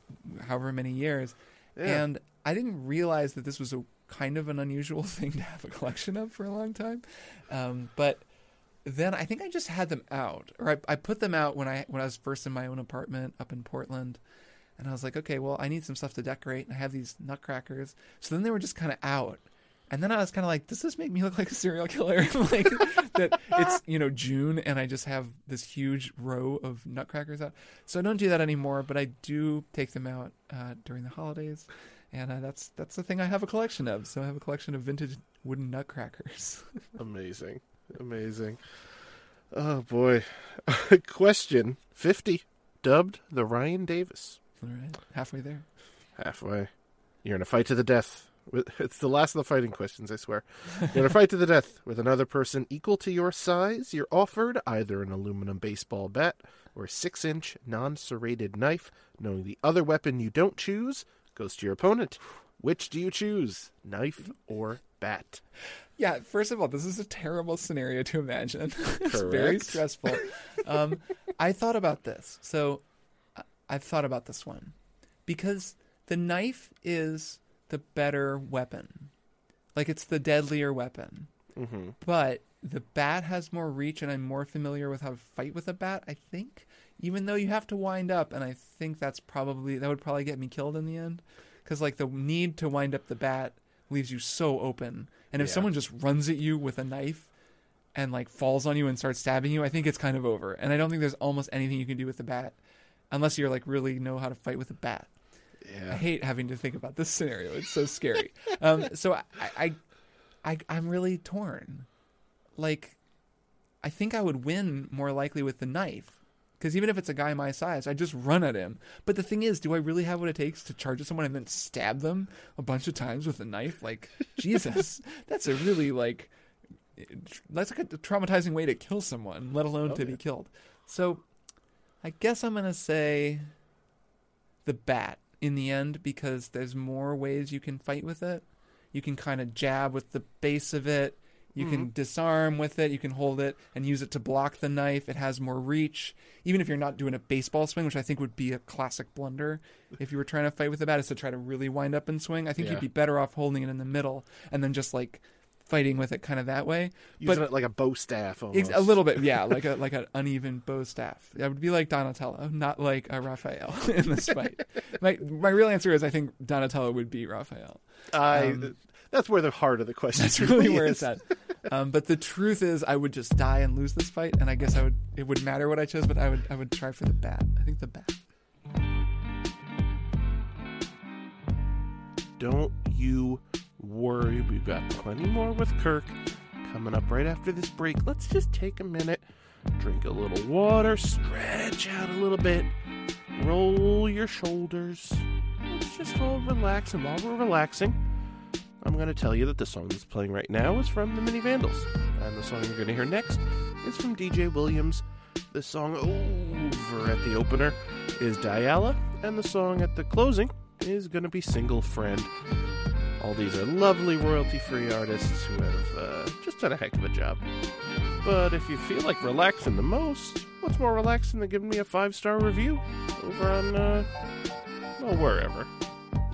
however many years. Yeah. And I didn't realize that this was a kind of an unusual thing to have a collection of for a long time. Um, but then I think I just had them out, or I, I put them out when I when I was first in my own apartment up in Portland, and I was like, okay, well, I need some stuff to decorate, and I have these nutcrackers. So then they were just kind of out, and then I was kind of like, does this make me look like a serial killer? like that it's you know June, and I just have this huge row of nutcrackers out. So I don't do that anymore, but I do take them out uh, during the holidays. And uh, that's that's the thing I have a collection of. So I have a collection of vintage wooden nutcrackers. Amazing. Amazing. Oh, boy. Question 50. Dubbed the Ryan Davis. All right, halfway there. Halfway. You're in a fight to the death. With- It's the last of the fighting questions, I swear. You're in a fight to the death with another person equal to your size. You're offered either an aluminum baseball bat or a six inch non serrated knife, knowing the other weapon you don't choose goes to your opponent. Which do you choose, knife or bat? Yeah, first of all, this is a terrible scenario to imagine. it's very stressful. Um, I thought about this. So I- I've thought about this one because the knife is the better weapon. Like it's the deadlier weapon. Mm-hmm. But the bat has more reach, and I'm more familiar with how to fight with a bat. I think, even though you have to wind up, and I think that's probably that would probably get me killed in the end, because like the need to wind up the bat leaves you so open, and if Yeah. someone just runs at you with a knife and like falls on you and starts stabbing you, I think it's kind of over. And I don't think there's almost anything you can do with the bat, unless you're like really know how to fight with a bat. I hate having to think about this scenario. It's so scary. um, so I, I, I, I'm really torn. Like, I think I would win more likely with the knife. Because even if it's a guy my size, I just run at him. But the thing is, do I really have what it takes to charge at someone and then stab them a bunch of times with a knife? Like, Jesus, that's a really like, that's like a traumatizing way to kill someone, let alone to Okay. be killed. So, I guess I'm gonna say the bat in the end because there's more ways you can fight with it. You can kind of jab with the base of it. You can mm-hmm. disarm with it. You can hold it and use it to block the knife. It has more reach. Even if you're not doing a baseball swing, which I think would be a classic blunder if you were trying to fight with the bat, is to try to really wind up and swing. I think Yeah. you'd be better off holding it in the middle and then just like fighting with it kind of that way. Using but it like a bow staff almost. A little bit, yeah, like a like an uneven bow staff. That would be like Donatello, not like a Raphael in this fight. my my real answer is I think Donatello would beat Raphael. I, um, that's where the heart of the question That's really where is. it's at. Um, but the truth is, I would just die and lose this fight, and I guess I would. It would matter what I chose, but I would. I would try for the bat. I think the bat. Don't you worry. We've got plenty more with Kirk coming up right after this break. Let's just take a minute, drink a little water, stretch out a little bit, roll your shoulders. Let's just all relax. And while we're relaxing, I'm going to tell you that the song that's playing right now is from the Mini Vandals. And the song you're going to hear next is from DJ Williams. The song over at the opener is Diala, and the song at the closing is going to be Single Friend. All these are lovely royalty free artists who have uh, just done a heck of a job. But if you feel like relaxing the most, what's more relaxing than giving me a five star review over on, uh, well, wherever.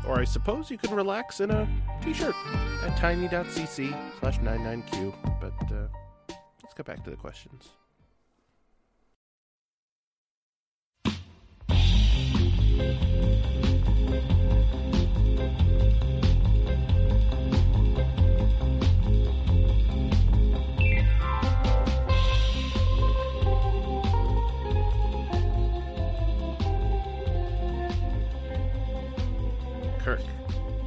Or I suppose you can relax in a t shirt at tiny.cc slash 99q. But uh, let's get back to the questions. Kirk.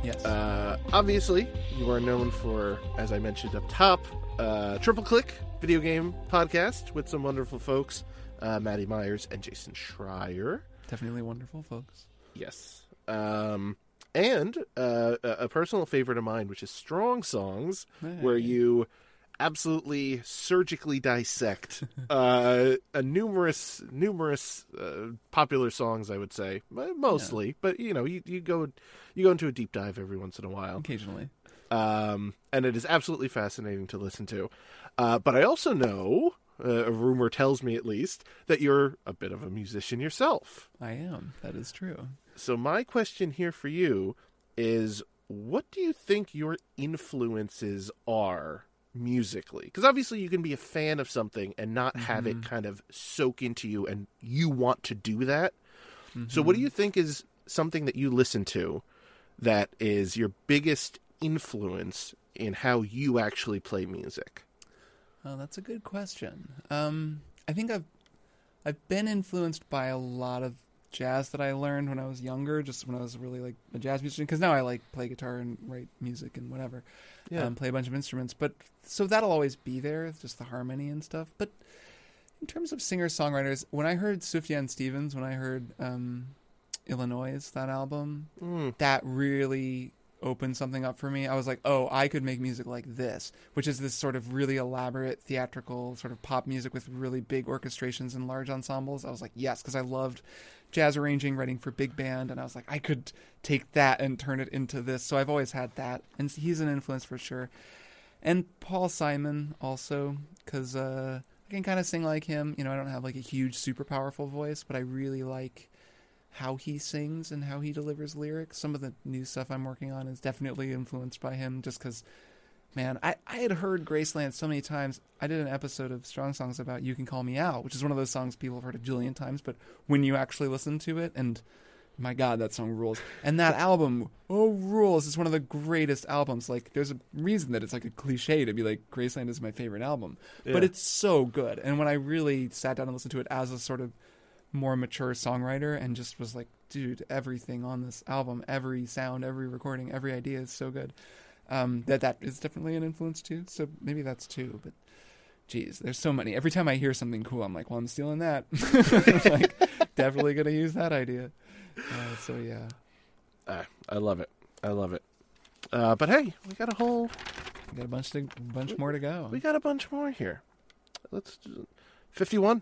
Yes. Uh, obviously, you are known for, as I mentioned up top, uh, Triple Click video game podcast with some wonderful folks, uh, Maddie Myers and Jason Schreier. Definitely wonderful, folks. Yes. Um, and uh, a a personal favorite of mine, which is Strong Songs, where you absolutely surgically dissect uh, a numerous, numerous uh, popular songs. I would say Mo- mostly, but you know, you, you go you go into a deep dive every once in a while Occasionally. um, and it is absolutely fascinating to listen to. Uh, but I also know, uh, a rumor tells me at least, that you're a bit of a musician yourself. I am. That is true. So my question here for you is, what do you think your influences are musically? Because obviously you can be a fan of something and not have it kind of soak into you, and you want to do that. So what do you think is something that you listen to that is your biggest influence in how you actually play music? Oh, that's a good question. Um, I think I've I've been influenced by a lot of jazz that I learned when I was younger, just when I was really like a jazz musician. Because now I like play guitar and write music and whatever, Yeah. um, play a bunch of instruments. But so that'll always be there, just the harmony and stuff. But in terms of singer songwriters, when I heard Sufjan Stevens, when I heard um, Illinois, that album, Mm, that really opened something up for me. I was like, oh, I could make music like this, which is this sort of really elaborate theatrical sort of pop music with really big orchestrations and large ensembles. I was like, yes, because I loved jazz arranging, writing for big band, and I was like, I could take that and turn it into this. So I've always had that, and he's an influence for sure. And Paul Simon also, because uh, I can kind of sing like him. You know, I don't have like a huge, super powerful voice, but I really like how he sings and how he delivers lyrics. Some of the new stuff I'm working on is definitely influenced by him just because, man, I, I had heard Graceland so many times. I did an episode of Strong Songs about You Can Call Me Al, which is one of those songs people have heard a jillion times, but when you actually listen to it, and my God, that song rules. And that album, oh, rules. It's one of the greatest albums. Like, there's a reason that it's like a cliche to be like, Graceland is my favorite album. But it's so good. And when I really sat down and listened to it as a sort of more mature songwriter and just was like dude, everything on this album, every sound, every recording, every idea is so good. Um, that that is definitely an influence too. So maybe that's two, but geez, there's so many. Every time I hear something cool, I'm like, well, I'm stealing that. like, definitely gonna use that idea. Uh, so yeah, Ah, I love it. I love it. Uh, but hey, we got a whole, we got a bunch to bunch more to go. we got a bunch more here. Let's do- fifty-one.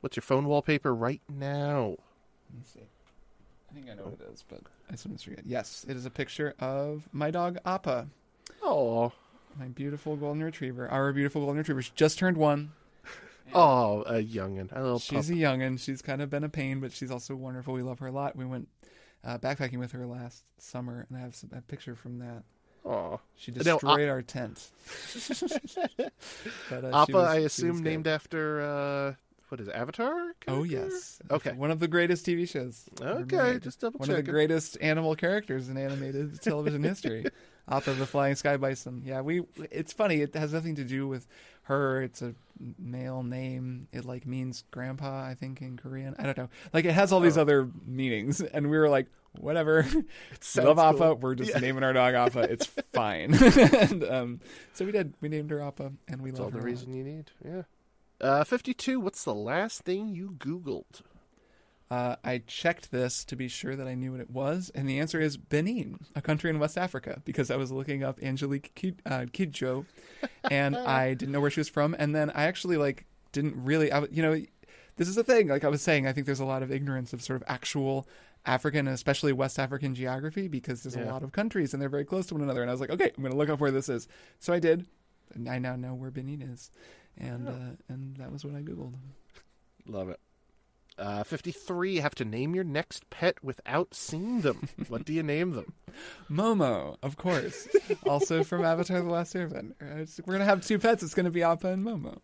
What's your phone wallpaper right now? Let me see. I think I know what it is, but I sometimes forget. Yes, it is a picture of my dog Appa, Oh, my beautiful golden retriever. Our beautiful golden retriever. She just turned one. oh, a youngin, a little She's pup. a youngin. She's kind of been a pain, but she's also wonderful. We love her a lot. We went uh, backpacking with her last summer, and I have some, a picture from that. Oh, She No, destroyed our tent. but, uh, Appa, was- I assume named after uh, what is Avatar? Oh yes. Okay. One of the greatest TV shows. Okay, just double one of the greatest animal characters in animated television history. Appa the flying sky bison. Yeah, we. It's funny. It has nothing to do with her. It's a male name. It like means grandpa. I think in Korean. I don't know. Like it has all these Oh. other meanings, and we were like, whatever. Love Appa. cool. We're just Yeah. naming our dog Appa. It's fine. and um, so we did. We named her Appa, and we That's love all the her. lot. reason you need. Yeah. Uh, fifty-two. What's the last thing you Googled? Uh, I checked this to be sure that I knew what it was, and the answer is Benin, a country in West Africa, because I was looking up Angelique Kid- uh, Kidjo, and I didn't know where she was from, and then I actually like didn't really, I, you know, this is the thing. Like I was saying, I think there's a lot of ignorance of sort of actual African, and especially West African geography, because there's Yeah. a lot of countries and they're very close to one another. And I was like, okay, I'm going to look up where this is. So I did. And I now know where Benin is, and Oh. uh, and that was what I googled. Love it. Uh, 53. Have to name your next pet without seeing them. what do you name them? Momo, of course. also from Avatar: The Last Airbender. Uh, We're gonna have two pets. It's gonna be Appa and Momo.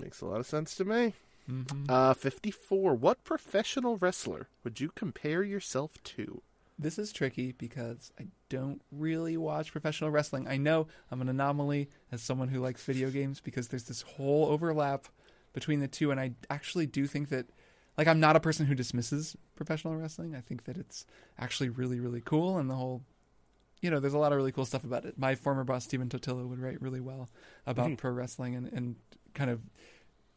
Makes a lot of sense to me. hmm Uh, 54. What professional wrestler would you compare yourself to? This is tricky because I don't really watch professional wrestling. I know I'm an anomaly as someone who likes video games because there's this whole overlap between the two, and I actually do think that, like, I'm not a person who dismisses professional wrestling. I think that it's actually really, really cool, and the whole, you know, there's a lot of really cool stuff about it. My former boss Stephen Totilo would write really well about Mhm. pro wrestling and, and kind of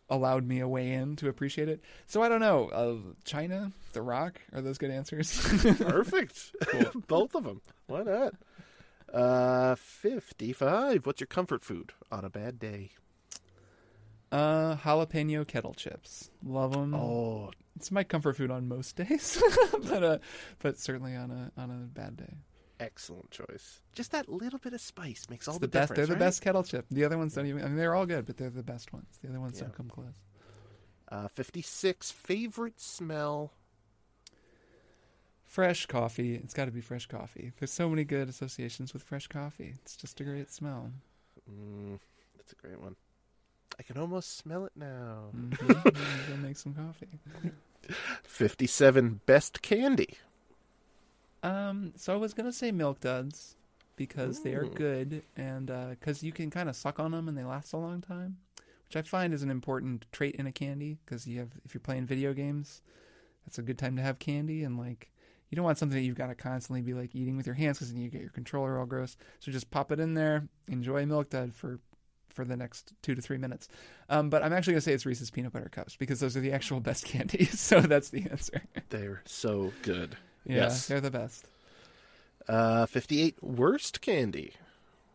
allowed me a way in to appreciate it. So I don't know. Uh, Chyna, The Rock, are those good answers? Perfect. Both of them. Why not? Uh, 55. What's your comfort food on a bad day? Uh, jalapeno kettle chips. Love them. Oh, It's my comfort food on most days, but uh, but certainly on a on a bad day. Excellent choice. Just that little bit of spice makes all It's the, the best. difference. They're the right? best kettle chip. The other ones don't even. I mean, they're all good, but they're the best ones. The other ones Yeah. don't come close. Uh, 56. Favorite smell? Fresh coffee. It's got to be fresh coffee. There's so many good associations with fresh coffee. It's just a great smell. Mm, that's a great one. I can almost smell it now. Mm-hmm. Go make some coffee. 57. Best candy? Um, so I was gonna say milk duds because they are good and because you can kind of suck on them and they last a long time, which I find is an important trait in a candy because you have if you're playing video games, that's a good time to have candy and like you don't want something that you've got to constantly be like eating with your hands because then you get your controller all gross. So just pop it in there, enjoy milk dud for for the next two to three minutes. Um, but I'm actually gonna say it's Reese's peanut butter cups because those are the actual best candies. so that's the answer. They're so good. Yeah, Yes. they're the best. Uh, 58. Worst candy?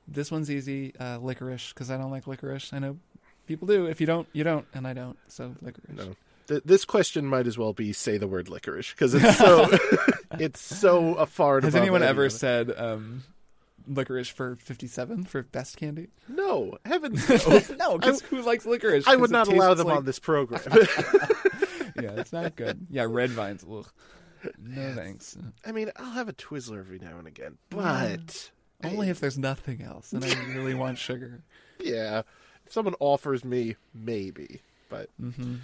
This one's easy. Uh, licorice, because I don't like licorice. I know people do. If you don't, you don't, and I don't. So licorice. No. Th- this question might as well be say the word licorice because it's so it's so a far Has anyone ever said um, licorice for fifty-seven for best candy? no heavens no no, because who likes licorice? I would not allow them like- on this program yeah, it's not good. Yeah, red vines. Ugh. No thanks. i mean i'll have a twizzler every now and again but Only if there's nothing else, and I really want sugar. yeah if someone offers me maybe but hmm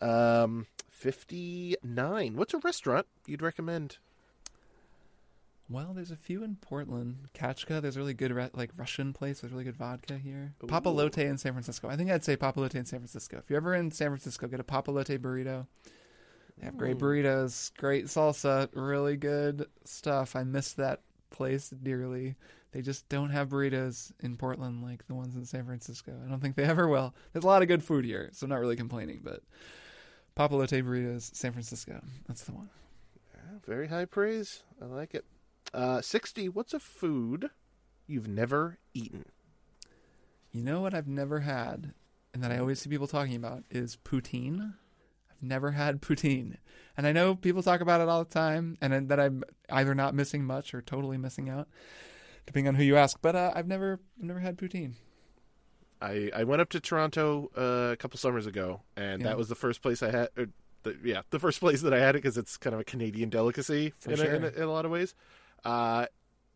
um 59 what's a restaurant you'd recommend Well, there's a few in Portland. Kachka, there's a really good like Russian place. There's really good vodka here. Papalote in San Francisco. I think I'd say Papalote in San Francisco. If you're ever in San Francisco, get a Papalote burrito. They have great burritos, great salsa, really good stuff. I miss that place dearly. They just don't have burritos in Portland like the ones in San Francisco. I don't think they ever will. There's a lot of good food here, so I'm not really complaining, but Papalote burritos, San Francisco. That's the one. Yeah, very high praise. I like it. Uh, 60. What's a food you've never eaten? You know what I've never had, and that I always see people talking about is poutine. Never had poutine, and I know people talk about it all the time, and that I'm either not missing much or totally missing out, depending on who you ask. But uh, I've never, never had poutine. I, I went up to Toronto uh, a couple summers ago, and Yeah. that was the first place I had. Or the, yeah, the first place that I had it because it's kind of a Canadian delicacy in, sure. a, in, a, in a lot of ways. Uh,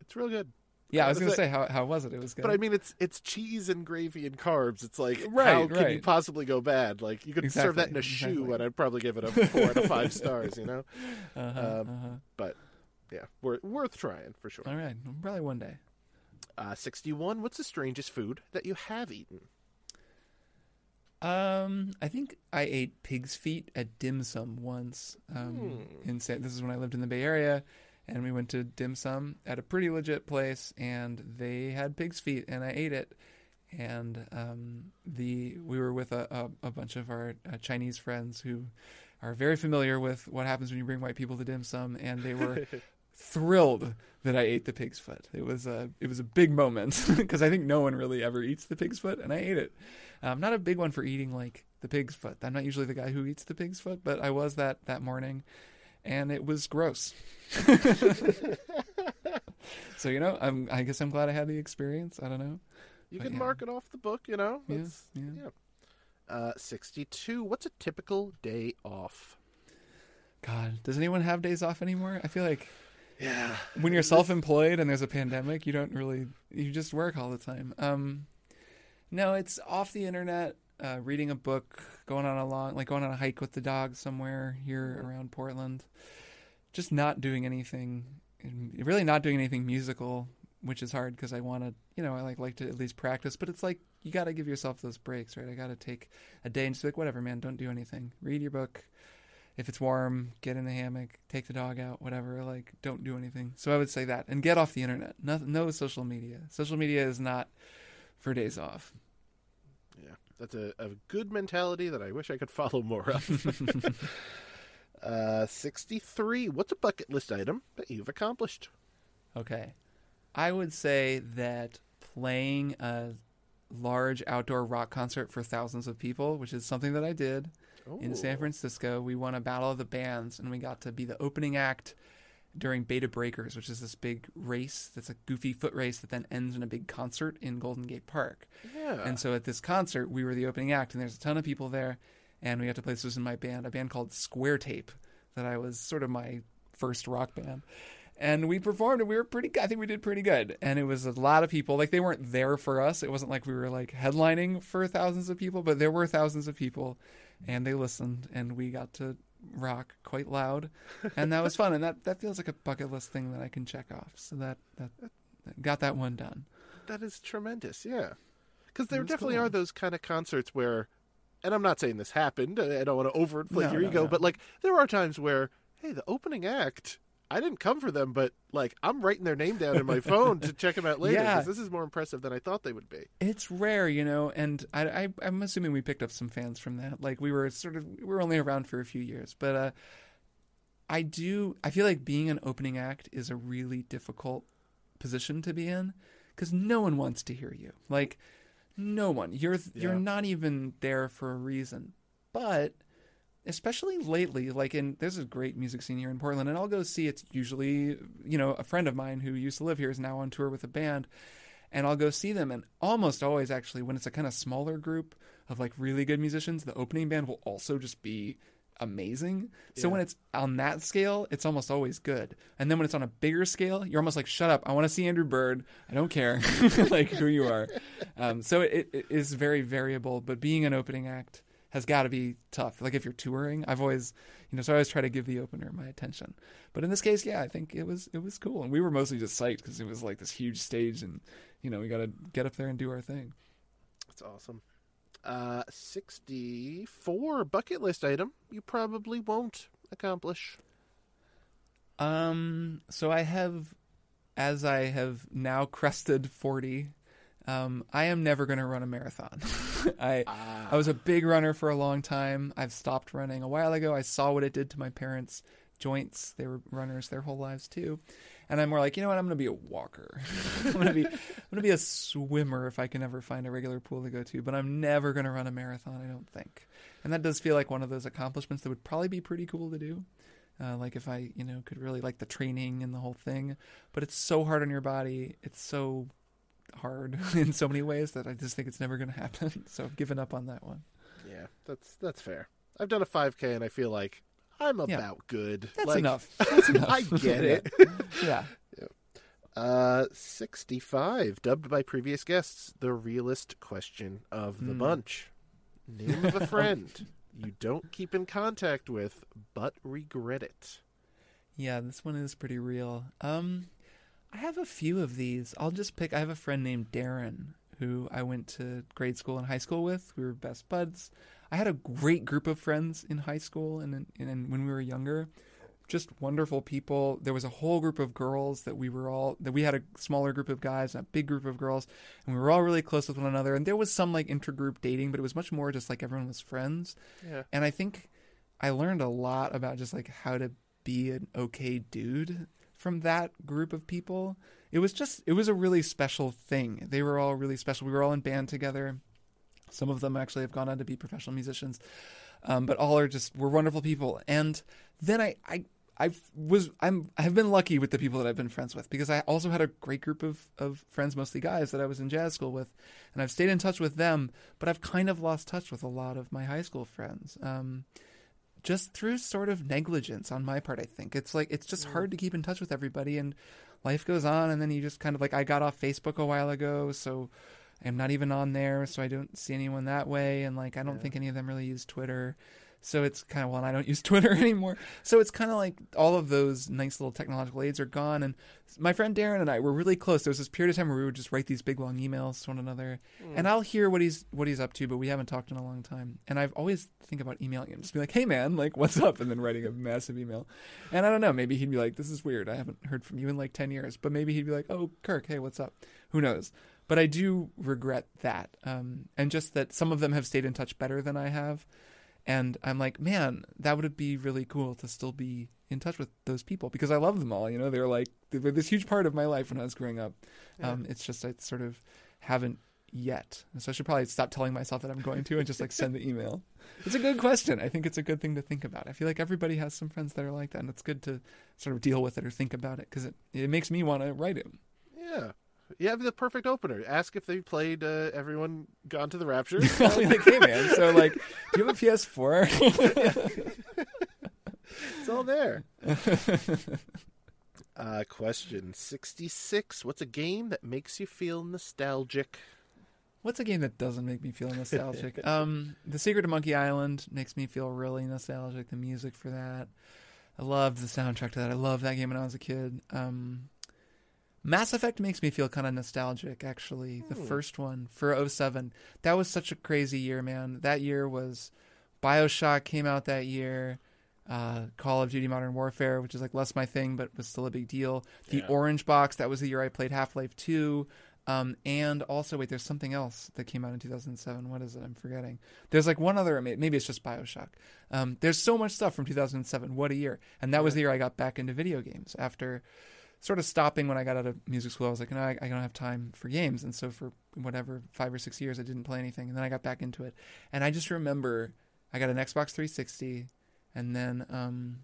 it's real good. Yeah, I was gonna say how how was it? It was good. But I mean, it's it's cheese and gravy and carbs. It's like Right, how can you possibly go bad? Like you could serve that in a Exactly, shoe, and I'd probably give it a four out of five stars. You know, uh-huh, um, uh-huh. but yeah, worth worth trying for sure. all right, probably one day. Uh, Sixty-one. What's the strangest food that you have eaten? Um, I think I ate pig's feet at dim sum once. Um, Hmm. in San, this is when I lived in the Bay Area, and we went to dim sum at a pretty legit place, and they had pig's feet, and I ate it. And um, the we were with a, a, a bunch of our uh, Chinese friends who are very familiar with what happens when you bring white people to dim sum, and they were thrilled that I ate the pig's foot. It was a it was a big moment because I think no one really ever eats the pig's foot, and I ate it. I'm not a big one for eating like the pig's foot. I'm not usually the guy who eats the pig's foot, but I was that that morning, and it was gross. so you know, I'm I guess I'm glad I had the experience. I don't know. You But can yeah. mark it off the book. You know. Yeah, That's- yeah. yeah. Uh, Sixty-two. What's a typical day off? God, does anyone have days off anymore? I feel like Yeah. when you're self-employed and there's a pandemic, you don't really you just work all the time. Um, no, it's off the internet, uh, reading a book, going on a long like going on a hike with the dog somewhere here around Portland. Just not doing anything, really not doing anything musical, which is hard because I want to, you know, I like like to at least practice. But it's like you got to give yourself those breaks, right? I got to take a day and just be like, whatever, man, don't do anything. Read your book. If it's warm, get in the hammock, take the dog out, whatever. Like, don't do anything. So I would say that, and get off the internet. No, no social media. Social media is not for days off. That's a, a good mentality that I wish I could follow more of. uh, 63. What's a bucket list item that you've accomplished? Okay. I would say that playing a large outdoor rock concert for thousands of people, which is something that I did in San Francisco, we won a battle of the bands and we got to be the opening act during Bay to Breakers, which is this big race that's a goofy foot race that then ends in a big concert in Golden Gate Park. Yeah. And so at this concert, we were the opening act, and there's a ton of people there. And we got to play. This was in my band, a band called Square Tape, that I was sort of my first rock band. And we performed, and we were pretty. I think we did pretty good. And it was a lot of people. Like they weren't there for us. It wasn't like we were like headlining for thousands of people, but there were thousands of people, and they listened, and we got to rock quite loud, and that was fun. And that that feels like a bucket list thing that I can check off. So that that, that got that one done. That is tremendous, yeah. Because there definitely cool. are those kind of concerts where, and I'm not saying this happened, I I don't want to overinflate No, your no, ego, no. but like there are times where, hey, the opening act, I didn't come for them, but like I'm writing their name down in my phone to check them out later Yeah. because this is more impressive than I thought they would be. It's rare, you know, and I, I, I'm assuming we picked up some fans from that. Like we were sort of, we were only around for a few years, but uh, I do, I feel like being an opening act is a really difficult position to be in because no one wants to hear you. Like, no one. You're you're not even there for a reason. But especially lately, like in there's a great music scene here in Portland, and I'll go see it's usually you know a friend of mine who used to live here is now on tour with a band, and I'll go see them, and almost always actually when it's a kind of smaller group of like really good musicians, the opening band will also just be amazing. So Yeah. when it's on that scale, it's almost always good. And then when it's on a bigger scale, you're almost like, "Shut up! I want to see Andrew Bird. I don't care like who you are." Um, so it, it is very variable. But being an opening act has got to be tough. Like if you're touring, I've always, you know, so I always try to give the opener my attention. But in this case, yeah, I think it was it was cool, and we were mostly just psyched because it was like this huge stage, and you know, we got to get up there and do our thing. That's awesome. Uh, 64 bucket list item you probably won't accomplish? Um, so I have, as I have now crested forty, um, I am never going to run a marathon. I I was a big runner for a long time. I've stopped running a while ago. I saw what it did to my parents' joints. They were runners their whole lives too, and I'm more like, you know what? I'm going to be a walker. I'm going to be I'm going to be a swimmer if I can ever find a regular pool to go to. But I'm never going to run a marathon. I don't think. And that does feel like one of those accomplishments that would probably be pretty cool to do. Uh, like if I, you know, could really like the training and the whole thing, but it's so hard on your body. It's so hard in so many ways that I just think it's never going to happen. So I've given up on that one. Yeah, that's that's fair. I've done a 5K and I feel like I'm about Yeah. good. That's Like, enough. That's enough. I get it. yeah. Uh, 65, dubbed by previous guests the realist question of the Hmm. bunch. Name of a friend you don't keep in contact with but regret it. Yeah, this one is pretty real. Um, I have a few of these. I'll just pick. I have a friend named Darren who I went to grade school and high school with. We were best buds. I had a great group of friends in high school and and, and when we were younger. Just wonderful people. There was a whole group of girls that we were all that we had a smaller group of guys and a big group of girls, and we were all really close with one another. And there was some like intergroup dating, but it was much more just like everyone was friends. Yeah. And I think I learned a lot about just like how to be an okay dude from that group of people. It was just it was a really special thing. They were all really special. We were all in band together. Some of them actually have gone on to be professional musicians. Um, but all are just were wonderful people. And then I I I was I'm I've been lucky with the people that I've been friends with because I also had a great group of of friends, mostly guys, that I was in jazz school with, and I've stayed in touch with them. But I've kind of lost touch with a lot of my high school friends. Um, just through sort of negligence on my part, I think. It's like it's just mm. hard to keep in touch with everybody and life goes on and then you just kind of like I got off Facebook a while ago, so I'm not even on there, so I don't see anyone that way and like I don't Yeah. think any of them really use Twitter. So it's kind of well, and I don't use Twitter anymore. So it's kind of like all of those nice little technological aids are gone. And my friend Darren and I were really close. There was this period of time where we would just write these big long emails to one another, and I'll hear what he's what he's up to, but we haven't talked in a long time. And I've always think about emailing him, just be like, "Hey man, like what's up?" and then writing a massive email. And I don't know, maybe he'd be like, "This is weird. I haven't heard from you in like ten years." But maybe he'd be like, "Oh, Kirk, hey, what's up?" Who knows? But I do regret that, um, and just that some of them have stayed in touch better than I have. And I'm like, man, that would be really cool to still be in touch with those people because I love them all. You know, they're like they were this huge part of my life when I was growing up. Um, it's just I sort of haven't yet, so I should probably stop telling myself that I'm going to and just like send the email. It's a good question. I think it's a good thing to think about. I feel like everybody has some friends that are like that, and it's good to sort of deal with it or think about it because it it makes me want to write him. Yeah. You have the perfect opener. Ask if they played uh, Everyone Gone to the Rapture. Like, hey man, so like, do you have a PS4? it's all there. Uh, question 66. What's a game that makes you feel nostalgic? What's a game that doesn't make me feel nostalgic? um, The Secret of Monkey Island makes me feel really nostalgic. The music for that, I love the soundtrack to that. I love that game when I was a kid. Um, Mass Effect makes me feel kind of nostalgic. Actually, the Hmm. first one for 07. That was such a crazy year, man. That year was Bioshock came out that year. Uh, Call of Duty Modern Warfare, which is like less my thing, but was still a big deal. The Yeah. Orange Box, that was the year I played Half Life 2. Um, and also, wait, there's something else that came out in 2007. What is it? I'm forgetting. There's like one other, maybe it's just Bioshock. Um, there's so much stuff from 2007. What a year. And that was the year I got back into video games after sort of stopping when I got out of music school. I was like, no, I, I don't have time for games. And so for whatever, five or six years, I didn't play anything. And then I got back into it. And I just remember I got an Xbox 360 and then um,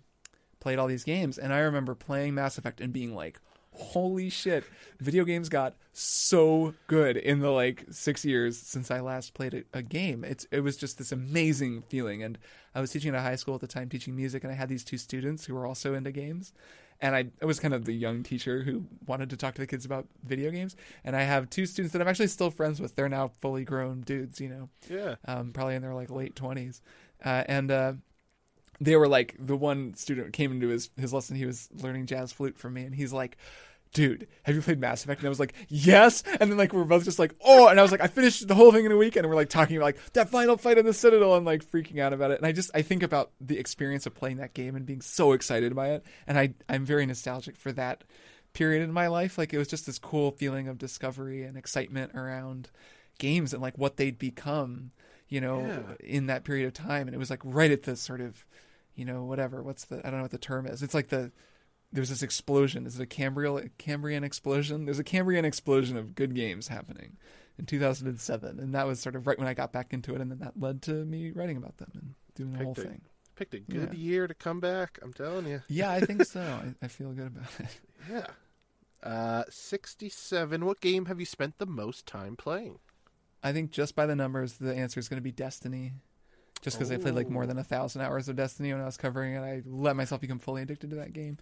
played all these games. And I remember playing Mass Effect and being like, holy shit, video games got so good in the like six years since I last played a, a game. It's it was just this amazing feeling. And I was teaching at a high school at the time, teaching music, and I had these two students who were also into games. And I, I was kind of the young teacher who wanted to talk to the kids about video games. And I have two students that I'm actually still friends with. They're now fully grown dudes, you know Yeah. um, probably in their like late twenties, uh, and uh, they were like the one student came into his his lesson. He was learning jazz flute from me, and he's like, dude, have you played Mass Effect? And I was like, yes. And then like we are both just like, oh. And I was like, I finished the whole thing in a weekend. And we're like talking about like that final fight in the Citadel and like freaking out about it. And I just I think about the experience of playing that game and being so excited by it. And I I'm very nostalgic for that period in my life. Like it was just this cool feeling of discovery and excitement around games and like what they'd become, you know, Yeah. in that period of time. And it was like right at the sort of, you know, whatever. What's the I don't know what the term is. It's like the there's this explosion. Is it a Cambrian Cambrian explosion? There's a Cambrian explosion of good games happening in 2007, and that was sort of right when I got back into it, and then that led to me writing about them and doing the Picked whole it. thing. Picked a good Yeah. year to come back. I'm telling you. Yeah, I think so. I, I feel good about it. Yeah. Uh, 67. What game have you spent the most time playing? I think just by the numbers, the answer is going to be Destiny. Just because I played like more than a thousand hours of Destiny when I was covering it, I let myself become fully addicted to that game.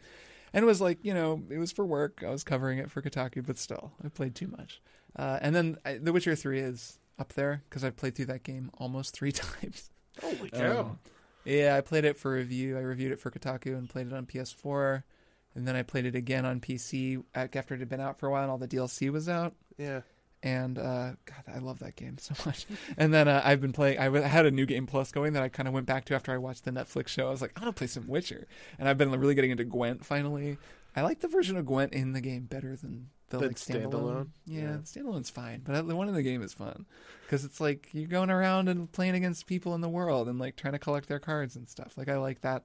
And it was like, you know, it was for work. I was covering it for Kotaku, but still, I played too much. Uh, and then I, The Witcher 3 is up there because I've played through that game almost three times. Holy cow. Um, yeah, I played it for review. I reviewed it for Kotaku and played it on PS4. And then I played it again on PC after it had been out for a while and all the DLC was out yeah. And uh, God, I love that game so much. and then uh, I've been playing. I had a new game plus going that I kind of went back to after I watched the Netflix show. I was like, I want to play some Witcher, and I've been really getting into Gwent finally. I like the version of Gwent in the game better than the like standalone. standalone? Yeah, Yeah. the standalone's fine, but the one in the game is fun because it's like you're going around and playing against people in the world and like trying to collect their cards and stuff. Like I like that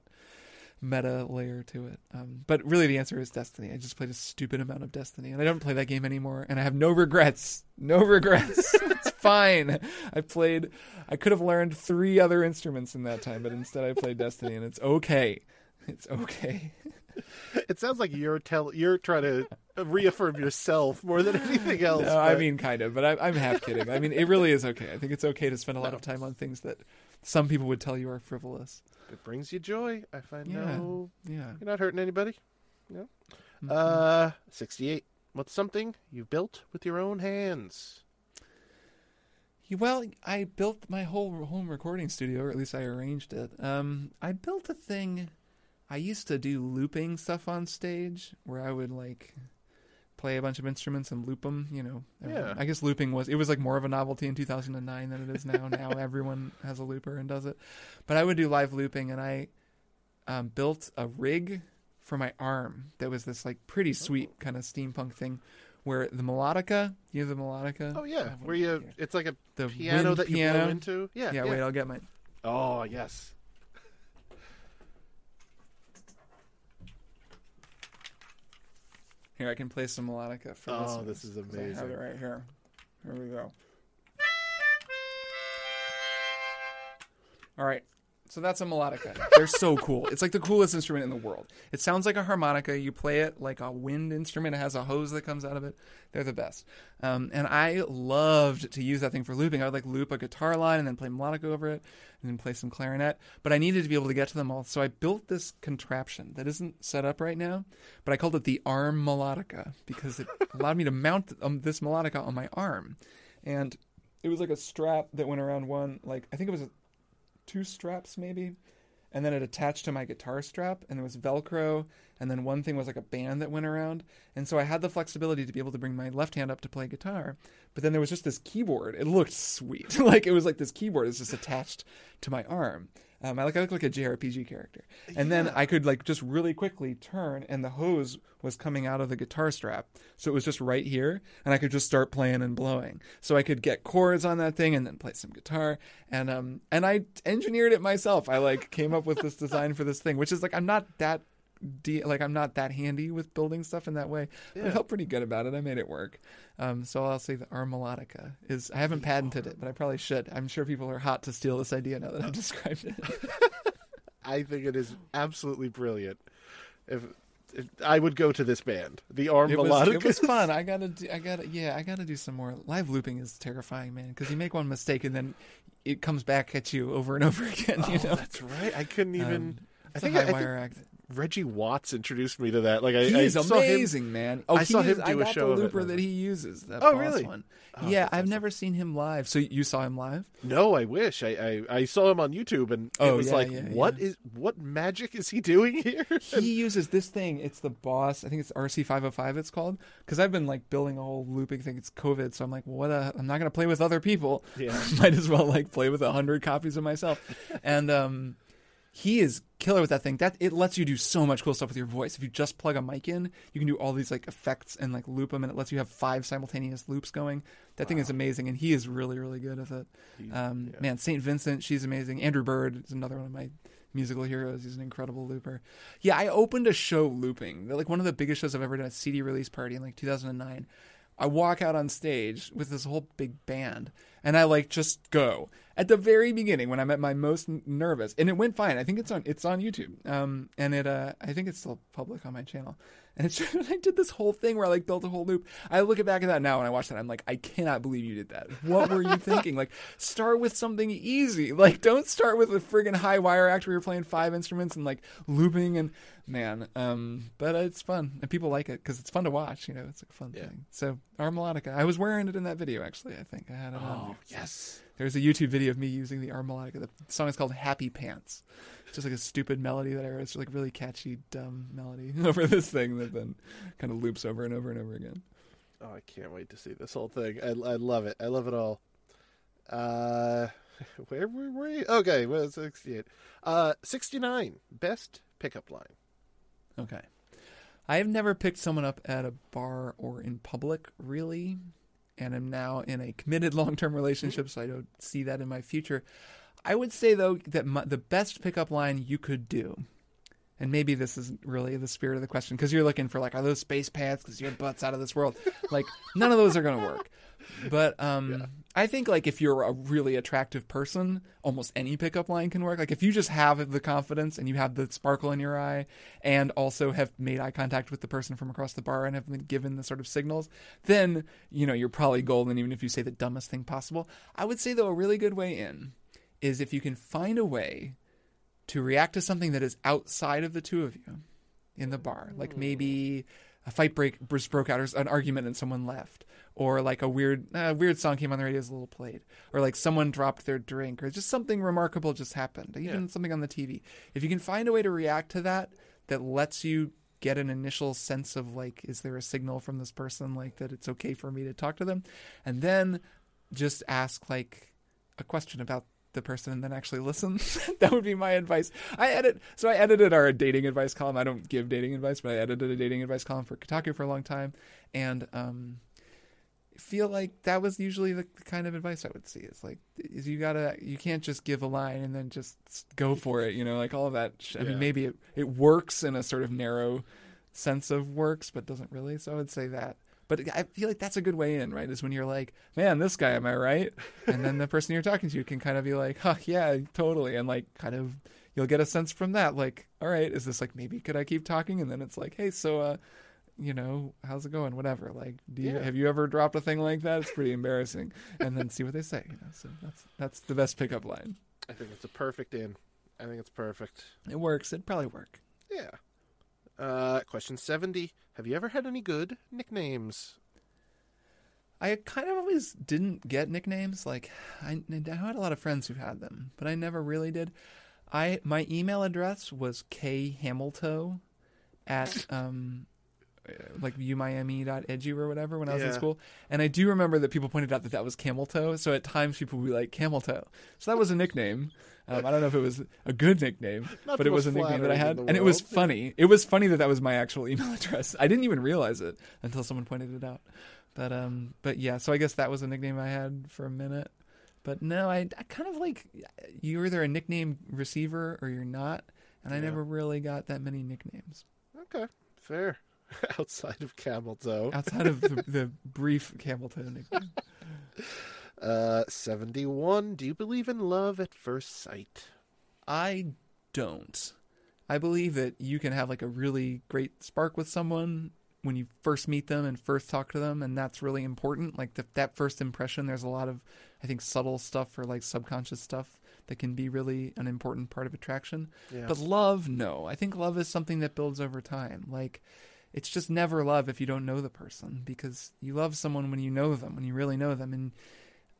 meta layer to it. Um, but really, the answer is Destiny. I just played a stupid amount of Destiny, and I don't play that game anymore, and I have no regrets. No regrets. it's fine. I played. I could have learned three other instruments in that time, but instead I played Destiny, and it's okay. It's okay. It sounds like you're tell you're trying to reaffirm yourself more than anything else. No, I mean, kind of, but I, I'm half kidding. I mean, it really is okay. I think it's okay to spend a lot of time on things that some people would tell you are frivolous. It brings you joy. I find Yeah. no, Yeah. you're not hurting anybody. No. Mhm. Uh, 68. What's something you built with your own hands? Well, I built my whole home recording studio, or at least I arranged it. Um, I built a thing. I used to do looping stuff on stage, where I would like play a bunch of instruments and loop them. You know, Yeah. I guess looping was it was like more of a novelty in 2009 than it is now. now everyone has a looper and does it, but I would do live looping, and I um, built a rig for my arm that was this like pretty sweet kind of steampunk thing, where the melodica, you know the melodica. Oh yeah, where you it's like a the piano that you piano. blow into. Yeah, yeah, yeah. wait, I'll get mine. Oh yes. Here, I can play some melodica for Oh, listeners, this amazing! I have it right here. Here we go. All right. So that's a melodica. They're so cool. It's like the coolest instrument in the world. It sounds like a harmonica. You play it like a wind instrument. It has a hose that comes out of it. They're the best. Um, and I loved to use that thing for looping. I would like loop a guitar line and then play melodica over it and then play some clarinet. But I needed to be able to get to them all. So I built this contraption that isn't set up right now, but I called it the arm melodica because it allowed me to mount um, this melodica on my arm. And it was like a strap that went around one, like, I think it was a two straps maybe and then it attached to my guitar strap and there was velcro and then one thing was like a band that went around and so i had the flexibility to be able to bring my left hand up to play guitar but then there was just this keyboard. It looked sweet. Like it was like this keyboard is just attached to my arm um, I like I look like a JRPG character, and then I could like just really quickly turn, and the hose was coming out of the guitar strap, so it was just right here, and I could just start playing and blowing. So I could get chords on that thing, and then play some guitar, and um, and I engineered it myself. I like came up with this design for this thing, which is like I'm not that. De- like I'm not that handy with building stuff in that way, but I felt pretty good about it. I made it work. Um, so I'll say that our melodica is. I haven't patented it, but I probably should. I'm sure people are hot to steal this idea now that I've described it. I think it is absolutely brilliant. If, if I would go to this band, the arm it was, it was fun. I gotta, do, I gotta, yeah, I gotta do some more. Live looping is terrifying, man, because you make one mistake and then it comes back at you over and over again. You know, Oh, That's right. I couldn't even. Um, I think I- I think- act. Reggie Watts introduced me to that. Like I, He's I saw him- amazing, man. Oh, I saw he him is- do I a got show the of it, looper that he uses. That Oh, really? One. Oh, yeah, I've awesome. never seen him live. So you saw him live? No, I wish. I, I, I saw him on YouTube and it Oh, was yeah, like, yeah, what yeah. is what magic is he doing here? He uses this thing. It's the boss. I think it's RC505. It's called because I've been like building a whole looping thing. It's COVID, so I'm like, what? A, I'm not gonna play with other people. Yeah. Might as well like play with a hundred copies of myself. and um, he is killer with that thing. That it lets you do so much cool stuff with your voice. If you just plug a mic in, you can do all these like effects and like loop them, and it lets you have five simultaneous loops going. That thing is amazing, and he is really really good at it. Um, yeah. Man, Saint Vincent, she's amazing. Andrew Bird is another one of my musical heroes. He's an incredible looper. Yeah, I opened a show looping. Like one of the biggest shows I've ever done, a CD release party in like 2009. I walk out on stage with this whole big band, and I like just go at the very beginning when I'm at my most n- nervous, and it went fine. I think it's on it's on YouTube, um, and it uh, I think it's still public on my channel. And it's I did this whole thing where I like built a whole loop. I look at back at that now and I watch that. I'm like, I cannot believe you did that. What were you thinking? Like, start with something easy. Like, don't start with a friggin' high wire act where you're playing five instruments and like looping and man. Um, but it's fun and people like it because it's fun to watch. You know, it's a fun Yeah. thing. So our melodica, I was wearing it in that video actually. I think I had it on. Oh yes. There's a YouTube video of me using the arm melodica. The song is called Happy Pants. It's just like a stupid melody that I wrote. It's like really catchy, dumb melody over this thing that then kind of loops over and over and over again. Oh, I can't wait to see this whole thing. I, I love it. I love it all. Uh, where were we? Okay, well, 68. Uh, 69. Best pickup line. Okay. I have never picked someone up at a bar or in public, really, and am now in a committed long term relationship, so I don't see that in my future. I would say, though, that my, the best pickup line you could do, and maybe this isn't really the spirit of the question, because you're looking for, like, are those space pants because your butt's out of this world? Like, none of those are going to work. But um, I think like if you're a really attractive person, almost any pickup line can work. Like if you just have the confidence and you have the sparkle in your eye, and also have made eye contact with the person from across the bar and have been given the sort of signals, then you know you're probably golden. Even if you say the dumbest thing possible, I would say though a really good way in is if you can find a way to react to something that is outside of the two of you in the bar. Like maybe a fight break broke out, or an argument and someone left, or like a weird uh, weird song came on the radio is a little played, or like someone dropped their drink, or just something remarkable just happened, even Yeah. something on the TV. If you can find a way to react to that that lets you get an initial sense of like, is there a signal from this person like that it's okay for me to talk to them, and then just ask like a question about the person and then actually listen. that would be my advice. I edit, so I edited our dating advice column. I don't give dating advice, but I edited a dating advice column for Kotaku for a long time, and um, feel like that was usually the, kind of advice I would see. Is like, is you gotta, you can't just give a line and then just go for it. You know, like all of that. sh- I mean, maybe it it works in a sort of narrow sense of works, but doesn't really. So I would say that. But I feel like that's a good way in, right? Is when you're like, man, this guy, am I right? And then the person you're talking to can kind of be like, huh, yeah, totally. And like, kind of, you'll get a sense from that. Like, all right, is this like, maybe could I keep talking? And then it's like, hey, so, uh, you know, how's it going? Whatever. Like, do you, Yeah. have you ever dropped a thing like that? It's pretty embarrassing. And then see what they say. You know, so that's that's the best pickup line. I think it's a perfect in. I think it's perfect. It works. It'd probably work. Yeah. Uh, question 70. Have you ever had any good nicknames? I kind of always didn't get nicknames. Like I, I had a lot of friends who had them, but I never really did. I my email address was k hamilton at um like umiami.edu or whatever when I was in school. And I do remember that people pointed out that that was camel toe. So at times people would be like camel toe. So that was a nickname. Um, I don't know if it was a good nickname, Not but it was a nickname that I had, and it was funny. It was funny that that was my actual email address. I didn't even realize it until someone pointed it out. But um, but yeah. So I guess that was a nickname I had for a minute. But no, I, I kind of like you're either a nickname receiver or you're not, and I never really got that many nicknames Okay, fair. Outside of Camel Toe. outside of the, the brief camel toe nickname. Uh, 71. Do you believe in love at first sight? I don't. I believe that you can have like a really great spark with someone when you first meet them and first talk to them, and that's really important. Like the, that first impression, there's a lot of, I think, subtle stuff or like subconscious stuff that can be really an important part of attraction. Yeah. But love, no. I think love is something that builds over time. Like it's just never love if you don't know the person because you love someone when you know them, when you really know them and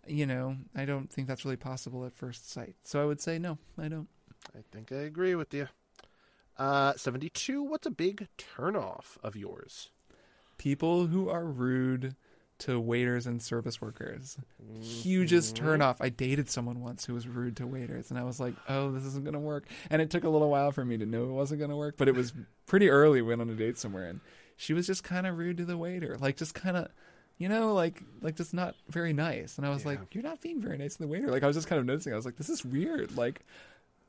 you know, I don't think that's really possible at first sight. So I would say no, I don't. I think I agree with you. Uh, 72. What's a big turnoff of yours? People who are rude to waiters and service workers. Mm-hmm. Hugest turnoff. I dated someone once who was rude to waiters, and I was like, "Oh, this isn't gonna work." And it took a little while for me to know it wasn't gonna work, but it was pretty early. We went on a date somewhere, and she was just kind of rude to the waiter, like just kind of, you know, like like just not very nice. And I was Yeah. like, "You're not being very nice to the waiter." Like I was just kind of noticing. I was like, "This is weird." Like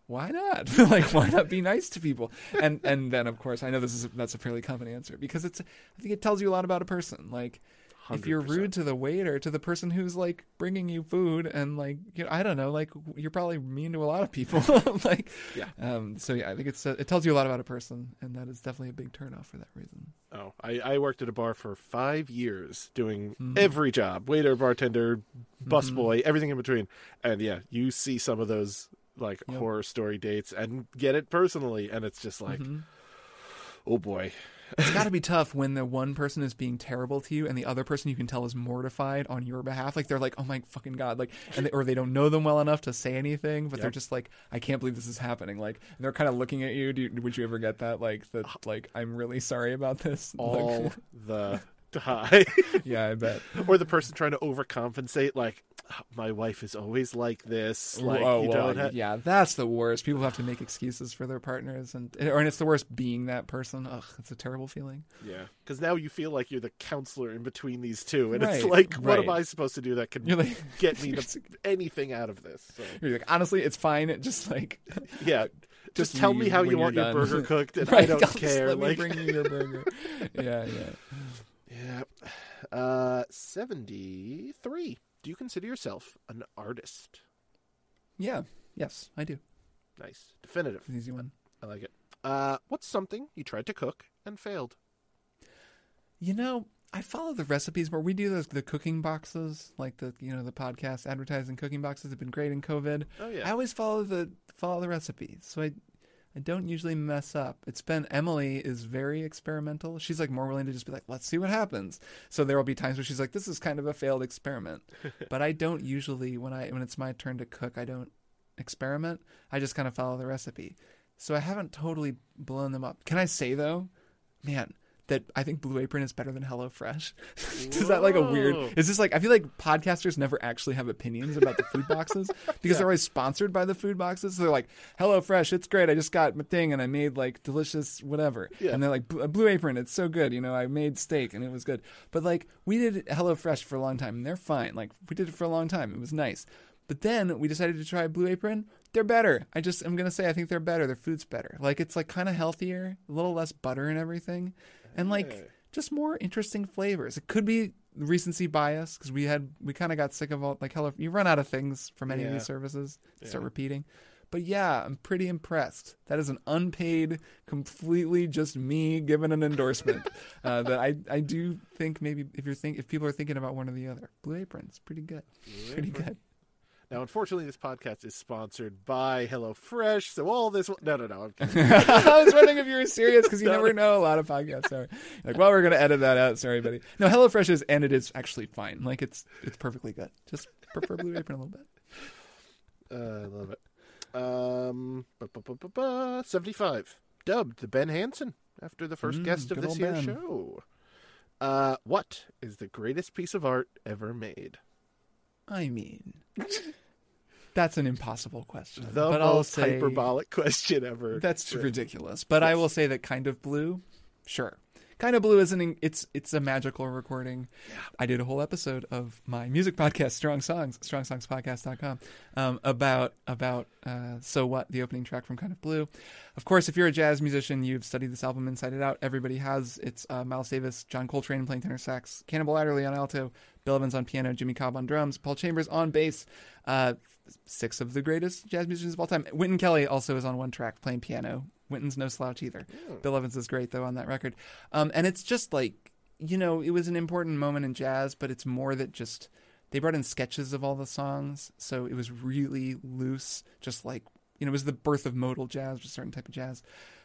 why not? like, why not be nice to people? And and then of course I know this is a, that's a fairly common answer because it's I think it tells you a lot about a person. Like if you're rude to the waiter, to the person who's like bringing you food, and like you know, I don't know, like you're probably mean to a lot of people. like Yeah. Um. So yeah, I think it's uh, it tells you a lot about a person, and that is definitely a big turnoff for that reason. Oh, I, I worked at a bar for five years doing Mhm. every job waiter, bartender, Mm-hmm. busboy, everything in between. And yeah, you see some of those like Yep. horror story dates and get it personally. And it's just like, Mhm. oh boy. It's got to be tough when the one person is being terrible to you and the other person you can tell is mortified on your behalf. Like they're like, "Oh my fucking god!" Like, and they, or they don't know them well enough to say anything, but they're just like, "I can't believe this is happening." Like, and they're kind of looking at you. Do you, would you ever get that? Like, that, uh, like, I'm really sorry about this. All Like, the time. yeah, I bet. or the person trying to overcompensate, like, my wife is always like this. Like, oh, you well, don't have. yeah, that's the worst. People have to make excuses for their partners, and or and it's the worst being that person. Ugh, it's a terrible feeling. Yeah, because now you feel like you're the counselor in between these two, and it's Right, like, what am. I supposed to do that can like, get me to anything out of this? So, you're like, honestly, it's fine. Just like yeah, just, Just tell me how you want your burger cooked, and I don't just care. Let me like, bring you your burger. yeah, yeah. yeah, uh, seventy-three. Do you consider yourself an artist? Yeah. Yes, I do. Nice, definitive. It's an easy one. I like it. Uh, what's something you tried to cook and failed? You know, I follow the recipes where we do those the cooking boxes, like the you know the podcast advertising cooking boxes have been great in COVID. Oh yeah. I always follow the follow the recipes, so I I don't usually mess up. It's been Emily is very experimental. She's like more willing to just be like, let's see what happens. So there will be times where she's like, this is kind of a failed experiment. but I don't usually when I when it's my turn to cook, I don't experiment. I just kind of follow the recipe. So I haven't totally blown them up. Can I say though, man, that I think Blue Apron is better than HelloFresh? is that like a weird? Is this like I feel like podcasters never actually have opinions about the food boxes because they're always sponsored by the food boxes. So they're like, HelloFresh, it's great. I just got my thing and I made like delicious whatever. Yeah. And they're like Blue Blue Apron, it's so good. You know, I made steak and it was good. But like we did HelloFresh for a long time and they're fine. Like we did it for a long time. It was nice. But then we decided to try Blue Apron. They're better. I just I'm gonna say I think they're better. Their food's better. Like it's like kind of healthier, a little less butter and everything, and like Hey. just more interesting flavors. It could be recency bias because we had we kind of got sick of all like hello. You run out of things from any of these services. Start repeating. But yeah, I'm pretty impressed. That is an unpaid, completely just me giving an endorsement. uh, that I I do think maybe if you're think if people are thinking about one or the other, Blue Apron's pretty good. Pretty good. Now, unfortunately, this podcast is sponsored by HelloFresh, so all this. No, no, no. I'm. I was wondering if you were serious because you No. never know a lot of podcasts. Sorry. Like, well, we're gonna edit that out. Sorry, buddy. No, HelloFresh is, and it is actually fine. Like, it's it's perfectly good. Just prefer Blue Apron a little bit. Uh, I love it. Um, ba, ba, ba, ba, ba, 75. Dubbed the Ben Hansen after the first Mm, guest of this year's Ben. show. Uh, what is the greatest piece of art ever made? I mean, that's an impossible question. The but most hyperbolic question ever. that's written. ridiculous. But I will say that kind of blue, sure. Kind of Blue isn't. an- It's it's a magical recording. I did a whole episode of my music podcast, Strong Songs, StrongSongsPodcast.com, um, about about uh, so what the opening track from Kind of Blue. Of course, if you're a jazz musician, you've studied this album inside and out. Everybody has. It's uh, Miles Davis, John Coltrane playing tenor sax, Cannonball Adderley on alto, Bill Evans on piano, Jimmy Cobb on drums, Paul Chambers on bass. Uh, six of the greatest jazz musicians of all time. Wynton Kelly also is on one track playing piano. Wynton's no slouch either. Bill Evans is great though on that record. Um, and it's just like you know, it was an important moment in jazz, but it's more that just they brought in sketches of all the songs, so it was really loose, just like you know, it was the birth of modal jazz, just a certain type of jazz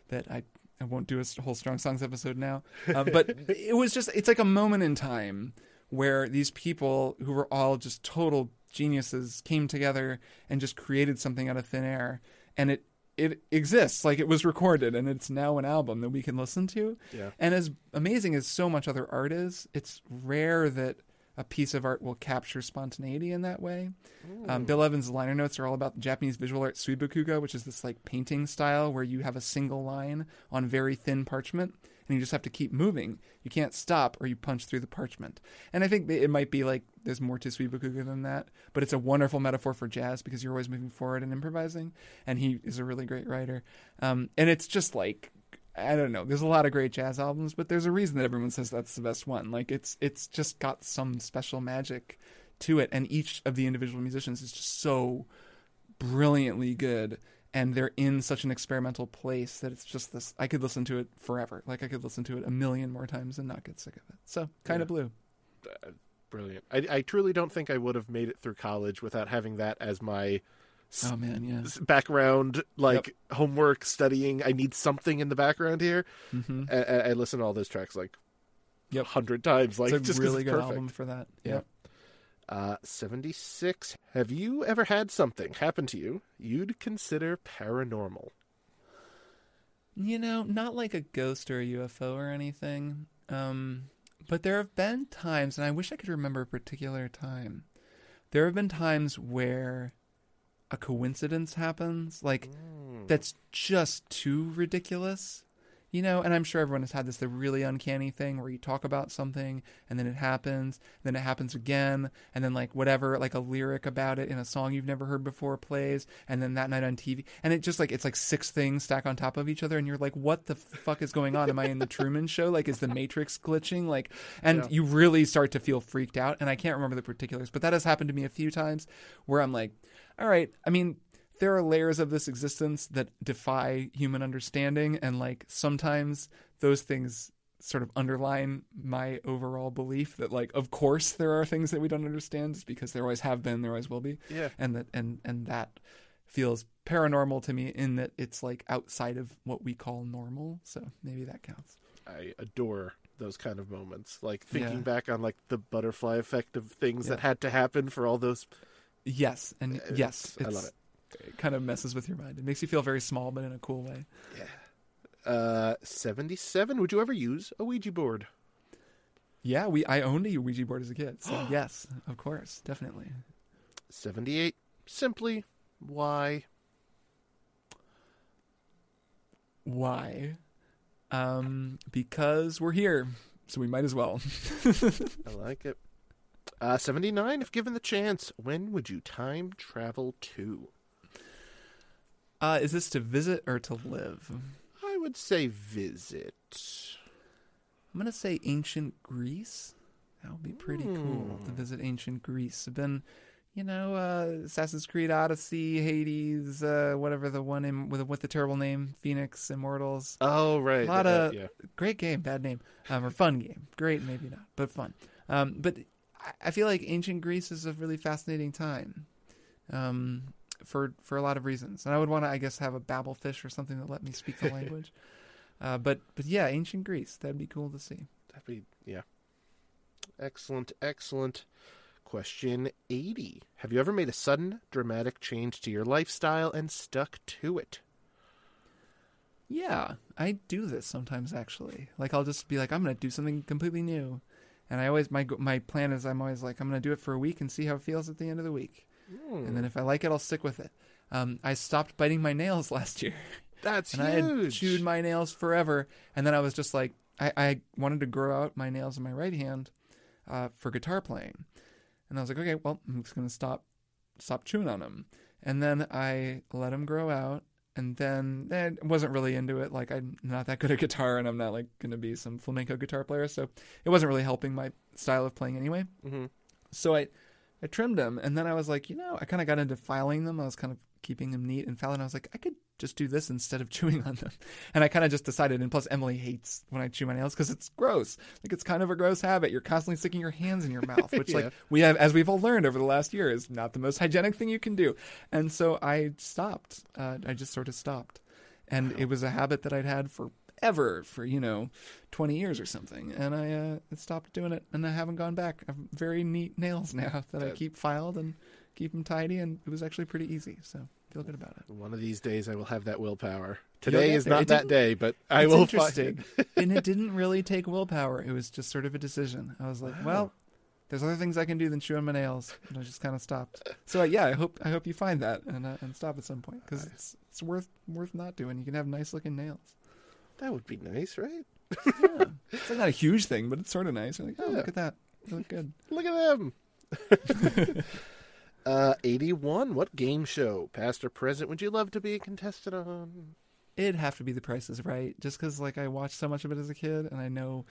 that I I won't do a whole strong songs episode now, uh, but it was just it's like a moment in time where these people who were all just total geniuses came together and just created something out of thin air, and it it exists like it was recorded and it's now an album that we can listen to. Yeah. And as amazing as so much other art is, it's rare that a piece of art will capture spontaneity in that way. Um, Bill Evans' liner notes are all about the Japanese visual art suibokuga, which is this like painting style where you have a single line on very thin parchment and you just have to keep moving. You can't stop or you punch through the parchment. And I think it might be like there's more to suibokuga than that, but it's a wonderful metaphor for jazz because you're always moving forward and improvising. And he is a really great writer. Um, and it's just like I don't know. There's a lot of great jazz albums, but there's a reason that everyone says that's the best one. Like it's it's just got some special magic to it, and each of the individual musicians is just so brilliantly good, and they're in such an experimental place that it's just this. I could listen to it forever. Like I could listen to it a million more times and not get sick of it. So kind Yeah. of blue. Brilliant. I, I truly don't think I would have made it through college without having that as my Oh man, yeah. background, like homework, studying. I need something in the background here. hmm I, I listen to all those tracks like Yep. hundred times, like it's a really good perfect. album for that. Yeah. Yep. Uh, 76. Have you ever had something happen to you you'd consider paranormal? You know, not like a ghost or a UFO or anything. Um, but there have been times, and I wish I could remember a particular time. There have been times where a coincidence happens, like that's just too ridiculous. You know, and I'm sure everyone has had this the really uncanny thing where you talk about something and then it happens, then it happens again, and then like whatever, like a lyric about it in a song you've never heard before plays, and then that night on TV, and it just like it's like six things stack on top of each other, and you're like, what the fuck is going on? Am I in the Truman Show? Like, is the Matrix glitching? Like, and Yeah. you really start to feel freaked out, and I can't remember the particulars, but that has happened to me a few times where I'm like, all right, I mean, there are layers of this existence that defy human understanding and like sometimes those things sort of underline my overall belief that like of course there are things that we don't understand just because there always have been there always will be Yeah. and that and and that feels paranormal to me in that it's like outside of what we call normal so maybe that counts I adore those kind of moments. Like thinking Yeah. back on like the butterfly effect of things that had to happen for all those. yes and It's- yes I love it kind of messes with your mind it makes you feel very small but in a cool way Uh, 77. Would you ever use a Ouija board? yeah we i owned a ouija board as a kid so yes of course definitely 78. Simply, why? Why? Um, because we're here, so we might as well. I like it. Uh, 79. If given the chance, when would you time travel to? Uh, is this to visit or to live? I would say visit. I'm gonna say ancient Greece. That would be pretty cool to Hmm. visit ancient Greece. I've been, you know, uh, Assassin's Creed Odyssey, Hades, uh, whatever the one in, with with the terrible name, Phoenix Immortals. Oh, right. A lot Uh, of yeah. great game, bad name, um, or fun game. Great, maybe not, but fun. Um, but I- I feel like ancient Greece is a really fascinating time, um, for for a lot of reasons. And I would want to, I guess, have a Babel fish or something that let me speak the language. Uh, but but yeah, ancient Greece, that'd be cool to see. That'd be, yeah. Excellent, excellent. Question 80. Have you ever made a sudden, dramatic change to your lifestyle and stuck to it? Yeah, I do this sometimes actually. Like I'll just be like, I'm gonna do something completely new, and I always my my plan is I'm always like I'm gonna do it for a week and see how it feels at the end of the week, Hmm, and then if I like it, I'll stick with it. Um, I stopped biting my nails last year, That's and I had chewed my nails forever, and then I was just like, I, I wanted to grow out my nails in my right hand, uh, for guitar playing, and I was like, okay, well, I'm just gonna stop stop chewing on them, and then I let them grow out, and then I wasn't really into it. Like I'm not that good at guitar, and I'm not like going to be some flamenco guitar player, so it wasn't really helping my style of playing anyway. hmm So I I trimmed them, and then I was like, you know, I kind of got into filing them. I was kind of keeping them neat and filing. I was like, I could just do this instead of chewing on them. And I kind of just decided. And plus, Emily hates when I chew my nails because it's gross. Like it's kind of a gross habit. You're constantly sticking your hands in your mouth, which, Yeah. like we have, as we've all learned over the last year, is not the most hygienic thing you can do. And so I stopped. Uh, I just sort of stopped, and it was a habit that I'd had for ever for you know 20 years or something. And i uh, stopped doing it and i haven't gone back. I have very neat nails now that i keep filed and keep them tidy and it was actually pretty easy so feel good about it. One of these days, I will have that willpower. Today is not It that day, but I will interesting. find. and it didn't really take willpower. It was just sort of a decision. I was like Wow. well there's other things i can do than chew on my nails. And i just kind of stopped. So uh, yeah i hope i hope you find that and, uh, and stop at some point because it's it's worth worth not doing. You can have nice looking nails That would be nice, right? yeah. it's like not a huge thing but it's sort of nice you're like oh Yeah. look at that they look good Look at them. uh, 81. What game show, past or present, would you love to be a contestant on? it'd have to be the price is right just because like i watched so much of it as a kid and i know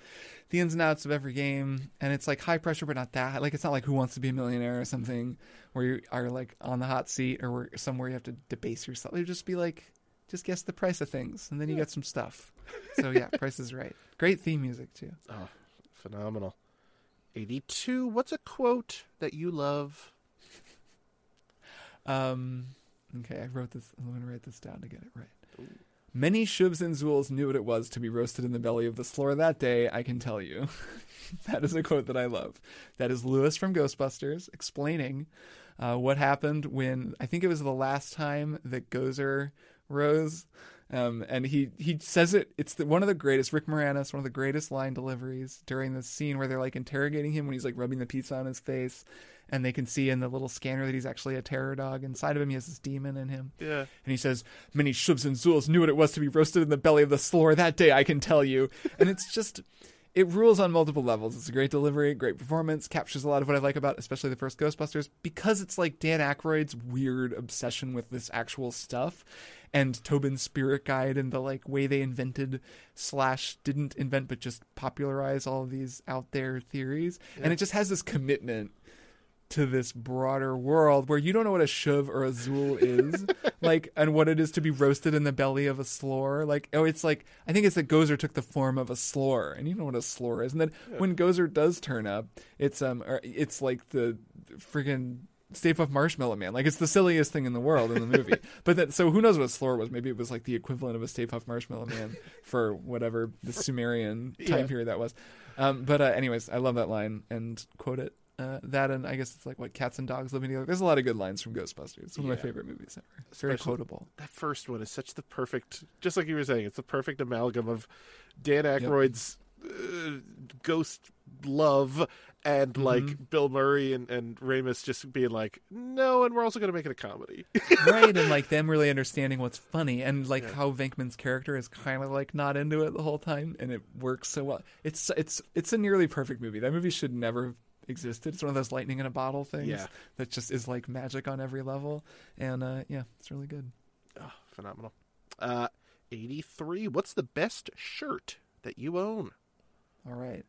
the ins and outs of every game and it's like high pressure but not that like it's not like who wants to be a millionaire or something where you are like on the hot seat or somewhere you have to debase yourself it would just be like just guess the price of things and then you Yeah. get some stuff so yeah price is right great theme music too Oh, phenomenal. 82. What's a quote that you love? um okay i wrote this i'm going to write this down to get it right Many shubs and Zuuls knew what it was to be roasted in the belly of the Sloar that day, I can tell you. that is a quote that I love. That is Lewis from Ghostbusters explaining uh, what happened when I think it was the last time that Gozer rose. Um, and he, he says it, it's the, one of the greatest, Rick Moranis, one of the greatest line deliveries during the scene where they're like interrogating him when he's like rubbing the pizza on his face. And they can see in the little scanner that he's actually a terror dog. Inside of him, he has this demon in him. Yeah. And he says, Many shubs and Zuuls knew what it was to be roasted in the belly of the Sloar that day, I can tell you. And it's just, it rules on multiple levels. It's a great delivery, great performance, captures a lot of what I like about, especially the first Ghostbusters, because it's like Dan Aykroyd's weird obsession with this actual stuff. And Tobin's spirit guide and the like way they invented slash didn't invent but just popularize all of these out there theories. Yeah. And it just has this commitment to this broader world where you don't know what a shuv or a Zuul is, like, and what it is to be roasted in the belly of a Sloar. Like, oh, it's like I think it's that Gozer took the form of a Sloar, and you know what a Sloar is. And then when Gozer does turn up, it's um, or it's like the friggin' Stay Puft Marshmallow Man. Like it's the silliest thing in the world in the movie. but that so who knows what a Sloar was? Maybe it was like the equivalent of a Stay Puft Marshmallow Man for whatever the Sumerian time Yeah. period that was. Um, but uh, anyways, I love that line and quote it. Uh, that and I guess it's like what cats and dogs living together. There's a lot of good lines from Ghostbusters. It's one of my favorite movies ever. It's very Especially- quotable. That first one is such the perfect, just like you were saying, it's the perfect amalgam of Dan Aykroyd's uh, ghost love and Mm-hmm. like Bill Murray and, and Ramis just being like, no, and we're also going to make it a comedy. right, and like them really understanding what's funny, and like Yeah. how Venkman's character is kind of like not into it the whole time, and it works so well. It's it's it's a nearly perfect movie. That movie should never have existed. It's one of those lightning in a bottle things Yeah. that just is like magic on every level, and uh, yeah, it's really good. oh, phenomenal. Uh, 83. What's the best shirt that you own? All right.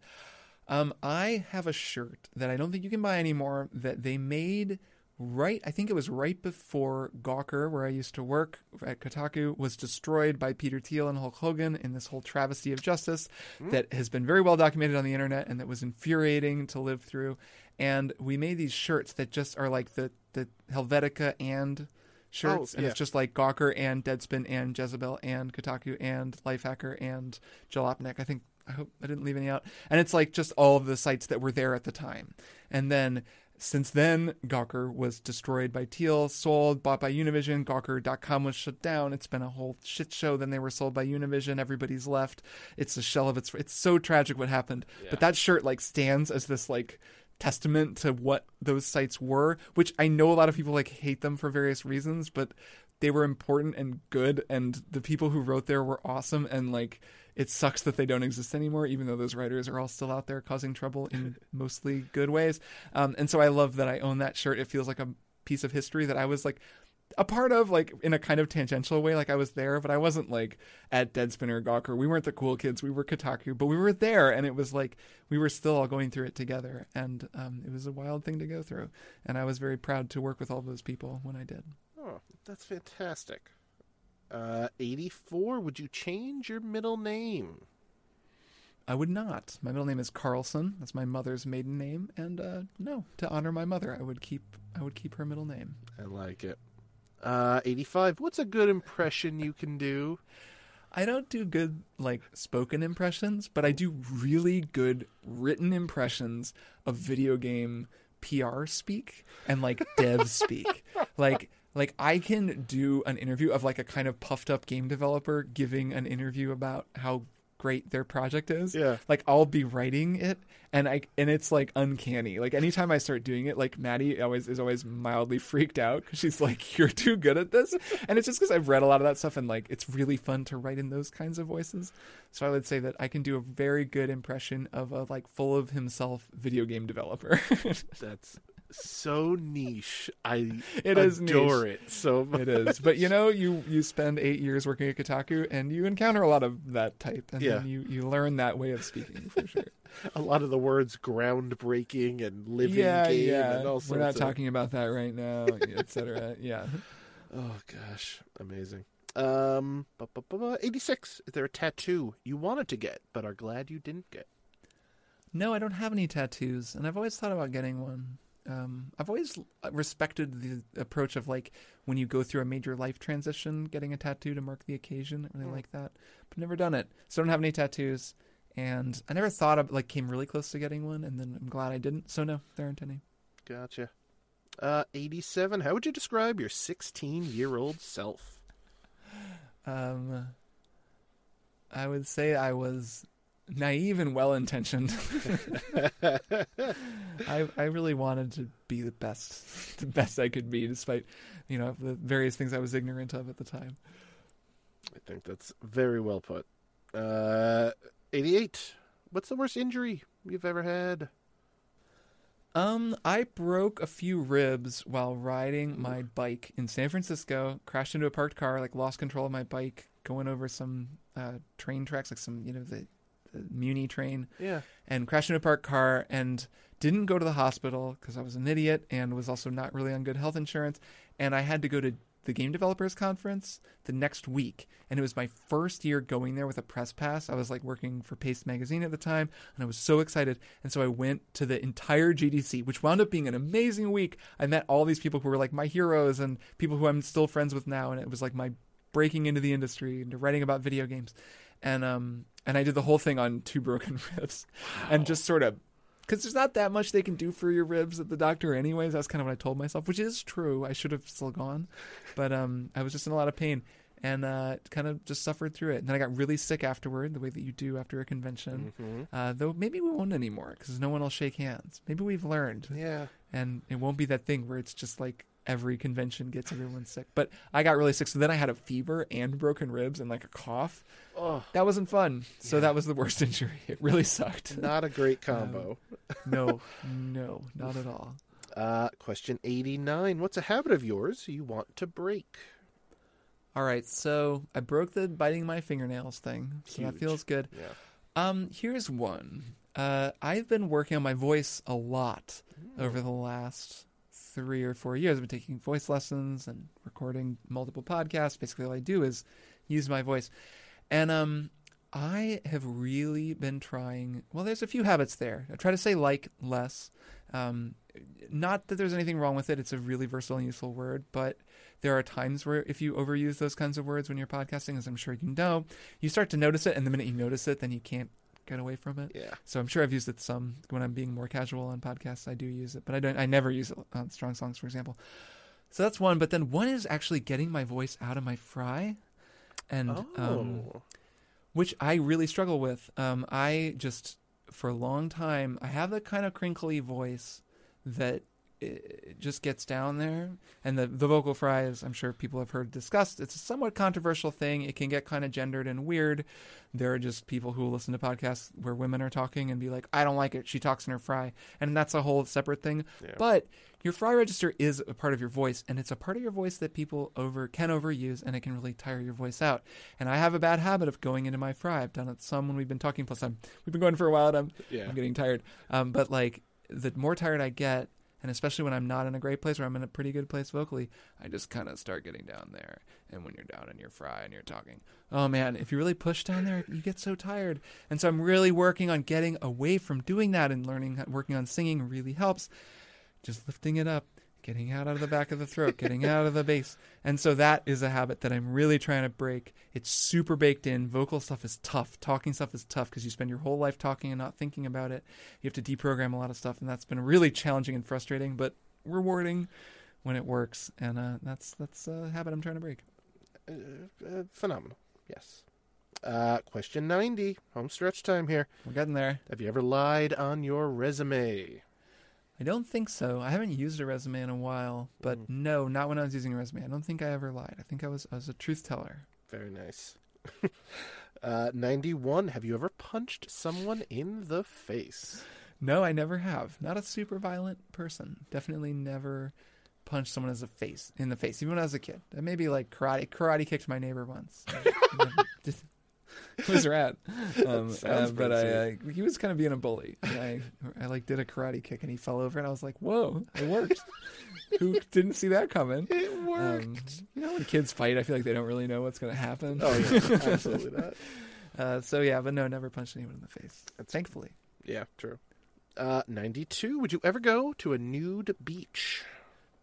Um, I have a shirt that I don't think you can buy anymore that they made right, I think it was right before Gawker, where I used to work at Kotaku, was destroyed by Peter Thiel and Hulk Hogan in this whole travesty of justice hmm. that has been very well documented on the internet and that was infuriating to live through. And we made these shirts that just are like the, the Helvetica and shirts, oh, and yeah. it's just like Gawker and Deadspin and Jezebel and Kotaku and Lifehacker and Jalopnik. I think I hope I didn't leave any out. And it's like just all of the sites that were there at the time. And then since then, Gawker was destroyed by Thiel, sold, bought by Univision. Gawker.com was shut down. It's been a whole shit show. Then they were sold by Univision. Everybody's left. It's a shell of its. It's so tragic what happened. But that shirt like stands as this like testament to what those sites were, which I know a lot of people like hate them for various reasons, but they were important and good and the people who wrote there were awesome and like it sucks that they don't exist anymore even though those writers are all still out there causing trouble in mostly good ways. Um, and so i love that i own that shirt. It feels like a piece of history that i was like a part of like in a kind of tangential way like i was there but i wasn't like at deadspin or gawker. We weren't the cool kids. We were kotaku but we were there and it was like we were still all going through it together. And um, it was a wild thing to go through. And i was very proud to work with all those people when i did. Oh, that's fantastic. Uh, 84, would you change your middle name? i would not my middle name is carlson that's my mother's maiden name and uh, no to honor my mother i would keep i would keep her middle name I like it. Uh, 85, what's a good impression you can do? I don't do good like spoken impressions, but I do really good written impressions of video game PR speak and like dev speak. Like like I can do an interview of like a kind of puffed up game developer giving an interview about how great their project is. Yeah. Like I'll be writing it and I and it's like uncanny. Like anytime I start doing it, like Maddie always is always mildly freaked out because she's like, "You're too good at this," and it's just because I've read a lot of that stuff and like it's really fun to write in those kinds of voices. So I would say that I can do a very good impression of a like full of himself video game developer. That's so niche. I It is adore niche. it so much. it is, but you know, you you spend eight years working at Kotaku and you encounter a lot of that type, and Yeah. then you you learn that way of speaking for sure. A lot of the words groundbreaking and living yeah, game yeah. and all We're not of... talking about that right now, etc. Yeah. Oh gosh, amazing. Um, bu- bu- bu- bu- 86. Is there a tattoo you wanted to get but are glad you didn't get? No, I don't have any tattoos, and I've always thought about getting one. Um, I've always respected the approach of like when you go through a major life transition, getting a tattoo to mark the occasion. I really Mm. like that, but never done it. So I don't have any tattoos, and I never thought of like came really close to getting one, and then I'm glad I didn't. So no, there aren't any. Gotcha. Uh, 87. How would you describe your 16 year old self? Um, I would say I was naive and well intentioned. I I really wanted to be the best, the best I could be, despite you know the various things I was ignorant of at the time. I think that's very well put. Uh, 88. What's the worst injury you've ever had? Um, I broke a few ribs while riding my bike in San Francisco. Crashed into a parked car, like lost control of my bike, going over some uh, train tracks, like some you know the Muni train. Yeah. and crashed into a parked car and didn't go to the hospital because I was an idiot and was also not really on good health insurance. And I had to go to the game developers conference the next week. And it was my first year going there with a press pass. I was like working for Paste Magazine at the time and I was so excited. And so I went to the entire GDC, which wound up being an amazing week. I met all these people who were like my heroes and people who I'm still friends with now. And it was like my breaking into the industry and writing about video games. And um and I did the whole thing on two broken ribs and just sort of because there's not that much they can do for your ribs at the doctor anyways. That's kind of what i told myself which is true. I should have still gone but um i was just in a lot of pain and uh kind of just suffered through it. And then i got really sick afterward the way that you do after a convention. Hmm uh though maybe we won't anymore because no one will shake hands. Maybe we've learned. Yeah. and it won't be that thing where it's just like every convention gets everyone sick but i got really sick so then i had a fever and broken ribs and like a cough Oh, that wasn't fun so Yeah. that was the worst injury it really sucked not a great combo. no, no, not at all. Uh, question 89. What's a habit of yours you want to break? All right, so I broke the biting my fingernails thing, so that feels good. Yeah. Um, here's one. Uh, I've been working on my voice a lot over the last three or four years. I've been taking voice lessons and recording multiple podcasts. Basically, all I do is use my voice, and um, I have really been trying. Well, there's a few habits there. I try to say like less. Um, not that there's anything wrong with it. It's a really versatile and useful word, but there are times where if you overuse those kinds of words when you're podcasting, as I'm sure you know, you start to notice it, and the minute you notice it, then you can't get away from it. Yeah. So I'm sure I've used it some when I'm being more casual on podcasts. I do use it, but I don't. I never use it on strong songs, for example. So that's one. But then one is actually getting my voice out of my fry, and Oh. um, which I really struggle with. Um, I just for a long time I have the kind of crinkly voice that it just gets down there. And the, the vocal fry, as I'm sure people have heard discussed, it's a somewhat controversial thing. It can get kind of gendered and weird. There are just people who listen to podcasts where women are talking and be like, I don't like it. She talks in her fry. And that's a whole separate thing. Yeah. But your fry register is a part of your voice, and it's a part of your voice that people over can overuse, and it can really tire your voice out. And I have a bad habit of going into my fry. I've done it some when we've been talking. Plus, I'm we've been going for a while, and I'm Yeah. I'm getting tired. Um, but like the more tired I get, and especially when I'm not in a great place or I'm in a pretty good place vocally, I just kind of start getting down there. And when you're down and you're fry and you're talking, oh man, if you really push down there, you get so tired. And so I'm really working on getting away from doing that and learning, working on singing really helps. Just lifting it up, getting out of the back of the throat, getting out of the bass. And so that is a habit that I'm really trying to break. It's super baked in. Vocal stuff is tough. Talking stuff is tough because you spend your whole life talking and not thinking about it. You have to deprogram a lot of stuff, and that's been really challenging and frustrating, but rewarding when it works. And uh, that's that's a habit I'm trying to break. Uh, uh, phenomenal. Yes. Uh, question 90. Home stretch time here. We're getting there. Have you ever lied on your resume? I don't think so. I haven't used a resume in a while, but Mhm. no, not when I was using a resume. I don't think I ever lied. I think I was I was a truth teller. Very nice. uh, 91. Have you ever punched someone in the face? No, I never have. Not a super violent person. Definitely never punched someone as a face in the face, even when I was a kid. Maybe like karate karate kicked my neighbor once. it was rad. Um, uh, but I, uh, he was kind of being a bully. I I like did a karate kick and he fell over and I was like, whoa, it worked. Who didn't see that coming? It worked. Um, you know, when kids fight, I feel like they don't really know what's going to happen. oh, yeah. Absolutely not. Uh, so yeah, but no, never punched anyone in the face. That's- Thankfully. Yeah, true. Uh, 92. Would you ever go to a nude beach?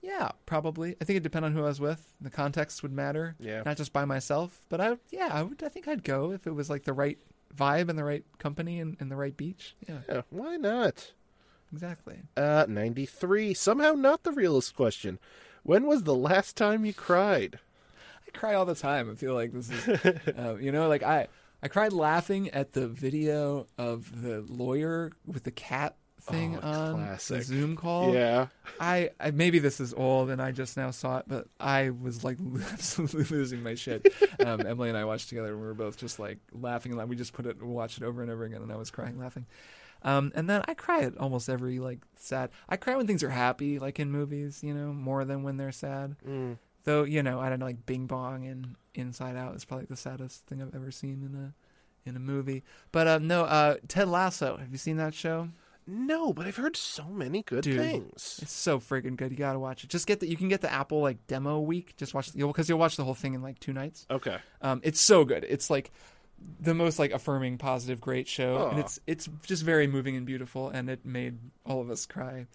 Yeah, probably. I think it depend on who I was with. The context would matter. Yeah. Not just by myself, but I yeah, I would I think I'd go if it was like the right vibe and the right company and, and the right beach. Yeah, Yeah, why not? exactly. Uh, 93. Somehow not the realest question. When was the last time you cried? I cry all the time. I feel like this is uh, you know, like I I cried laughing at the video of the lawyer with the cat thing Oh, on classic. the Zoom call. Yeah. I, I maybe this is old and I just now saw it, but I was like absolutely losing my shit. Um, Emily and I watched together, and we were both just like laughing and. We just put it, watched it over and over again, and I was crying, laughing. Um, and then I cry at almost every like sad. I cry when things are happy, like in movies, you know, more than when they're sad. Mm. Though you know, I don't know, like Bing Bong and Inside Out is probably the saddest thing I've ever seen in a in a movie. But uh, no, uh, Ted Lasso. Have you seen that show? No, but I've heard so many good Dude. things. It's so freaking good. You gotta watch it. Just get the. You can get the Apple like demo week. Just watch you'll because you'll watch the whole thing in like two nights. Okay. Um, it's so good. It's like the most like affirming, positive, great show, and it's it's just very moving and beautiful, and it made all of us cry.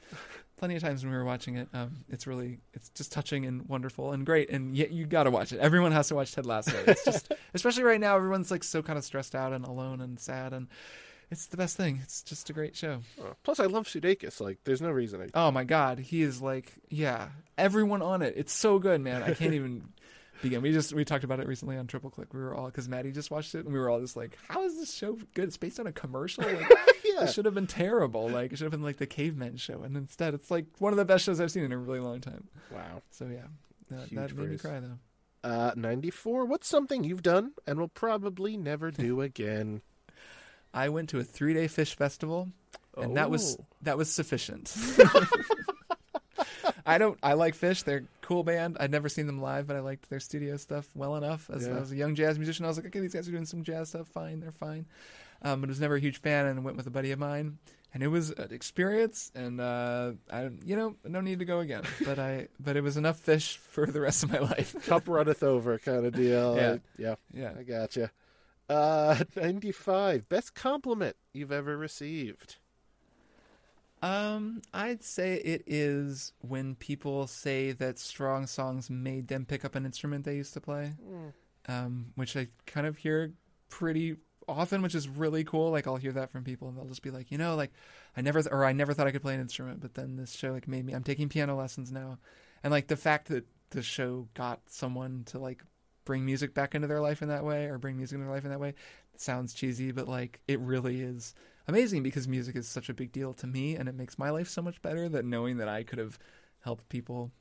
Plenty of times when we were watching it, um, it's really it's just touching and wonderful and great, and yet you got to watch it. Everyone has to watch Ted Lasso. It's just especially right now, everyone's like so kind of stressed out and alone and sad, and it's the best thing. It's just a great show. Oh, Plus, I love Sudeikis. Like, there's no reason I. Oh my god, he is like yeah, everyone on it. It's so good, man. I can't even begin. We just we talked about it recently on Triple Click. We were all because Maddie just watched it, and we were all just like, "How is this show good? It's based on a commercial. Like, yeah. it should have been terrible. Like, it should have been like the Cavemen show, and instead, it's like one of the best shows I've seen in a really long time. Wow. So yeah, that, Huge that made me cry though. Uh, 94. What's something you've done and will probably never do again? I went to a three day Phish festival, and that was Oh. that was sufficient. I don't. I like Phish. They're a cool band. I'd never seen them live, but I liked their studio stuff well enough. As Yeah. I was a young jazz musician, I was like, okay, these guys are doing some jazz stuff. Fine, they're fine. Um, but I was never a huge fan, and went with a buddy of mine, and it was an experience. And uh, I, you know, no need to go again. But I, but it was enough Phish for the rest of my life. Cup runneth over kind of deal. Yeah. I- yeah. yeah. I gotcha. Uh, 95. Best compliment you've ever received. Um, I'd say it is when people say that strong songs made them pick up an instrument they used to play. Um, which I kind of hear pretty often, which is really cool. Like I'll hear that from people, and they'll just be like, you know, like I never th- or I never thought I could play an instrument, but then this show like made me. I'm taking piano lessons now, and like the fact that the show got someone to like bring music back into their life in that way or bring music into their life in that way. It sounds cheesy, but like it really is amazing because music is such a big deal to me and it makes my life so much better that knowing that I could have helped people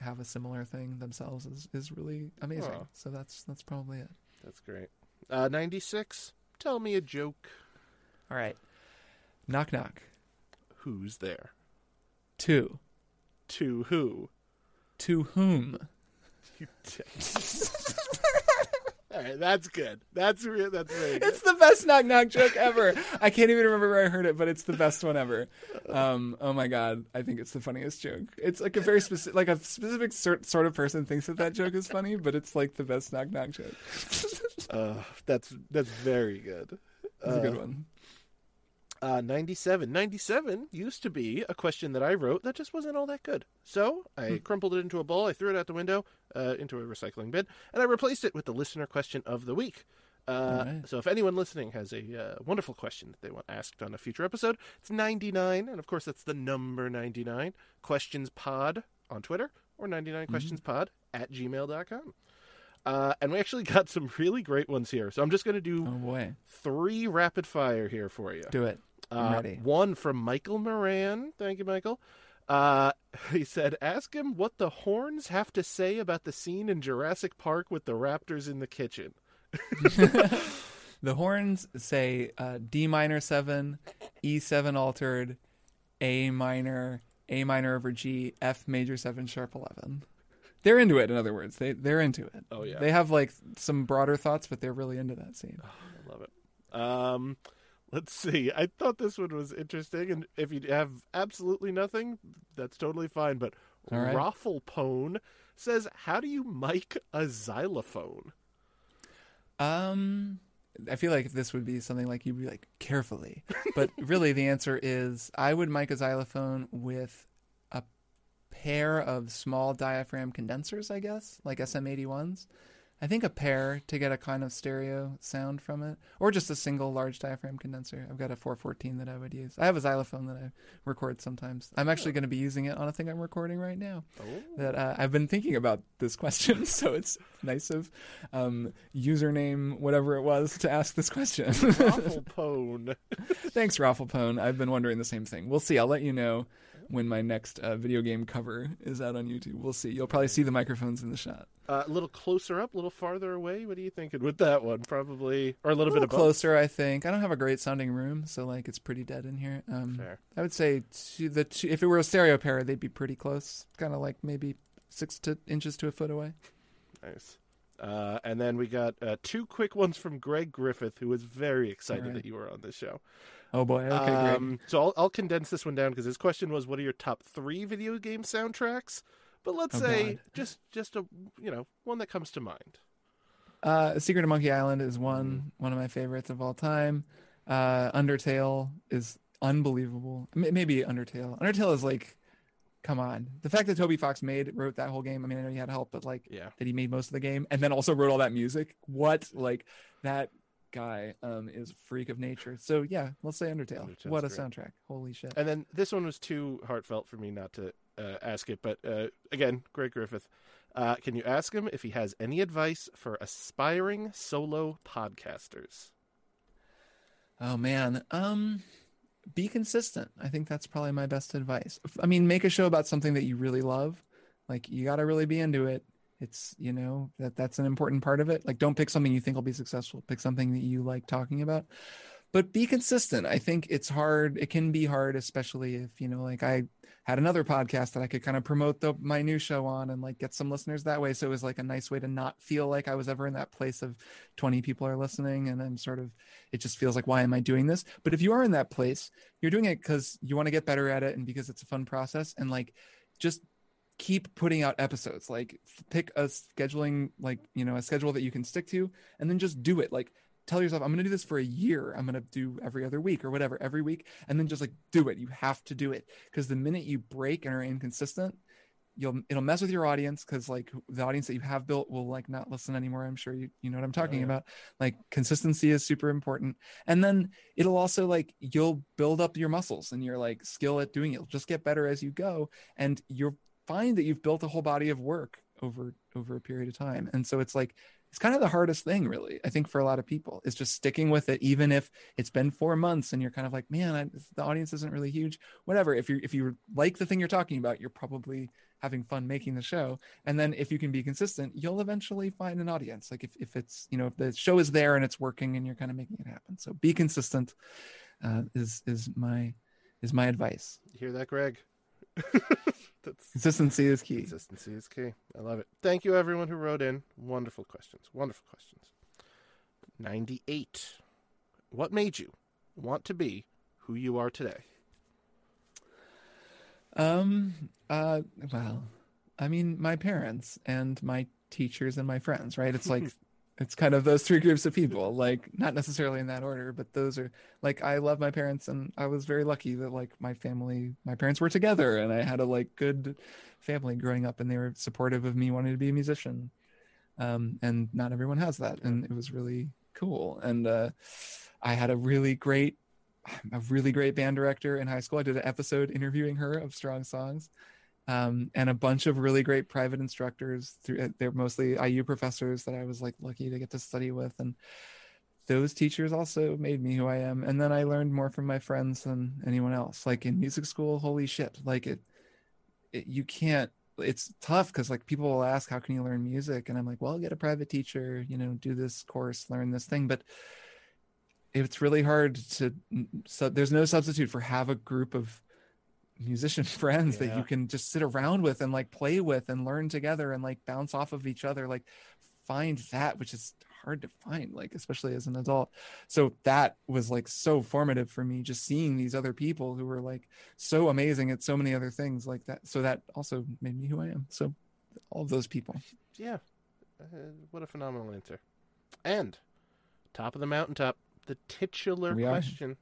have a similar thing themselves is, is really amazing. Aw. So that's that's probably it. That's great. Uh, 96. Tell me a joke. All right. Knock knock. Who's there? Two. To who? To whom? You. All right, that's good. That's real. that's very good. It's the best knock knock joke ever. I can't even remember where I heard it, but it's the best one ever. Um, oh my god, I think it's the funniest joke. It's like a very specific, like a specific sort sort of person thinks that that joke is funny, but it's like the best knock knock joke. Uh, that's that's very good. It's a good Uh, one. Uh, 97. 97 used to be a question that I wrote that just wasn't all that good. So I Hmm. crumpled it into a ball, I threw it out the window, uh, into a recycling bin, and I replaced it with the listener question of the week. Uh, Alright. So if anyone listening has a uh, wonderful question that they want asked on a future episode, it's 99, and of course that's the number 99, questions pod on Twitter, or 99questionspod at gmail.com. Uh, and we actually got some really great ones here. So I'm just going to do Oh boy, three rapid fire here for you. do it. Uh. One from Michael Moran. Thank you, Michael. Uh, he said, "Ask him what the horns have to say about the scene in Jurassic Park with the raptors in the kitchen." The horns say uh, D minor seven, E seven altered, A minor, A minor over G, F major seven sharp eleven. They're into it. In other words, they they're into it. Oh, yeah. They have like some broader thoughts, but they're really into that scene. I love it. Um, let's see. I thought this one was interesting, and if you have absolutely nothing, that's totally fine. But All right. Rafflepone says, "How do you mic a xylophone?" Um, I feel like this would be something like you'd be like carefully, but really the answer is I would mic a xylophone with a pair of small diaphragm condensers, I guess, like SM81s. I think a pair to get a kind of stereo sound from it, or just a single large diaphragm condenser. I've got a 414 that I would use. I have a xylophone that I record sometimes. I'm actually going to be using it on a thing I'm recording right now Oh, that uh, I've been thinking about this question, so it's nice of um, username whatever it was to ask this question. Rafflepone. Thanks, Rafflepone. I've been wondering the same thing. We'll see. I'll let you know when my next uh, video game cover is out on YouTube. We'll see. You'll probably see the microphones in the shot. Uh, a little closer up, a little farther away. What are you thinking with that one? Probably, or a A little, little bit both? closer, I think. I don't have a great sounding room, so like it's pretty dead in here. Um, Fair. I would say to the two, if it were a stereo pair, they'd be pretty close. Kind of like maybe six to inches to a foot away. Nice. Uh, and then we got uh, two quick ones from Greg Griffith, who was very excited Alright. that you were on this show. Oh boy. Okay, great. um, So I'll, I'll condense this one down because his question was, "What are your top three video game soundtracks?" But let's Oh, say God. just just a you know one that comes to mind. Uh, Secret of Monkey Island is one one of my favorites of all time. Uh, Undertale is unbelievable. M- maybe Undertale. Undertale is like, come on. The fact that Toby Fox made wrote that whole game. I mean, I know he had help, but like Yeah. that he made most of the game and then also wrote all that music. What like that guy um is a freak of nature. So yeah, let's say Undertale. Undertale's what a great. soundtrack! Holy shit. And then this one was too heartfelt for me not to uh, ask it. But uh, again, Greg Griffith, uh, can you ask him if he has any advice for aspiring solo podcasters? Oh man. Um be consistent. I think that's probably my best advice. I mean, make a show about something that you really love. Like you got to really be into it. It's, you know, that that's an important part of it. Like don't pick something you think will be successful. Pick something that you like talking about. But be consistent. I think it's hard. It can be hard especially if, you know, like I had another podcast that I could kind of promote the my new show on and like get some listeners that way. So it was like a nice way to not feel like I was ever in that place of 20 people are listening and I'm sort of it just feels like why am I doing this? But if you are in that place, you're doing it because you want to get better at it and because it's a fun process and like just keep putting out episodes like pick a scheduling like you know a schedule that you can stick to and then just do it like tell yourself i'm going to do this for a year. I'm going to do every other week or whatever every week and then just like do it. You have to do it because the minute you break and are inconsistent you'll it'll mess with your audience because like the audience that you have built will like not listen anymore i'm sure you you know what i'm talking yeah. about. Like consistency is super important and then it'll also like you'll build up your muscles and your like skill at doing it. You'll just get better as you go and you'll find that you've built a whole body of work over over a period of time and so it's like it's kind of the hardest thing really i think for a lot of people is just sticking with it even if it's been four months and you're kind of like man I, the audience isn't really huge. Whatever if you if you like the thing you're talking about you're probably having fun making the show and then if you can be consistent you'll eventually find an audience like if, if it's you know if the show is there and it's working and you're kind of making it happen. So be consistent uh, is is my is my advice. Hear that, Greg? Consistency is key consistency is key. I love it. Thank you, everyone who wrote in. Wonderful questions. Wonderful questions. Ninety-eight. What made you want to be who you are today? Um. Uh. Well, I mean, my parents and my teachers and my friends. Right. It's like it's kind of those three groups of people. Like not necessarily in that order, but those are like I love my parents, and I was very lucky that like my family, my parents were together, and I had a like good family growing up, and they were supportive of me wanting to be a musician. Um. And not everyone has that, and it was really cool. And uh, I had a really great a really great band director in high school. I did an episode interviewing her of Strong Songs, um, and a bunch of really great private instructors. Through they're mostly IU professors that I was like lucky to get to study with, and those teachers also made me who I am. And then I learned more from my friends than anyone else. Like in music school, holy shit! Like it, it you can't. It's tough because like people will ask, "How can you learn music?" And I'm like, "Well, get a private teacher. You know, do this course, learn this thing." But it's really hard to so there's no substitute for have a group of musician friends that you can just sit around with and like play with and learn together and like bounce off of each other like find that which is hard to find like especially as an adult so that was like so formative for me just seeing these other people who were like so amazing at so many other things like that so that also made me who i am so all of those people Yeah. Uh, what a phenomenal answer. And top of the mountaintop, the titular question.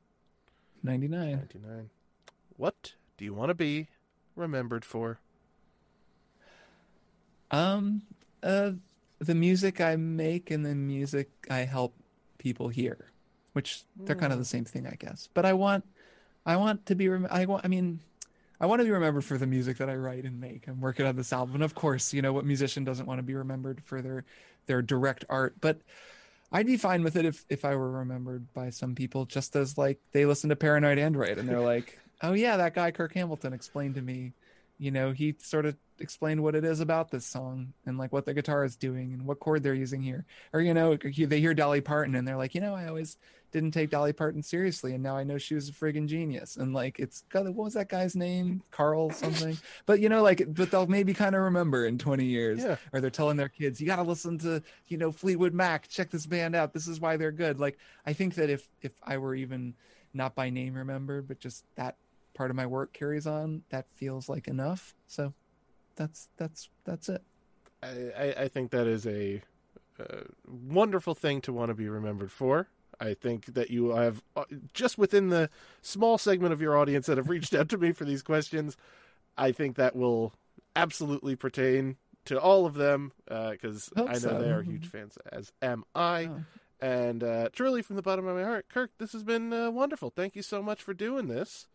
99 99. What do you want to be remembered for? Um, uh, the music I make and the music I help people hear, which they're kind of the same thing, I guess. But I want, I want to be. Rem- I want. I mean, I want to be remembered for the music that I write and make. I'm working on this album, and of course, you know what musician doesn't want to be remembered for their their direct art, but. I'd be fine with it if, if I were remembered by some people just as like they listen to Paranoid Android and they're like, oh yeah, that guy Kirk Hamilton explained to me you know he sort of explained what it is about this song and like what the guitar is doing and what chord they're using here. Or you know they hear dolly parton and they're like you know i always didn't take dolly parton seriously and now i know she was a friggin' genius. And like it's what was that guy's name? Carl something? But you know like but they'll maybe kind of remember in 20 years Yeah. or they're telling their kids you got to listen to you know fleetwood mac check this band out this is why they're good. Like i think that if if i were even not by name remembered but just that part of my work carries on that feels like enough so that's that's that's it I, I, think that is a uh, wonderful thing to want to be remembered for. I think that you have uh, just within the small segment of your audience that have reached out to me for these questions. I think that will absolutely pertain to all of them because Hope I know so. they are huge fans, as am I. Oh, And uh, truly, from the bottom of my heart, Kirk, this has been uh, wonderful. Thank you so much for doing this.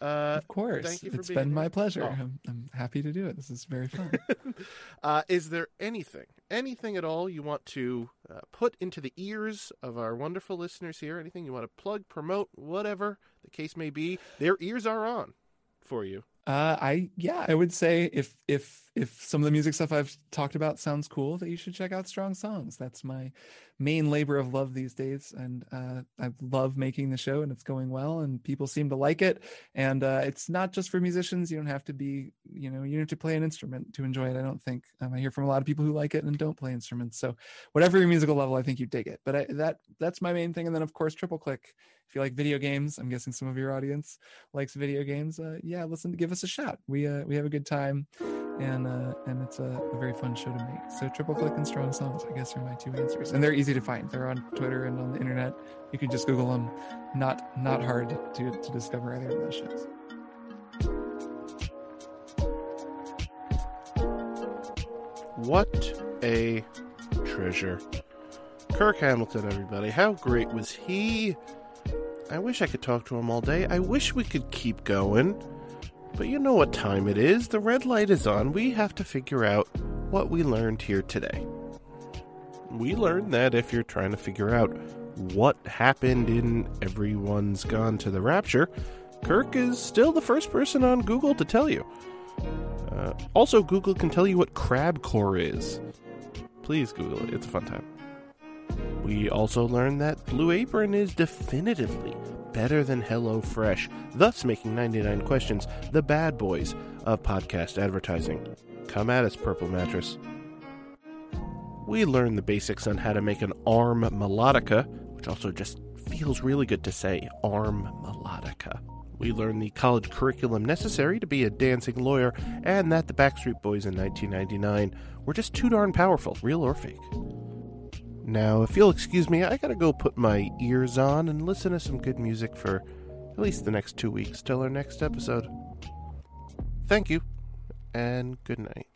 Uh, of course thank you for it's been my pleasure Oh. I'm, I'm happy to do it this is very fun uh, is there anything, anything at all you want to uh, put into the ears of our wonderful listeners here? Anything you want to plug, promote, whatever the case may be? Their ears are on for you. Uh, I yeah, I would say if if if some of the music stuff I've talked about sounds cool, that you should check out Strong Songs. That's my main labor of love these days, and uh, I love making the show, and it's going well, and people seem to like it. And uh, it's not just for musicians. You don't have to be, you know, you don't have to play an instrument to enjoy it. I don't think. Um, I hear from a lot of people who like it and don't play instruments. So whatever your musical level, I think you dig it. But I, that that's my main thing. And then of course, Triple Click. If you like video games, I'm guessing some of your audience likes video games, uh, yeah, listen give us a shot. We uh, we have a good time, and uh, and it's a, a very fun show to make. So triple click and strong songs, I guess, are my two answers, and they're easy to find. They're on Twitter and on the internet. You can just Google them. Not not hard to to discover either of those shows. What a treasure. Kirk Hamilton, everybody. How great was he? I wish I could talk to him all day. I wish we could keep going. But you know what time it is. The red light is on. We have to figure out what we learned here today. We learned that if you're trying to figure out what happened in Everyone's Gone to the Rapture, Kirk is still the first person on Google to tell you. Uh, also, Google can tell you what crabcore is. Please Google it, it's a fun time. We also learned that Blue Apron is definitively better than HelloFresh, thus making 99 Questions the bad boys of podcast advertising. Come at us, Purple Mattress. We learned the basics on how to make an arm melodica, which also just feels really good to say arm melodica. We learned the college curriculum necessary to be a dancing lawyer, and that the Backstreet Boys in 1999 were just too darn powerful, real or fake. Now, if you'll excuse me, I gotta go put my ears on and listen to some good music for at least the next two weeks till our next episode. Thank you, and good night.